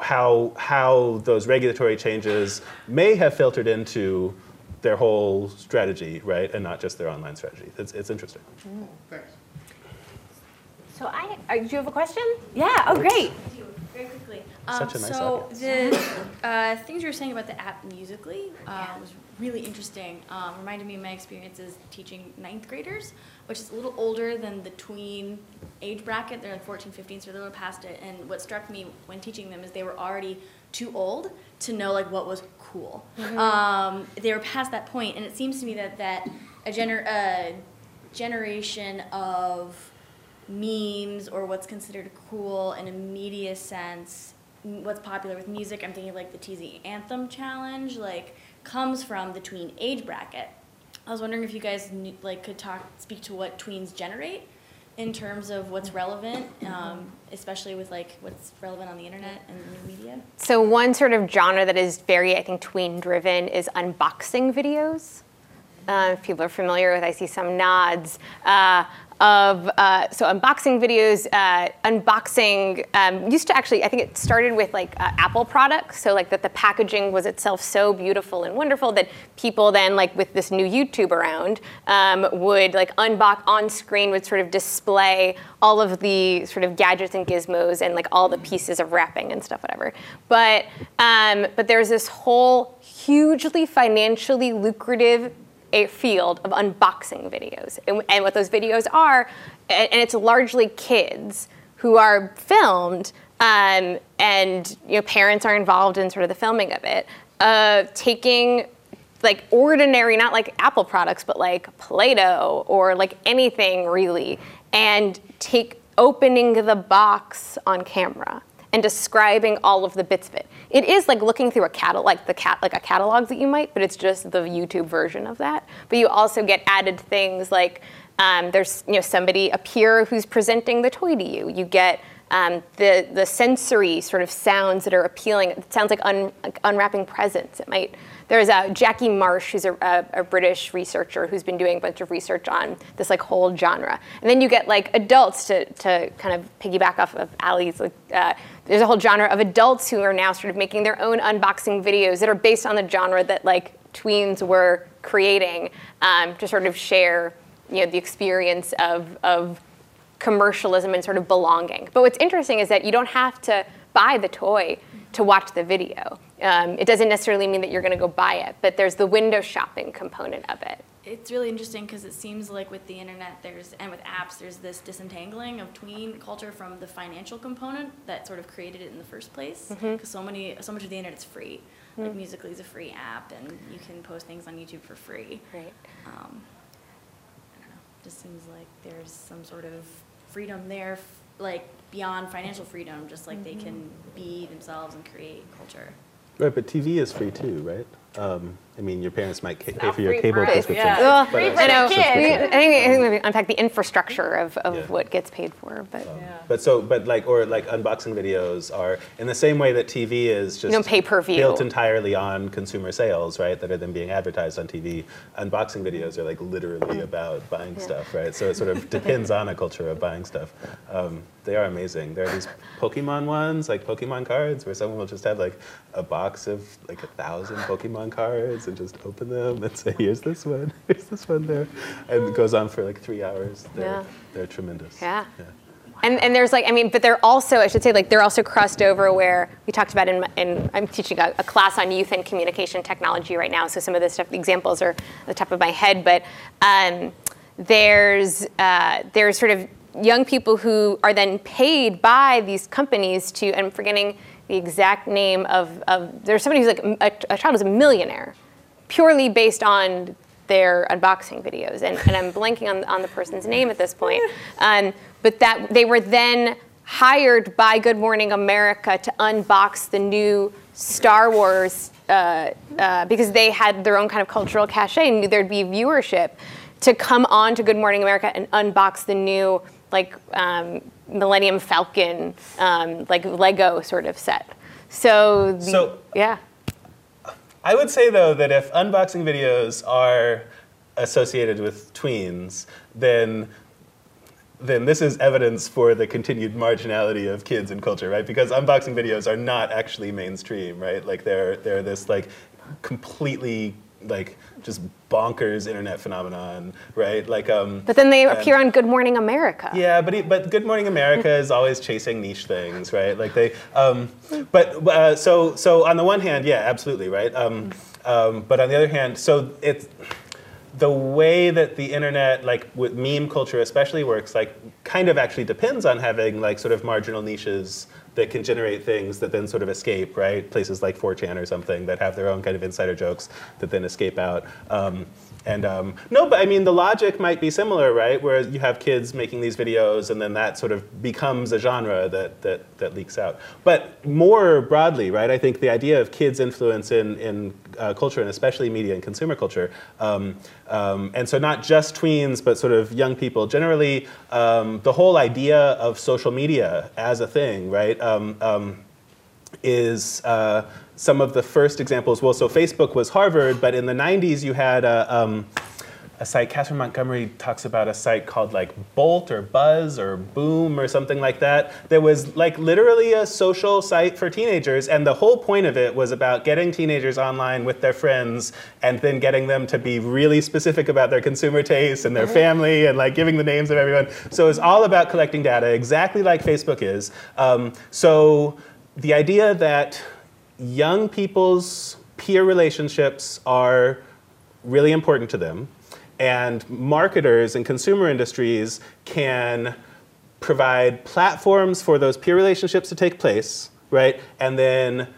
B: how, how those regulatory changes may have filtered into their whole strategy, right, and not just their online strategy. It's, it's interesting.
J: Thanks.
A: So I, uh, do you have a question? Yeah, oh, great.
K: Very quickly.
B: Such a
K: Um,
B: nice
K: so
B: audience.
K: the uh, things you were saying about the app Musical.ly uh, was really interesting. Um, reminded me of my experiences teaching ninth graders, which is a little older than the tween age bracket. They're like 14, 15, so they're a little past it. And what struck me when teaching them is they were already too old to know like what was cool. Um, they were past that point, and it seems to me that that a gener- uh, generation of memes or what's considered cool in a media sense, what's popular with music, I'm thinking like the TZ Anthem challenge, like comes from the tween age bracket. I was wondering if you guys knew, like could talk, speak to what tweens generate in terms of what's relevant, um, especially with like what's relevant on the internet and new media.
C: So one sort of genre that is very, I think, tween driven is unboxing videos. Uh, if people are familiar with, I see some nods. Uh, of uh, so unboxing videos, uh, unboxing um, used to actually I think it started with like uh, Apple products. So like that the packaging was itself so beautiful and wonderful that people then like with this new YouTube around um, would like unbox on screen would sort of display all of the sort of gadgets and gizmos and like all the pieces of wrapping and stuff whatever. But um, but there's this whole hugely financially lucrative a field of unboxing videos. And, and what those videos are, and, and it's largely kids who are filmed, um, and you know, parents are involved in sort of the filming of it, uh, taking like ordinary, not like Apple products, but like Play-Doh or like anything really, and take opening the box on camera and describing all of the bits of it. It is like looking through a catalog, like the cat, like a catalog that you might, but it's just the YouTube version of that. But you also get added things like um, there's you know somebody a peer who's presenting the toy to you. You get um, the the sensory sort of sounds that are appealing. It sounds like, un, like unwrapping presents. It might. There's a Jackie Marsh, who's a, a, a British researcher who's been doing a bunch of research on this like whole genre. And then you get like adults to, to kind of piggyback off of Ali's. Like, uh, there's a whole genre of adults who are now sort of making their own unboxing videos that are based on the genre that like tweens were creating um, to sort of share you know the experience of, of commercialism and sort of belonging. But what's interesting is that you don't have to buy the toy to watch the video. Um, it doesn't necessarily mean that you're going to go buy it, but there's the window shopping component of it.
K: It's really interesting because it seems like with the internet, there's and with apps, there's this disentangling of tween culture from the financial component that sort of created it in the first place. Because so many, so much of the internet is free. Like Musical.ly is a free app, and you can post things on YouTube for free.
C: Right.
K: Um, I don't know. Just seems like there's some sort of freedom there, f- like beyond financial freedom. Just like they mm-hmm. can be themselves and create culture.
B: Right, but TV is free too, right? Um, I mean, your parents might ca- pay for your cable
A: for us,
B: prescription.
A: yeah.
C: Well,
B: but, uh,
C: I know.
A: kids.
C: I think, I think we unpack the infrastructure of, of
B: Yeah.
C: what gets paid for, but
B: But so, but like, or like unboxing videos are in the same way that TV is just
C: know, pay-per-view.
B: built entirely on consumer sales, right? That are then being advertised on TV. Unboxing videos are like literally about buying stuff, right? So it sort of <laughs> depends on a culture of buying stuff. Um, they are amazing. There are these Pokemon ones, like Pokemon cards, where someone will just have like a box of like a thousand Pokemon cards and just open them and say, "Here's this one, <laughs> here's this one there," and it goes on for like three hours. They're,
C: Yeah.
B: they're tremendous.
C: Yeah. And, and there's like, I mean, but they're also, I should say, like, they're also crossed over where we talked about in, in I'm teaching a, a class on youth and communication technology right now. So some of the stuff, the examples are at the top of my head, but um, there's, uh, there's sort of young people who are then paid by these companies to, I'm forgetting the exact name of, of there's somebody who's like, a, a child who's a millionaire purely based on their unboxing videos. And, and I'm blanking on, on the person's name at this point. <laughs> Um, but that they were then hired by Good Morning America to unbox the new Star Wars uh, uh, because they had their own kind of cultural cachet and knew there'd be viewership to come on to Good Morning America and unbox the new like um, Millennium Falcon um, like Lego sort of set. So, the,
B: So-
C: yeah.
B: I would say though that if unboxing videos are associated with tweens, then then this is evidence for the continued marginality of kids in culture, right? Because unboxing videos are not actually mainstream, right? Like they're they're this like completely like just bonkers internet phenomenon, right? Like um
C: But then they
B: and-
C: appear on Good Morning America.
B: yeah, but he, but Good Morning America is always chasing niche things, right? Like they, um, but uh, so so on the one hand, yeah, absolutely, right. Um, um, but on the other hand, so it's the way that the internet, like with meme culture especially, works, like kind of actually depends on having like sort of marginal niches that can generate things that then sort of escape, right? Places like 4chan or something that have their own kind of insider jokes that then escape out. Um, and um, no, but I mean, the logic might be similar, right? Where you have kids making these videos and then that sort of becomes a genre that, that, that leaks out. But more broadly, right, I think the idea of kids' influence in, in uh, culture and especially media and consumer culture, um, um, and so not just tweens, but sort of young people generally, um, the whole idea of social media as a thing, right? Um, um, is uh, some of the first examples. Well, so Facebook was Harvard, but in the 90s you had a, um, a site, Kathryn Montgomery talks about a site called like Bolt or Buzz or Boom or something like that. That was like literally a social site for teenagers, and the whole point of it was about getting teenagers online with their friends and then getting them to be really specific about their consumer tastes and their family and like giving the names of everyone. So it's all about collecting data, exactly like Facebook is. Um, so the idea that young people's peer relationships are really important to them, and marketers and consumer industries can provide platforms for those peer relationships to take place, right? And then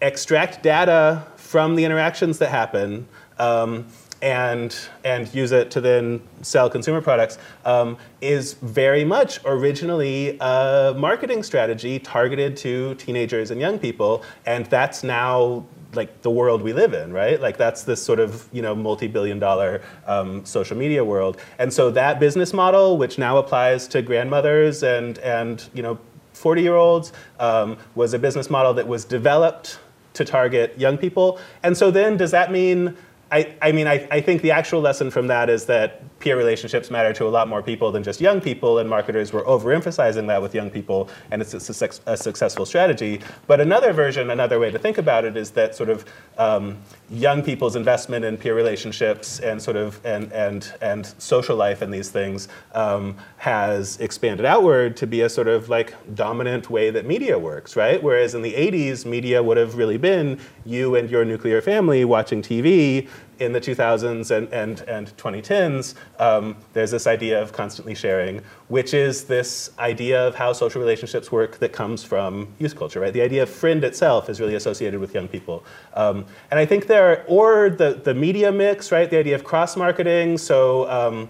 B: extract data from the interactions that happen um, and and use it to then sell consumer products um, is very much originally a marketing strategy targeted to teenagers and young people, and that's now like the world we live in, right? Like that's this sort of you know multi-billion dollar um, social media world, and so that business model, which now applies to grandmothers and and you know 40 year olds, um, was a business model that was developed to target young people. And so then does that mean, I, I mean, I, I think the actual lesson from that is that peer relationships matter to a lot more people than just young people, and marketers were overemphasizing that with young people, and it's a, a successful strategy. But another version, another way to think about it is that sort of um, young people's investment in peer relationships and sort of and and and social life and these things um, has expanded outward to be a sort of like dominant way that media works, right? Whereas in the 80s, media would have really been you and your nuclear family watching TV. In the 2000s and, and, and 2010s, um, there's this idea of constantly sharing, which is this idea of how social relationships work that comes from youth culture, right? The idea of friend itself is really associated with young people. Um, and I think there, are, or the, the media mix, right? The idea of cross marketing. So, um,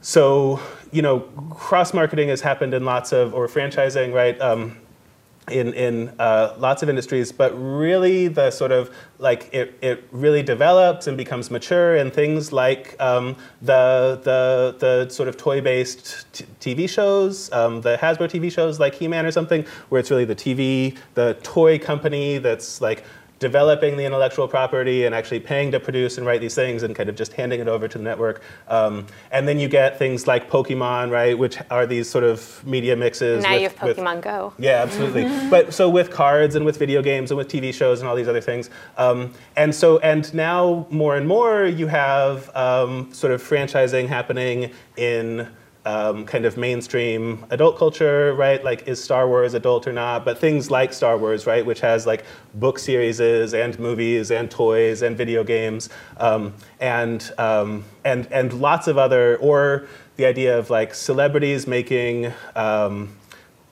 B: so you know, cross marketing has happened in lots of, or franchising, right? In, in uh, lots of industries, but really the sort of like it, it really develops and becomes mature in things like um, the, the, the sort of toy based t- TV shows, um, the Hasbro TV shows like He Man or something, where it's really the TV, the toy company that's like developing the intellectual property and actually paying to produce and write these things and kind of just handing it over to the network. Um, and then you get things like Pokemon, right, which are these sort of media mixes.
C: Now
B: with,
C: you have
B: with-
C: Pokemon Go.
B: yeah, absolutely. <laughs> but so with cards and with video games and with TV shows and all these other things, um, and so and now more and more you have um, sort of franchising happening in. Um, kind of mainstream adult culture, right? Like, is Star Wars adult or not? But things like Star Wars, right, which has like book series and movies and toys and video games, um, and um, and and lots of other, or the idea of like celebrities making. Um,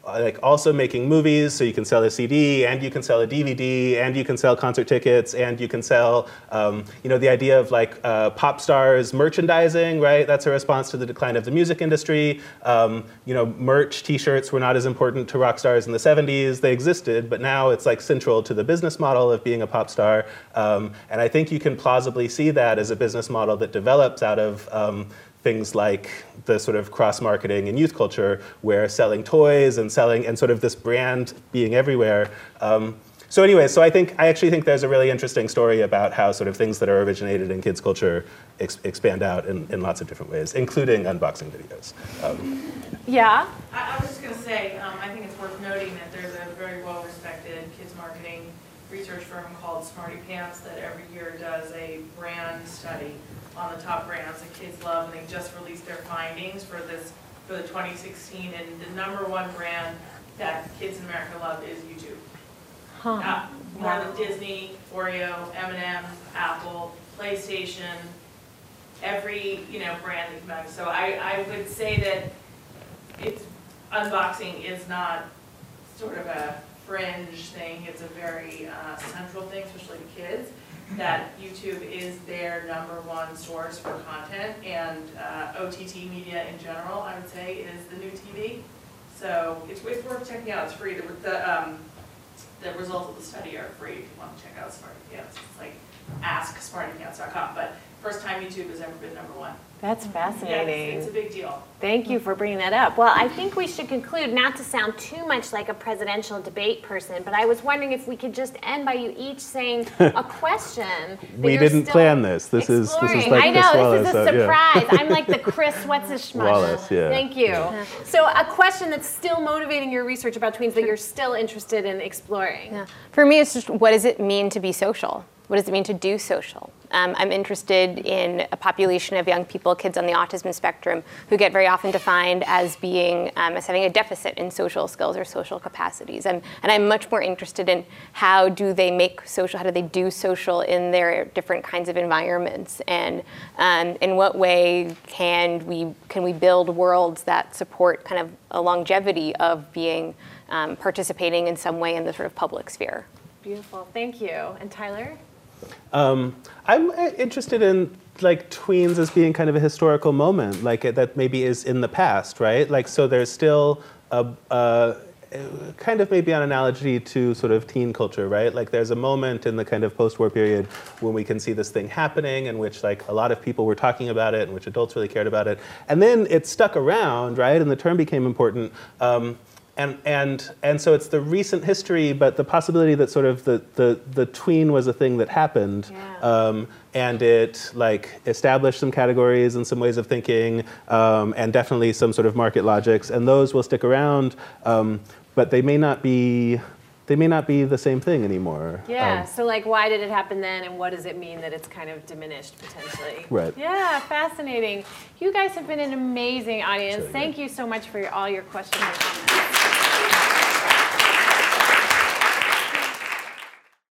B: like also making movies so you can sell a cd and you can sell a dvd and you can sell concert tickets and you can sell um, you know the idea of like uh, pop stars merchandising right? That's a response to the decline of the music industry. Um, you know merch t-shirts were not as important to rock stars in the 70s they existed but now it's like central to the business model of being a pop star. Um, and i think you can plausibly see that as a business model that develops out of um, things like the sort of cross marketing and youth culture, where selling toys and selling and sort of this brand being everywhere. Um, so anyway, so I think I actually think there's a really interesting story about how sort of things that are originated in kids culture ex- expand out in, in lots of different ways, including unboxing videos. Um,
A: Yeah.
L: I, I was just going to say, um, I think it's worth noting that there's a very well-respected kids marketing research firm called Smarty Pants that every year does a brand study on the top brands that kids love, and they just released their findings for this for the 2016, and the number one brand that kids in America love is YouTube. Uh, more than Disney, Oreo, M&M, Apple, PlayStation, every, you know, brand that can So I, I would say that it's, unboxing is not sort of a fringe thing, it's a very uh, central thing, especially to kids, that YouTube is their number one source for content, and uh, OTT media in general, I would say, is the new TV. So it's, it's worth checking out, it's free, the, the, um, the results of the study are free if you want to check out Smarty Pants. It's like asksmartypants.com, but first time YouTube has ever been number one.
A: That's fascinating.
L: it's, it's a big deal.
A: Thank you for bringing that up. Well, I think we should conclude, not to sound too much like a presidential debate person, but I was wondering if we could just end by you each saying a <laughs> question. that
B: We
A: you're
B: didn't
A: still
B: plan this. This is- this is
A: exploring.
B: like
A: I
B: Chris
A: know,
B: Wallace,
A: this is
B: so,
A: a
B: yeah.
A: surprise. I'm like the <laughs> Chris what's his schmush.
B: Wallace, yeah.
A: Thank you. So a question that's still motivating your research about tweens that you're still interested in exploring.
C: Yeah. For me, it's just what does it mean to be social? What does it mean to do social? Um, I'm interested in a population of young people, kids on the autism spectrum, who get very often defined as being um, as having a deficit in social skills or social capacities. And, and I'm much more interested in how do they make social, how do they do social in their different kinds of environments, and um, in what way can we can we build worlds that support kind of a longevity of being um, participating in some way in the sort of public sphere.
A: Beautiful. Thank you. And Tyler?
B: Um, I'm uh, interested in like tweens as being kind of a historical moment, like it, that maybe is in the past, right? Like so, there's still a, a kind of maybe an analogy to sort of teen culture, right? Like there's a moment in the kind of post-war period when we can see this thing happening, in which like a lot of people were talking about it, in which adults really cared about it, and then it stuck around, right? And the term became important. Um, and, and, and so it's the recent history, but the possibility that sort of the, the, the tween was a thing that happened.
A: Yeah.
B: Um, and it like established some categories and some ways of thinking, um, and definitely some sort of market logics, and those will stick around, um, but they may not be, they may not be the same thing anymore.
A: Yeah.
B: Um,
A: so, like, why did it happen then, and what does it mean that it's kind of diminished potentially?
B: Right.
A: Yeah, fascinating. You guys have been an amazing audience.
B: Really good.
A: Thank you so much for your, all your questions.